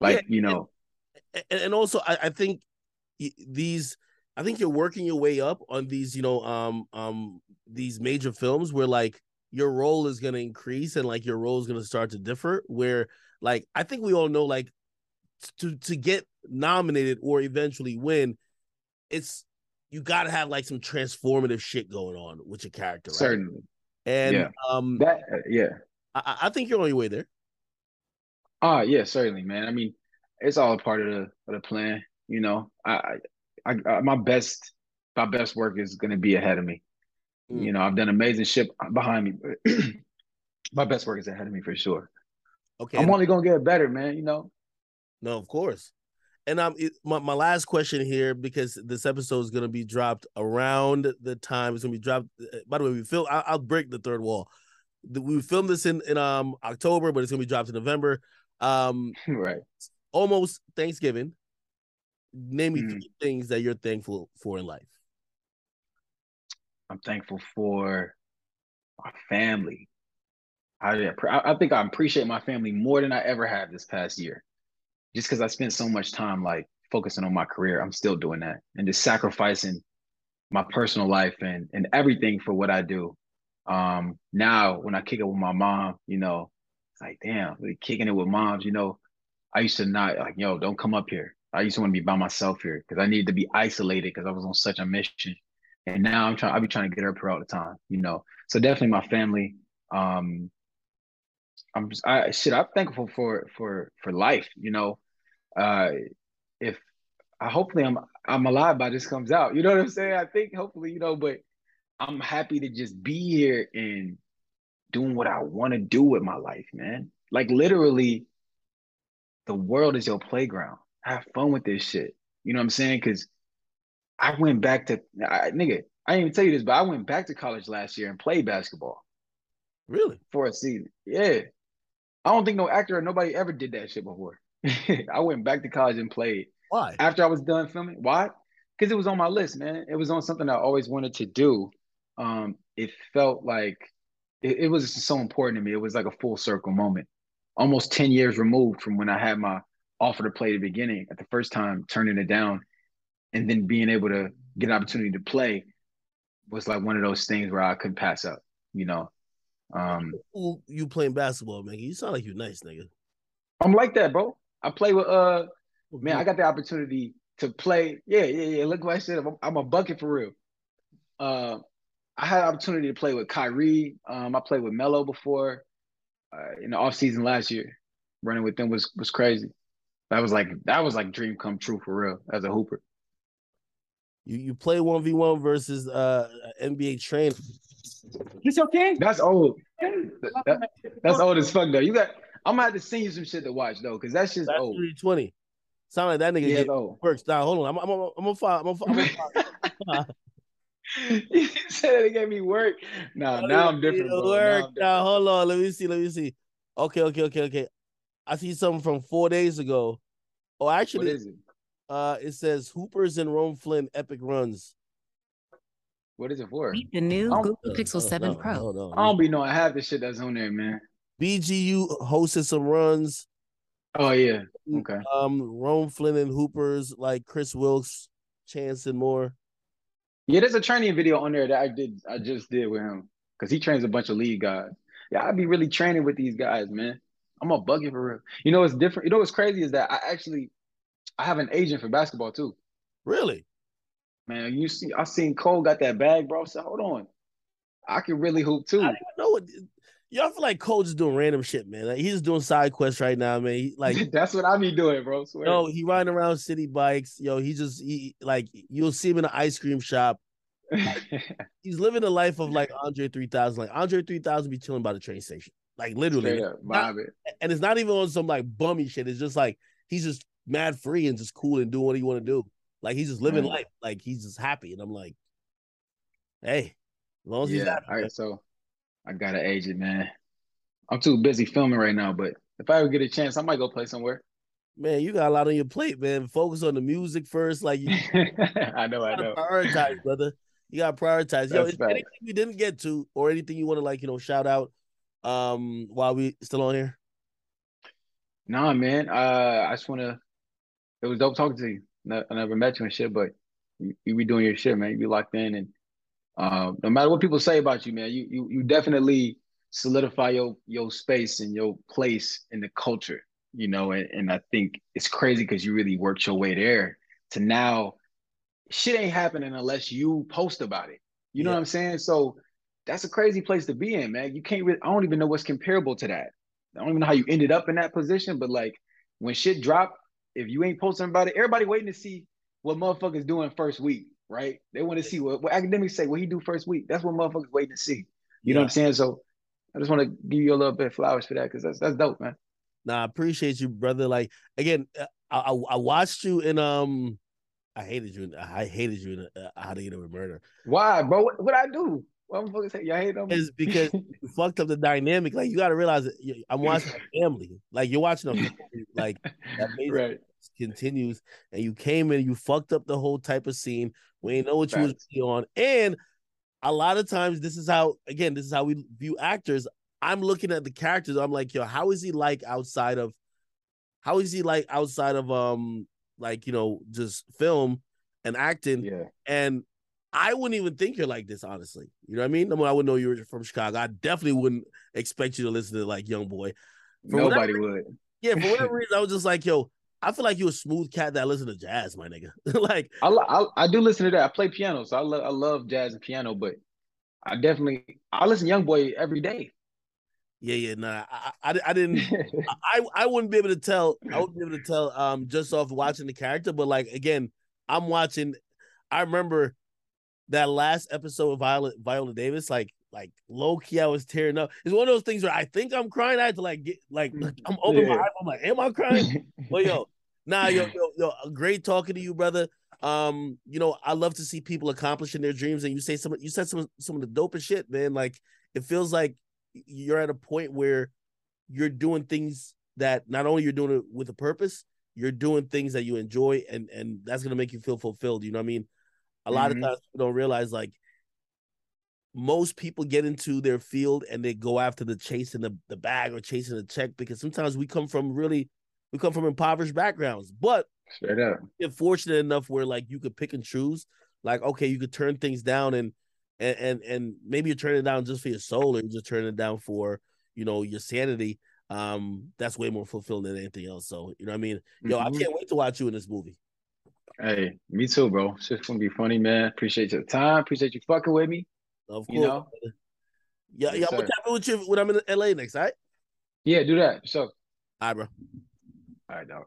Like, yeah, you know. And, and also I, I think these I think you're working your way up on these, you know, um um these major films where like your role is going to increase and like your role is going to start to differ where like I think we all know like to to get nominated or eventually win it's you got to have like some transformative shit going on with your character right? certainly and yeah. um that uh, yeah I, I think you're on your way there. Ah, uh, yeah, certainly, man. I mean, it's all a part of the of the plan. You know, I, I, I my best, my best work is going to be ahead of me. Mm. You know, I've done amazing shit behind me, but <clears throat> my best work is ahead of me for sure. Okay, I'm only gonna get better, man. You know. No, of course. And um, it, my my last question here because this episode is gonna be dropped around the time it's gonna be dropped. Uh, by the way, we feel I'll, I'll break the third wall we filmed this in in um October, but it's gonna be dropped in November. Um, <laughs> right. Almost Thanksgiving. Name me mm. three things that you're thankful for in life. I'm thankful for my family. I, I think I appreciate my family more than I ever have this past year. Just because I spent so much time like focusing on my career, I'm still doing that and just sacrificing my personal life and and everything for what I do. Um, now when I kick it with my mom, you know, it's like, damn, really kicking it with moms, you know, I used to not like, yo, don't come up here. I used to want to be by myself here because I needed to be isolated because I was on such a mission. And now I'm trying, I'll be trying to get her up here all the time, you know. So definitely my family. Um, I'm just, I shit, I'm thankful for for for life, you know. Uh, if I hopefully I'm I'm alive by this comes out, you know what I'm saying? I think hopefully, you know, but I'm happy to just be here and doing what I want to do with my life, man. Like literally, the world is your playground. Have fun with this shit. You know what I'm saying? Because I went back to I, nigga. I didn't even tell you this, but I went back to college last year and played basketball. Really? For a season. Yeah. I don't think no actor or nobody ever did that shit before. <laughs> I went back to college and played. Why? After I was done filming. Why? Because it was on my list, man. It was on something I always wanted to do. Um, it felt like it, it was so important to me. It was like a full circle moment. Almost 10 years removed from when I had my offer to play the beginning at the first time, turning it down, and then being able to get an opportunity to play was like one of those things where I couldn't pass up, you know. Um you playing basketball, man. You sound like you're nice, nigga. I'm like that, bro. I play with uh man, I got the opportunity to play. Yeah, yeah, yeah. Look what I said. I'm, I'm a bucket for real. Uh, I had an opportunity to play with Kyrie. Um, I played with Melo before uh, in the off season last year. Running with them was was crazy. That was like that was like dream come true for real as a hooper. You you play one v one versus uh NBA train. It's okay. That's old. That, that's old as fuck though. You got. I'm gonna have to send you some shit to watch though, because that's just that's old. 320. Sound like that nigga Yeah, get though. works. Now hold on. I'm I'm I'm I'm gonna file. I'm gonna file. <laughs> <laughs> you said it gave me work. Nah, now I'm different. Bro. Now Work. I'm Now, hold on. Let me see. Let me see. Okay, okay, okay, okay. I see something from four days ago. Oh, actually, is it? uh, it says Hoopers and Rome Flynn epic runs. What is it for? Meet the new Google Pixel Oh, 7 no, Pro. hold on. I don't be knowing half the shit that's on there, man. BGU hosted some runs. Oh yeah. Okay. Um, Rome Flynn and Hoopers like Chris Wilkes, Chance and more. Yeah, there's a training video on there that I did. I just did with him because he trains a bunch of league guys. Yeah, I'd be really training with these guys, man. I'm a bucket for real. You know what's different? You know what's crazy is that I actually I have an agent for basketball too. Really? Man, you see, I seen Cole got that bag, bro. So hold on, I can really hoop too. I don't know what. Y'all feel like Cole just doing random shit, man. Like, he's doing side quests right now, man. He, like <laughs> That's what I be doing, bro. Swear. No, he riding around city bikes. Yo, he just he like you'll see him in an ice cream shop. <laughs> He's living the life of like Andre 3000. Like Andre 3000 be chilling by the train station. Like literally. Up, Not- and it's not even on some like bummy shit. It's just like he's just mad free and just cool and doing what he want to do. Like he's just living life. Like he's just happy. And I'm like, hey, as long as he's Yeah. happy. All right. So I got an agent, man. I'm too busy filming right now, but if I ever get a chance, I might go play somewhere. Man, you got a lot on your plate, man. Focus on the music first. Like you <laughs> I know, I know. prioritize, brother. You gotta prioritize. Yo, That's is there anything we didn't get to, or anything you want to like, you know, shout out um while we still on here? Nah, man. Uh, I just wanna. It was dope talking to you. I never met you and shit, but you, you be doing your shit, man. You be locked in, and um, no matter what people say about you, man, you you you definitely solidify your your space and your place in the culture. You know, and, and I think it's crazy because you really worked your way there to now. Shit ain't happening unless you post about it. You know Yeah. what I'm saying? So that's a crazy place to be in, man. You can't really. I don't even know what's comparable to that. I don't even know how you ended up in that position, but like when shit drop, if you ain't posting about it, everybody waiting to see what motherfuckers doing first week, right? They want to see what, what Akademiks say, what he do first week. That's what motherfuckers waiting to see. You know what I'm saying? So I just want to give you a little bit of flowers for that because that's that's dope, man. Nah, I appreciate you, brother. Like again, uh, I I, I watched you in um, I hated you. In, I hated you in uh, How to Get Away with Murder. Why, bro? What what I do? What motherfuckers say? Y'all hate them. Is because <laughs> you fucked up the dynamic. Like you got to realize that you- I'm watching <laughs> a family. Like you're watching family. Like that right. Continues, and you came in, you fucked up the whole type of scene. We ain't know what you was on, and a lot of times this is how again this is how we view actors. I'm looking at the characters. I'm like, yo, how is he like outside of? How is he like outside of um like you know just film and acting? Yeah. And I wouldn't even think you're like this, honestly. You know what I mean? I, mean, I wouldn't know you were from Chicago. I definitely wouldn't expect you to listen to like YoungBoy. For Nobody would. Yeah, for whatever reason, I was just like, yo, I feel like you a smooth cat that listen to jazz, my nigga. <laughs> like, I, I I do listen to that. I play piano, so I love I love jazz and piano, but I definitely I listen to YoungBoy every day. yeah, yeah, nah, I, I, I didn't, <laughs> I, I wouldn't be able to tell, I wouldn't be able to tell, um, just off watching the character, but like again, I'm watching. I remember that last episode of Viola Viola Davis, like, like low key, I was tearing up. It's one of those things where I think I'm crying. I had to like get, like, <laughs> I'm open my eyes. I'm like, am I crying? Well, yo, nah, yo, <clears throat> yo, yo, great talking to you, brother. Um, you know, I love to see people accomplishing their dreams, and you say some, you said some, some of the dopest shit, man. Like, it feels like you're at a point where you're doing things that not only you're doing it with a purpose, you're doing things that you enjoy, and and that's gonna make you feel fulfilled. You know what I mean? A lot Mhm. of times people don't realize like most people get into their field and they go after the chasing the, the bag or chasing the check because sometimes we come from really we come from impoverished backgrounds. But Straight up. fortunate enough where like you could pick and choose. Like, okay, you could turn things down and and and, and maybe you're turning it down just for your soul or you're just turning it down for, you know, your sanity. Um, that's way more fulfilling than anything else. So, you know what I mean? Yo, I Mhm. can't wait to watch you in this movie. Hey, me too, bro. It's just gonna be funny, man. Appreciate your time. Appreciate you fucking with me. Of course. You know? Yeah, Yes, yeah, I'm gonna tap with you when I'm in LA next, all right? Yeah, do that. So, All right, bro. Right, dog.